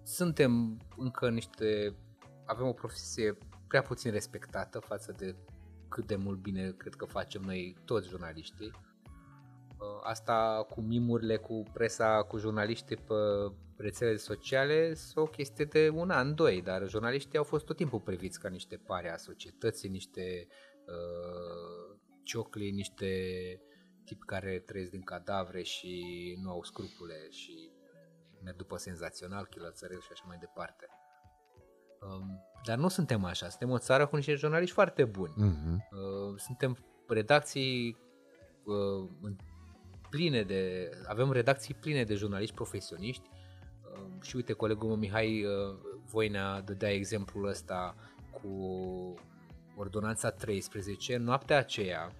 suntem încă niște, avem o profesie prea puțin respectată față de cât de mult bine cred că facem noi toți jurnaliștii Uh, asta cu mimurile, cu presa, cu jurnaliștii pe rețelele sociale sunt o chestie de un an, doi, dar jurnaliștii au fost tot timpul priviți ca niște pare a societății, niște uh, ciocli, niște tip care trăiesc din cadavre și nu au scrupule și merg după senzațional, chilățărel și așa mai departe. Um, dar nu suntem așa, suntem o țară cu niște jurnaliști foarte buni. Uh-huh. Uh, suntem redacții uh, pline de, avem redacții pline de jurnaliști profesioniști uh, și uite, colegul meu Mihai uh, Voinea dădea exemplul ăsta cu ordonanța 13. Noaptea aceea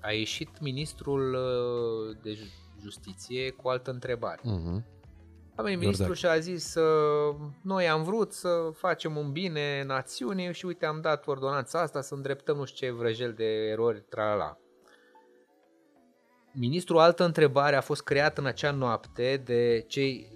a ieșit ministrul uh, de justiție cu altă întrebare. Uh-huh. A venit ministrul și a zis uh, noi am vrut să facem un bine națiunii și uite am dat ordonanța asta să îndreptăm nu știu ce vrăjel de erori, tralala. Ministrul, altă întrebare, a fost creat în acea noapte de cei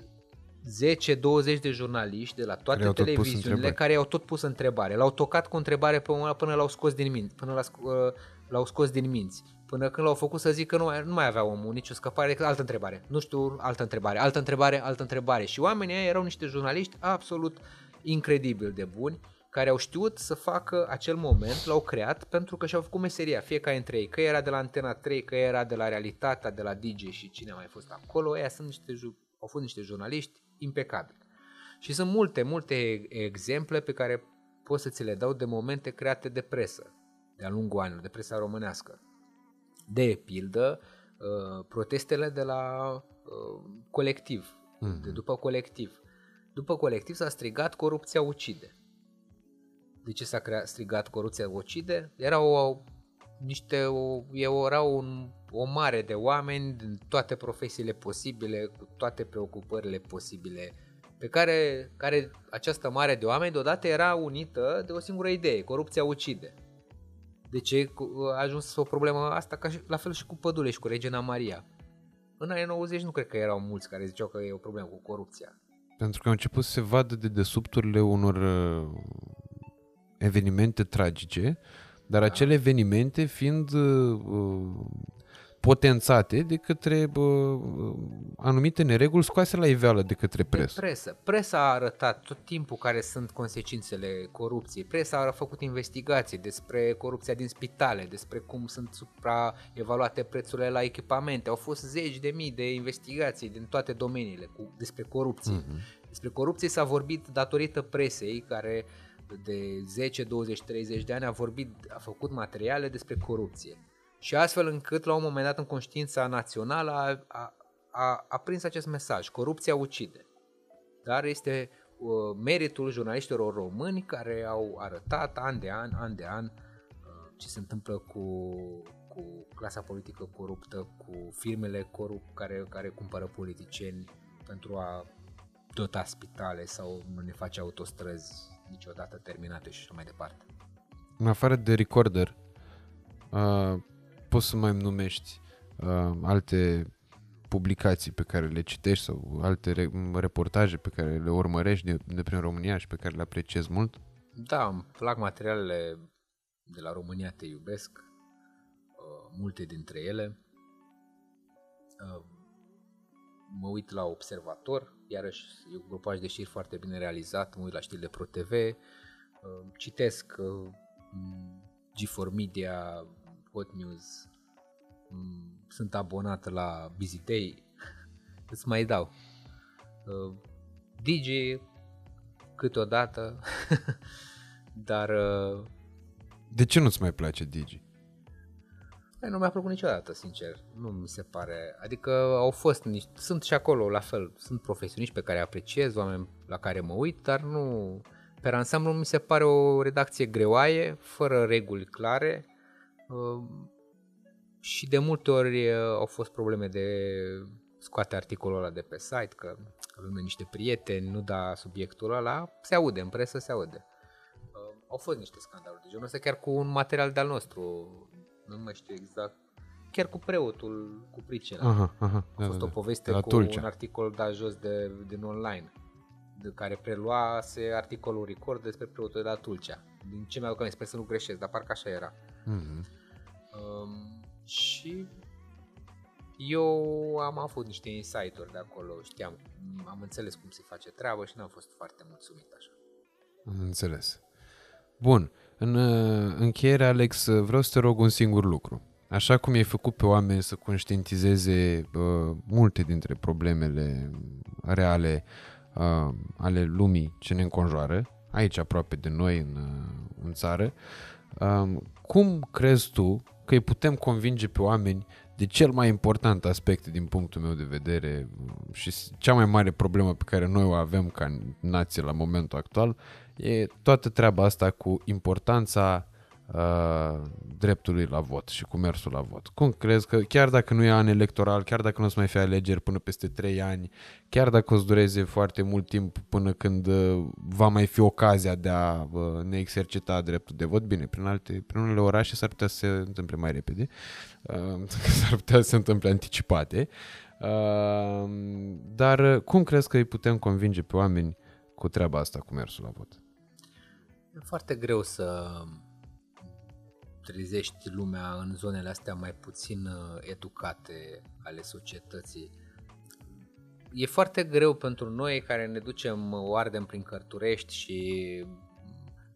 10-20 de jurnaliști de la toate Care au tot pus televiziunile întrebări. care i-au tot pus întrebare. L-au tocat cu întrebare pe una până l-au scos din minți, până l-a sc- uh, l-au scos din minți. Până când l-au făcut să zică că nu, mai- nu mai avea omul nicio scăpare, decât altă întrebare. Nu știu, altă întrebare, altă întrebare, altă întrebare. Și oamenii ăia erau niște jurnaliști absolut incredibil de buni, care au știut să facă acel moment, l-au creat pentru că și-au făcut meseria, fiecare dintre ei, că era de la Antena 3, că era de la Realitatea, de la DJ și cine a mai fost acolo, ăia sunt niște, ju- au fost niște jurnaliști impecabili. Și sunt multe, multe exemple pe care pot să ți le dau de momente create de presă, de-a lungul anilor, de presa românească. De pildă, uh, protestele de la uh, colectiv, Mhm. de după colectiv. După colectiv s-a strigat corupția ucide. De ce s-a crea- strigat corupția ucide? Era o, niște, o, era un, o mare de oameni din toate profesiile posibile, cu toate preocupările posibile, pe care, care această mare de oameni deodată era unită de o singură idee, corupția ucide. De ce Cu- a ajuns o problemă asta ca și, la fel și cu Pădule și cu Regina Maria. În anii 90 nu cred că erau mulți care ziceau că e o problemă cu corupția. Pentru că au început să se vadă de desubturile unor uh, evenimente tragice, dar acele evenimente fiind uh, uh, potențate de către uh, anumite nereguli scoase la iveală de către De presă. presă. Presa a arătat tot timpul care sunt consecințele corupției. Presa a făcut investigații despre corupția din spitale, despre cum sunt supraevaluate prețurile la echipamente. Au fost zeci de mii de investigații din toate domeniile cu, despre corupție. Mhm. Despre corupție s-a vorbit datorită presei care de 10, 20, 30 de ani a vorbit, a făcut materiale despre corupție. Și astfel încât la un moment dat în conștiința națională a, a, a, a prins acest mesaj, corupția ucide. Dar este uh, meritul jurnaliștilor români care au arătat an de an, an de an, uh, ce se întâmplă cu, cu clasa politică coruptă, cu firmele corup care, care cumpără politicieni pentru a dota spitale sau nu ne face autostrăzi niciodată terminate și așa mai departe. În afară de recorder, uh, poți să mai îmi numești uh, alte publicații pe care le citești sau alte re- reportaje pe care le urmărești de, de prin România și pe care le apreciezi mult? Da, îmi plac materialele de la România Te Iubesc, uh, multe dintre ele. Uh, mă uit la Observator, iarăși e un grupaj de știri foarte bine realizat, mă uit la știrile Pro TV, uh, citesc uh, G4 Media, Hot News, mm, sunt abonat la Busy Day, îți mai dau. Uh, Digi, câteodată, dar uh, De ce nu-ți mai place Digi? Băi, nu mi-a plăcut niciodată, sincer. Nu mi se pare. Adică au fost niște... Sunt și acolo, la fel. Sunt profesioniști pe care îi apreciez, oameni la care mă uit, dar nu... Pe ansamblu mi se pare o redacție greoaie, fără reguli clare uh, și de multe ori uh, au fost probleme de scoate articolul ăla de pe site, că avem noi niște prieteni, nu da subiectul ăla, se aude, în presă se aude. Uh, au fost niște scandaluri de genul ăsta, chiar cu un material de-al nostru, nu mai știu exact, chiar cu preotul cu pricina. Aha, aha. A fost o poveste de la cu Tulcea. un articol dat jos de, din online, de care preluase articolul record despre preotul de la Tulcea. Din ce mi-au aminte, sper să nu greșesc, dar parcă așa era. Mhm. Um, și eu am avut niște insight-uri de acolo, știam, am înțeles cum se face treaba și n-am fost foarte mulțumit așa. Am înțeles. Bun, în uh, încheiere, Alex, uh, vreau să te rog un singur lucru. Așa cum ai făcut pe oameni să conștientizeze uh, multe dintre problemele reale uh, ale lumii ce ne înconjoară, aici aproape de noi în, uh, în țară, um, cum crezi tu că îi putem convinge pe oameni de cel mai important aspect din punctul meu de vedere uh, și s- cea mai mare problemă pe care noi o avem ca nație la momentul actual e toată treaba asta cu importanța uh, dreptului la vot și cu mersul la vot. Cum crezi că chiar dacă nu e an electoral, chiar dacă nu o să mai fie alegeri până peste 3 ani, chiar dacă o să dureze foarte mult timp până când uh, va mai fi ocazia de a uh, ne exercita dreptul de vot, bine, prin, alte, prin unele orașe s-ar putea să se întâmple mai repede, uh, s-ar putea să se întâmple anticipate, uh, dar cum crezi că îi putem convinge pe oameni cu treaba asta, cu mersul la vot? E foarte greu să trezești lumea în zonele astea mai puțin uh, educate ale societății. E foarte greu pentru noi care ne ducem, o ardem prin Cărturești și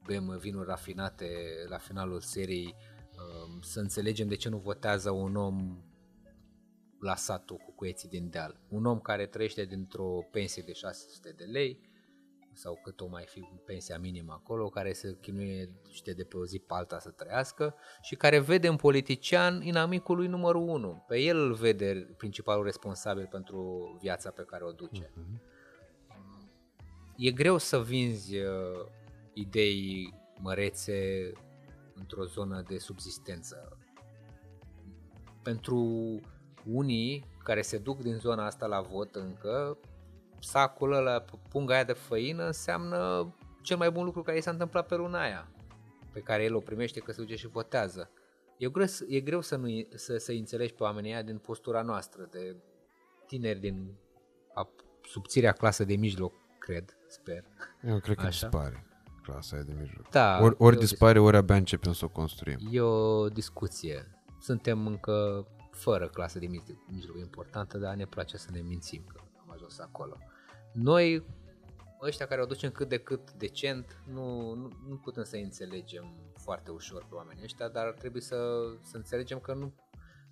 bem vinuri rafinate la finalul serii um, să înțelegem de ce nu votează un om la satul cu cuieții din deal. Un om care trăiește dintr-o pensie de 600 de lei, sau cât o mai fi pensia minimă acolo, care se chinuie știe, de pe o zi pe alta să trăiască și care vede în politician inamicul lui numărul unu. Pe el îl vede principalul responsabil pentru viața pe care o duce. Uh-huh. E greu să vinzi uh, idei mărețe într-o zonă de subsistență. Pentru unii care se duc din zona asta la vot încă, sacul ăla, punga aia de făină înseamnă cel mai bun lucru care i s-a întâmplat pe luna aia, pe care el o primește că se duce și votează. E greu, e greu să, nu, să, să înțelegi pe oamenii aia din postura noastră, de tineri din a, subțirea clasă de mijloc, cred, sper. Eu cred că Așa. dispare clasa aia de mijloc. Da, ori, ori dispare, ori abia începem să o construim. E o discuție. Suntem încă fără clasă de mijloc importantă, dar ne place să ne mințim că am ajuns acolo. Noi, ăștia care o ducem cât de cât decent, nu, nu, nu putem să înțelegem foarte ușor pe oamenii ăștia, dar trebuie să, să înțelegem că nu,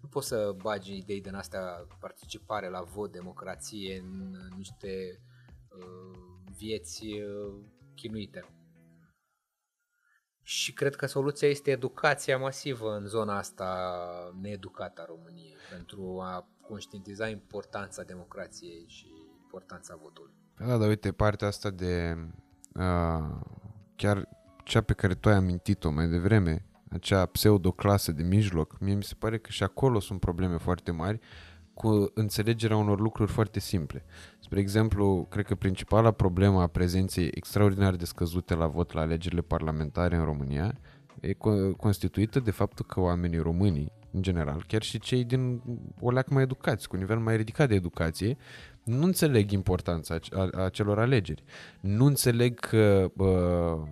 nu poți să bagi idei din astea participare la vot, democrație, în, în niște uh, vieți uh, chinuite. Și cred că soluția este educația masivă în zona asta needucată a României pentru a conștientiza importanța democrației și importanța votului. Da, dar uite, partea asta de uh, chiar cea pe care tu ai amintit-o mai devreme, acea pseudoclasă de mijloc, mie mi se pare că și acolo sunt probleme foarte mari cu înțelegerea unor lucruri foarte simple. Spre exemplu, cred că principala problemă a prezenței extraordinar de scăzute la vot la alegerile parlamentare în România e constituită de faptul că oamenii românii, în general, chiar și cei din o leac mai educați, cu nivel mai ridicat de educație, nu înțeleg importanța a, acelor alegeri. Nu înțeleg că uh,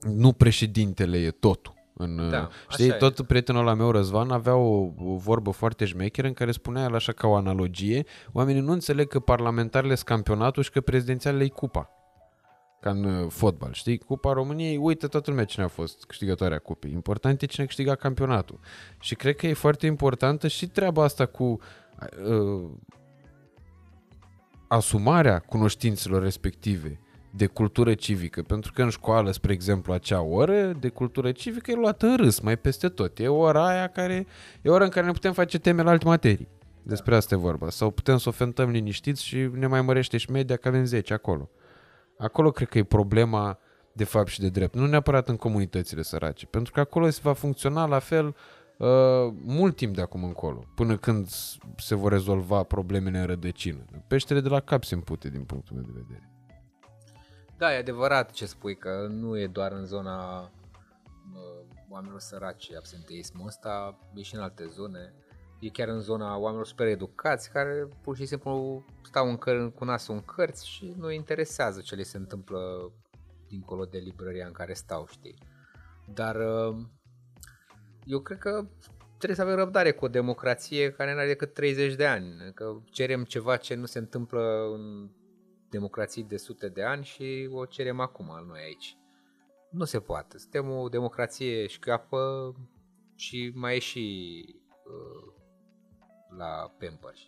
nu președintele e totul. În, da, știi, tot e. prietenul la meu, Răzvan, avea o, o vorbă foarte șmecheră în care spunea el așa ca o analogie, oamenii nu înțeleg că parlamentarele sunt campionatul și că prezidențialele e cupa. Ca în uh, fotbal, știi? Cupa României, uite toată lumea cine a fost câștigătoarea cupei. Important e cine a câștigat campionatul. Și cred că e foarte importantă și treaba asta cu uh, asumarea cunoștințelor respective de cultură civică, pentru că în școală, spre exemplu, acea oră de cultură civică e luată în râs mai peste tot. E ora aia care, e ora în care ne putem face teme la alte materii. Despre asta e vorba. Sau putem să o fentăm liniștiți și ne mai mărește și media că avem 10 acolo. Acolo cred că e problema de fapt și de drept. Nu neapărat în comunitățile sărace, pentru că acolo se va funcționa la fel uh, mult timp de acum încolo, până când se vor rezolva problemele în rădăcină. Peștele de la cap se împute din punctul meu de vedere. Da, e adevărat ce spui, că nu e doar în zona uh, oamenilor săraci absenteismul ăsta, e și în alte zone. E chiar în zona oamenilor super educați care pur și simplu stau în căr- cu nasul în cărți și nu interesează ce le se întâmplă dincolo de librăria în care stau, știi. Dar uh, eu cred că trebuie să avem răbdare cu o democrație care nu are decât 30 de ani. Că cerem ceva ce nu se întâmplă în democrații de sute de ani și o cerem acum al noi aici. Nu se poate. Suntem o democrație șcapă și mai e și uh, la Pampers.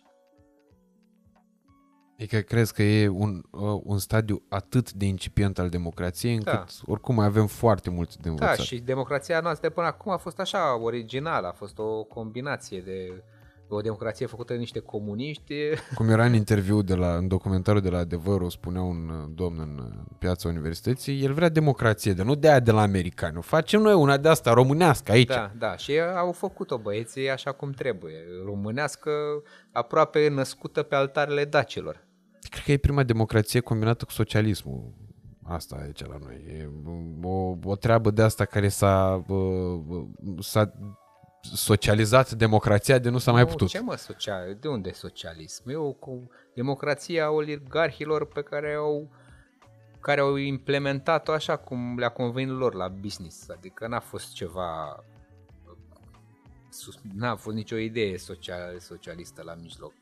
Adică crezi că e un, uh, un stadiu atât de incipient al democrației încât da. oricum mai avem foarte mult de învățat. Da, și democrația noastră de până acum a fost așa originală, a fost o combinație de o democrație făcută de niște comuniști. Cum era în interviu de la, în documentarul de la Adevărul, spunea un uh, domn în uh, piața universității, el vrea democrație, de nu de aia de la americani. O facem noi una de asta, românească, aici. Da, da, și au făcut-o băieții așa cum trebuie. Românească aproape născută pe altarele dacilor. Cred că e prima democrație combinată cu socialismul. Asta aici la noi. E o, o treabă de asta care s-a, s-a socializat democrația de nu s-a mai putut. Ce mă social? De unde socialism? Eu cu democrația oligarhilor pe care au care au implementat-o așa cum le-a convenit lor la business. Adică n-a fost ceva n-a fost nicio idee social, socialistă la mijloc.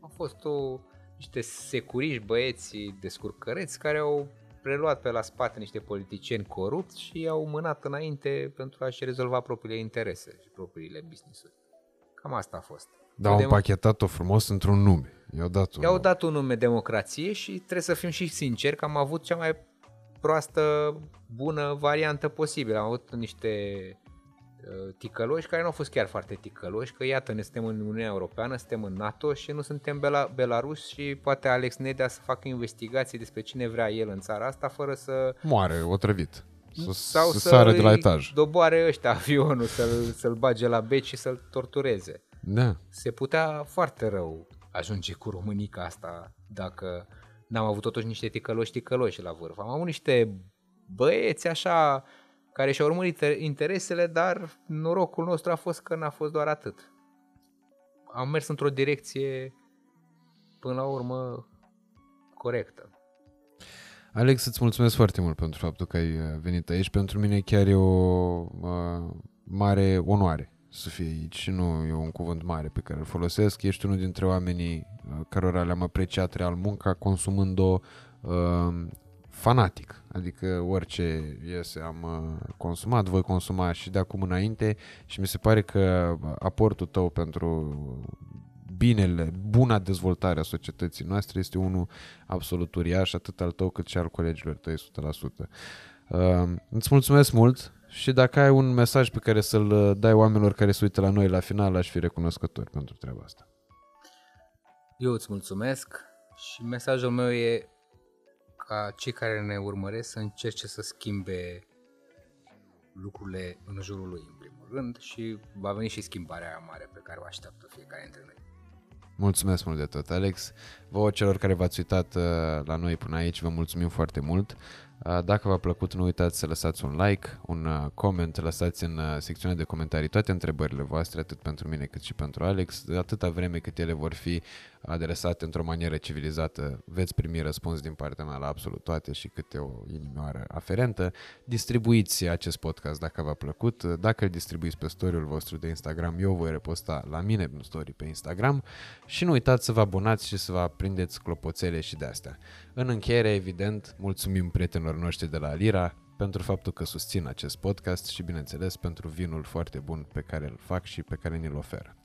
A fost o, niște securiști băieți descurcăreți care au preluat pe la spate niște politicieni corupți și i-au mânat înainte pentru a-și rezolva propriile interese și propriile business-uri. Cam asta a fost. Dar au împachetat-o frumos într-un nume. I-au dat un, I-au dat un nume democrație și trebuie să fim și sinceri că am avut cea mai proastă, bună variantă posibilă. Am avut niște Uh, ticăloși care nu au fost chiar foarte ticăloși, că iată, ne suntem în Uniunea Europeană, suntem în NATO și nu suntem Bela- Belarus și poate Alex Nedea să facă investigații despre cine vrea el în țara asta fără să... Moare, otrăvit. Să, Sau să, să sară de la etaj. doboare ăștia avionul, să-l, să-l bage la beci și să-l tortureze. Da. Se putea foarte rău ajunge cu Românica asta dacă n-am avut totuși niște ticăloși ticăloși la vârf. Am avut niște băieți așa care și-au urmărit interesele, dar norocul nostru a fost că n-a fost doar atât. Am mers într-o direcție, până la urmă, corectă. Alex, îți mulțumesc foarte mult pentru faptul că ai uh, venit aici. Pentru mine chiar e o uh, mare onoare să fii aici și nu e un cuvânt mare pe care îl folosesc. Ești unul dintre oamenii uh, cărora le-am apreciat real munca consumând-o uh, fanatic, adică orice iese am uh, consumat, voi consuma și de acum înainte și mi se pare că aportul tău pentru binele, buna dezvoltare a societății noastre este unul absolut uriaș, atât al tău cât și al colegilor tăi 100%. Uh, îți mulțumesc mult și dacă ai un mesaj pe care să-l uh, dai oamenilor care se uită la noi la final, aș fi recunoscător pentru treaba asta. Eu îți mulțumesc și mesajul meu e ca cei care ne urmăresc să încerce să schimbe lucrurile în jurul lui, în primul rând, și va veni și schimbarea aia mare pe care o așteaptă fiecare dintre noi. Mulțumesc mult de tot, Alex. Vă celor care v-ați uitat uh, la noi până aici, vă mulțumim foarte mult. Dacă v-a plăcut, nu uitați să lăsați un like, un comment, lăsați în secțiunea de comentarii toate întrebările voastre, atât pentru mine cât și pentru Alex. Atâta vreme cât ele vor fi adresate într-o manieră civilizată, veți primi răspuns din partea mea la absolut toate și câte o inimioară aferentă. Distribuiți acest podcast dacă v-a plăcut. Dacă îl distribuiți pe story-ul vostru de Instagram, eu voi reposta la mine în story pe Instagram și nu uitați să vă abonați și să vă aprindeți clopoțele și de astea. În încheiere, evident, mulțumim prietenilor noștri de la Lira pentru faptul că susțin acest podcast și, bineînțeles, pentru vinul foarte bun pe care îl fac și pe care ni-l oferă.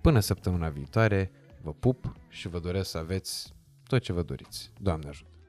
Până săptămâna viitoare, vă pup și vă doresc să aveți tot ce vă doriți. Doamne ajută!